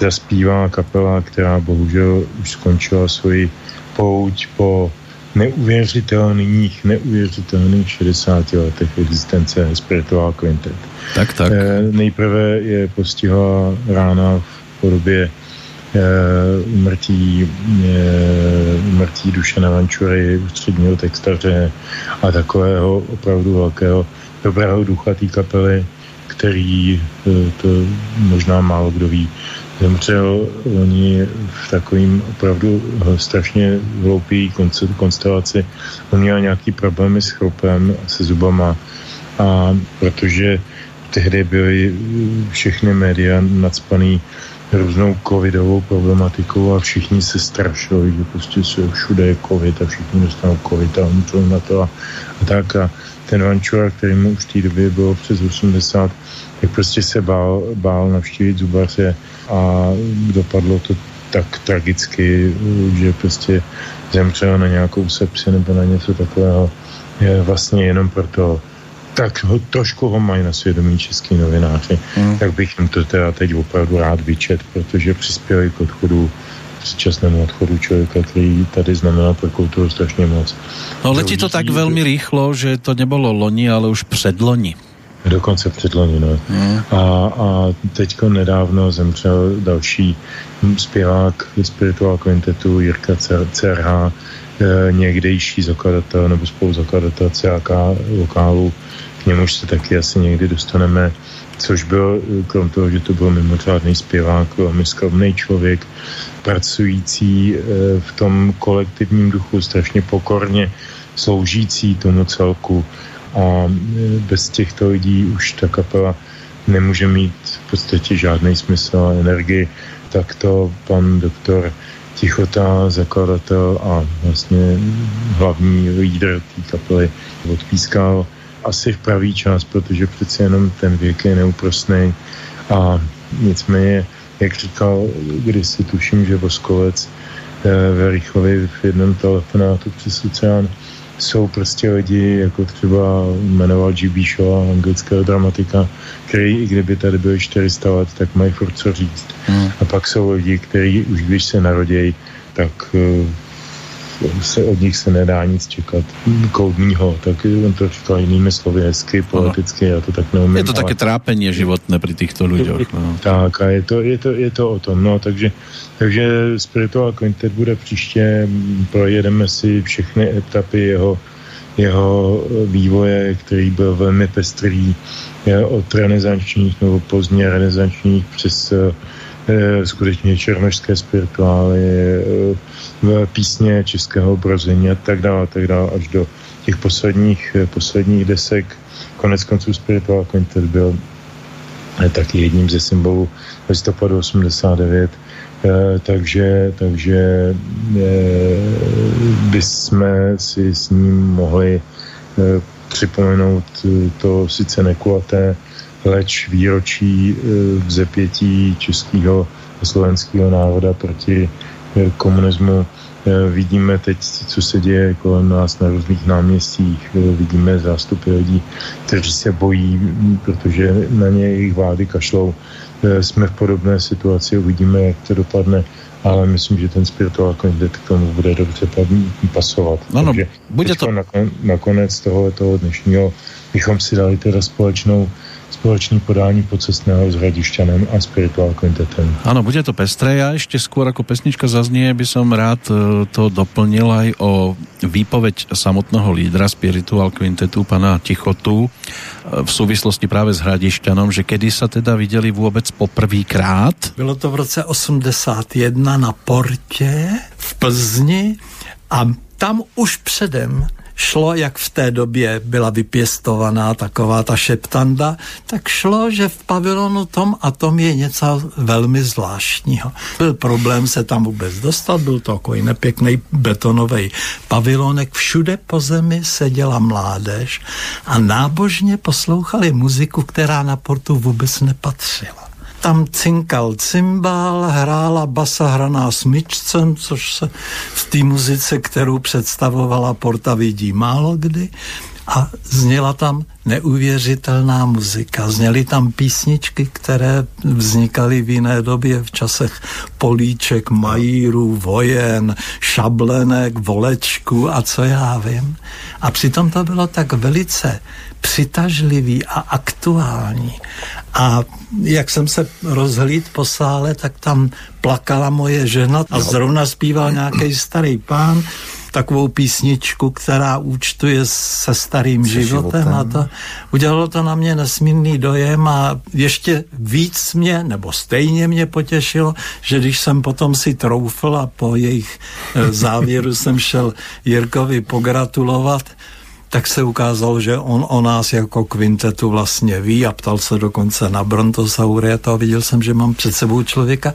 zaspívá kapela, která bohužel už skončila svoji pouť po neuvěřitelných, neuvěřitelných 60 letech existence Spiritual Quintet. Tak, tak. E, nejprve je postihla rána v podobě umrtí, umrtí duše na Vančury, ústředního textaře a takového opravdu velkého dobrého ducha té kapely, který e, to možná málo kdo ví. Zemřel oni v takovým opravdu strašně hloupý konstelaci. On měl nějaký problémy s chropem, se zubama a protože tehdy byly všechny média nadspaný různou covidovou problematikou a všichni se strašili, že prostě se všude je covid a všichni dostanou covid a umřou na to a, a tak a ten Vančura, který mu už v té době bylo přes 80, tak prostě se bál, bál navštívit zubaře a dopadlo to tak tragicky, že prostě zemřel na nějakou sepsi nebo na něco takového. Je vlastně jenom proto, tak ho, trošku ho mají na svědomí český novináři, mm. tak bych jim to teda teď opravdu rád vyčet, protože přispěli k odchodu předčasnému odchodu člověka, který tady znamená pro kulturu strašně moc. No letí to tak velmi rýchlo, že to nebylo loni, ale už předloni. Dokonce předloni, no. Mm. A, a teďko nedávno zemřel další zpěvák Spiritual Quintetu Jirka CRH, eh, někdejší zakladatel nebo spoluzakladatel CAK vokálu, k němuž se taky asi někdy dostaneme což byl, krom toho, že to byl mimořádný zpěvák, velmi skromný člověk, pracující eh, v tom kolektivním duchu, strašně pokorně sloužící tomu celku. A eh, bez těchto lidí už ta kapela nemůže mít v podstatě žádný smysl a energii. Tak to pan doktor Tichota, zakladatel a vlastně hlavní lídr té kapely odpískal asi v pravý čas, protože přece jenom ten věk je neúprostný a nicméně, jak říkal když si tuším, že Voskovec eh, ve Rychlovi v jednom telefonátu přes oceán jsou prostě lidi, jako třeba jmenoval G.B. Shaw, anglického dramatika, který, i kdyby tady byly 400 let, tak mají furt co říct. Hmm. A pak jsou lidi, kteří už když se narodějí, tak uh, se od nich se nedá nic čekat koudního, tak on to říkal jinými slovy hezky, politicky, já to tak neumím. Je to ale... také trápení životné při těchto lidech. No. Tak a je to, je, to, je to o tom, no, takže, takže Spiritual Quintet bude příště, projedeme si všechny etapy jeho, jeho vývoje, který byl velmi pestrý, od renesančních nebo pozdně renesančních přes e, skutečně černožské spirituály, e, v písně českého brození a tak dále, a tak dále, až do těch posledních, eh, posledních desek. Konec konců Spiritual Quintet byl eh, taky jedním ze symbolů listopadu 89, eh, takže, takže bychom si s ním mohli připomenout to sice nekulaté, leč výročí v zepětí českého a slovenského národa proti komunismu vidíme teď, co se děje kolem nás na různých náměstích, vidíme zástupy lidí, kteří se bojí, protože na ně jejich vlády kašlou. Jsme v podobné situaci, uvidíme, jak to dopadne ale myslím, že ten spirituál kvintet k tomu bude dobře pasovat. Ano, Takže bude to... nakonec toho, toho dnešního bychom si dali teda společnou spoločný podání pocestného s Hradišťanem a Spiritual Quintetem. Áno, bude to pestré. Ja ešte skôr ako pesnička zaznie, by som rád e, to doplnil aj o výpoveď samotného lídra Spiritual Quintetu, pana Tichotu, e, v súvislosti práve s Hradišťanom, že kedy sa teda videli vôbec poprvýkrát? Bylo to v roce 81 na Portě v Plzni a tam už předem šlo, jak v té době byla vypěstovaná taková ta šeptanda, tak šlo, že v pavilonu tom a tom je něco velmi zvláštního. Byl problém se tam vůbec dostat, byl to takový nepěkný betonový pavilonek, všude po zemi seděla mládež a nábožně poslouchali muziku, která na portu vůbec nepatřila tam cinkal cymbál, hrála basa hraná smyčcem, což se v té muzice, kterou představovala Porta vidí málo kdy a zněla tam neuvěřitelná muzika. Zněly tam písničky, které vznikaly v jiné době v časech políček, majírů, vojen, šablenek, volečku a co já vím. A přitom to bylo tak velice přitažlivý a aktuální. A jak jsem se rozhlíd po sále, tak tam plakala moje žena a zrovna zpíval nějaký starý pán takovou písničku, která účtuje se starým se životem, životem. a to udělalo to na mě nesmírný dojem a ještě víc mě, nebo stejně mě potěšilo, že když jsem potom si troufl a po jejich eh, závěru jsem šel Jirkovi pogratulovat, tak se ukázalo, že on o nás jako kvintetu vlastně ví a ptal se dokonce na Brontosaury a viděl jsem, že mám před sebou člověka,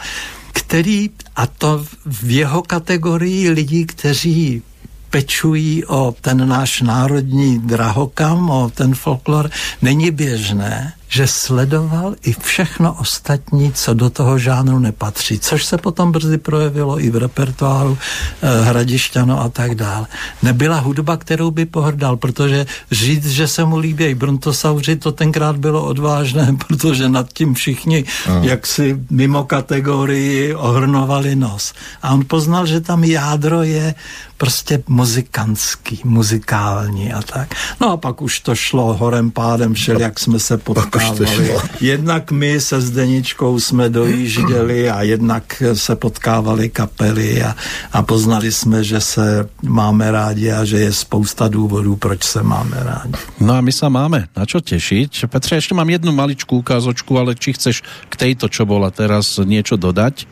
který, a to v jeho kategorii lidí, kteří pečují o ten náš národní drahokam, o ten folklor, není běžné, že sledoval i všechno ostatní, co do toho žánru nepatří, což se potom brzy projevilo i v repertoáru eh, Hradišťano a tak dále. Nebyla hudba, kterou by pohrdal, protože říct, že se mu líbí Brontosauři, to tenkrát bylo odvážné, protože nad tím všichni uh. jaksi mimo kategorii ohrnovali nos. A on poznal, že tam jádro je prostě muzikantský, muzikální a tak. No a pak už to šlo horem pádem, všel, jak jsme se potkávali. Jednak my se Zdeničkou jsme dojížděli a jednak se potkávali kapely a, a poznali jsme, že se máme rádi a že je spousta důvodů, proč se máme rádi. No a my se máme na čo tešiť. Petře, ještě mám jednu maličku ukázočku, ale či chceš k tejto, čo bola teraz, niečo dodať?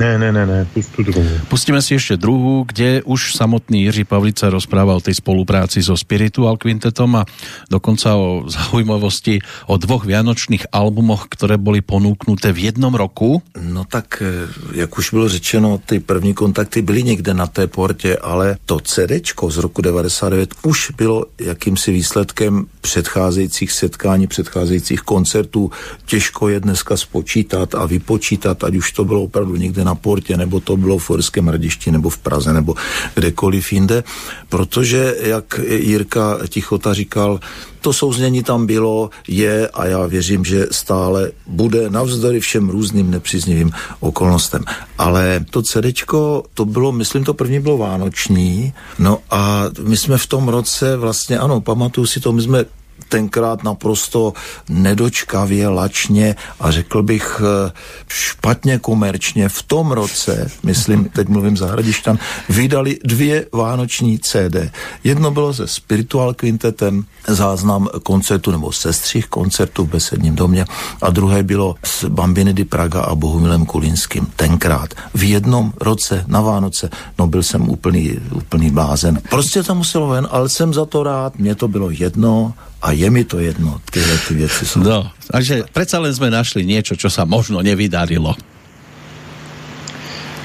Ne, ne, ne, ne, pust tu druhou. Pustíme si ještě druhou, kde už samotný Jiří Pavlica rozprával o tej spolupráci so Spiritual Quintetom a dokonca o zaujímavosti o dvoch vianočných albumoch, které byly ponúknuté v jednom roku. No tak, eh, jak už bylo řečeno, ty první kontakty byly někde na té portě, ale to CDčko z roku 99 už bylo jakýmsi výsledkem předcházejících setkání, předcházejících koncertů. Těžko je dneska spočítat a vypočítat, ať už to bylo opravdu někde na portě, nebo to bylo v Forském radišti, nebo v Praze, nebo kdekoliv jinde, protože, jak Jirka Tichota říkal, to souznění tam bylo, je a já věřím, že stále bude navzdory všem různým nepříznivým okolnostem. Ale to CDčko, to bylo, myslím, to první bylo vánoční, no a my jsme v tom roce vlastně, ano, pamatuju si to, my jsme tenkrát naprosto nedočkavě, lačně a řekl bych eh, špatně komerčně v tom roce, myslím, teď mluvím za Hradišťan, vydali dvě vánoční CD. Jedno bylo se Spiritual Quintetem, záznam koncertu nebo sestřih koncertu v Besedním domě a druhé bylo s Bambiny di Praga a Bohumilem Kulinským tenkrát. V jednom roce na Vánoce, no byl jsem úplný, úplný blázen. Prostě to muselo ven, ale jsem za to rád, mě to bylo jedno a je mi to jedno, tyhle ty věci jsou. No, takže přece len jsme našli něco, co se možno nevydarilo.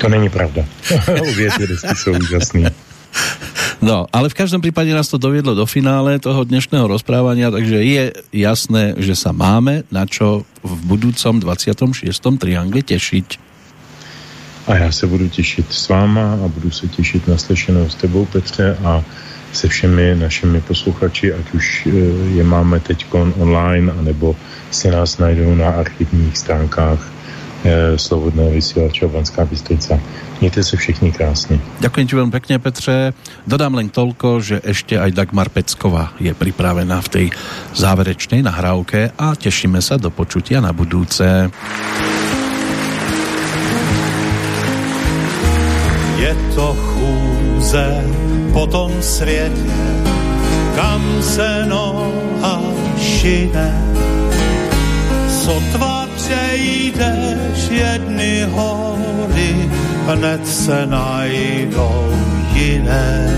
To není pravda. Ty jsou úžasný. No, ale v každom prípade nás to doviedlo do finále toho dnešného rozprávania, takže je jasné, že sa máme na čo v budúcom 26. triangle tešiť. A já se budu těšit s váma a budu se těšit na slyšenou s tebou, Petře, a se všemi našimi posluchači, ať už eh, je máme teď online, anebo si nás najdou na archivních stránkách eh, Slobodného vysílače Banská Bystrica. Mějte se všichni krásně. Ďakujem ti veľmi pekne, Petře. Dodám len toľko, že ešte aj Dagmar Pecková je pripravená v tej záverečnej nahrávke a tešíme sa do počutia na budúce. Je to chůze po tom světě, kam se noha šine. Sotva přejdeš jedny hory, hned se najdou jiné.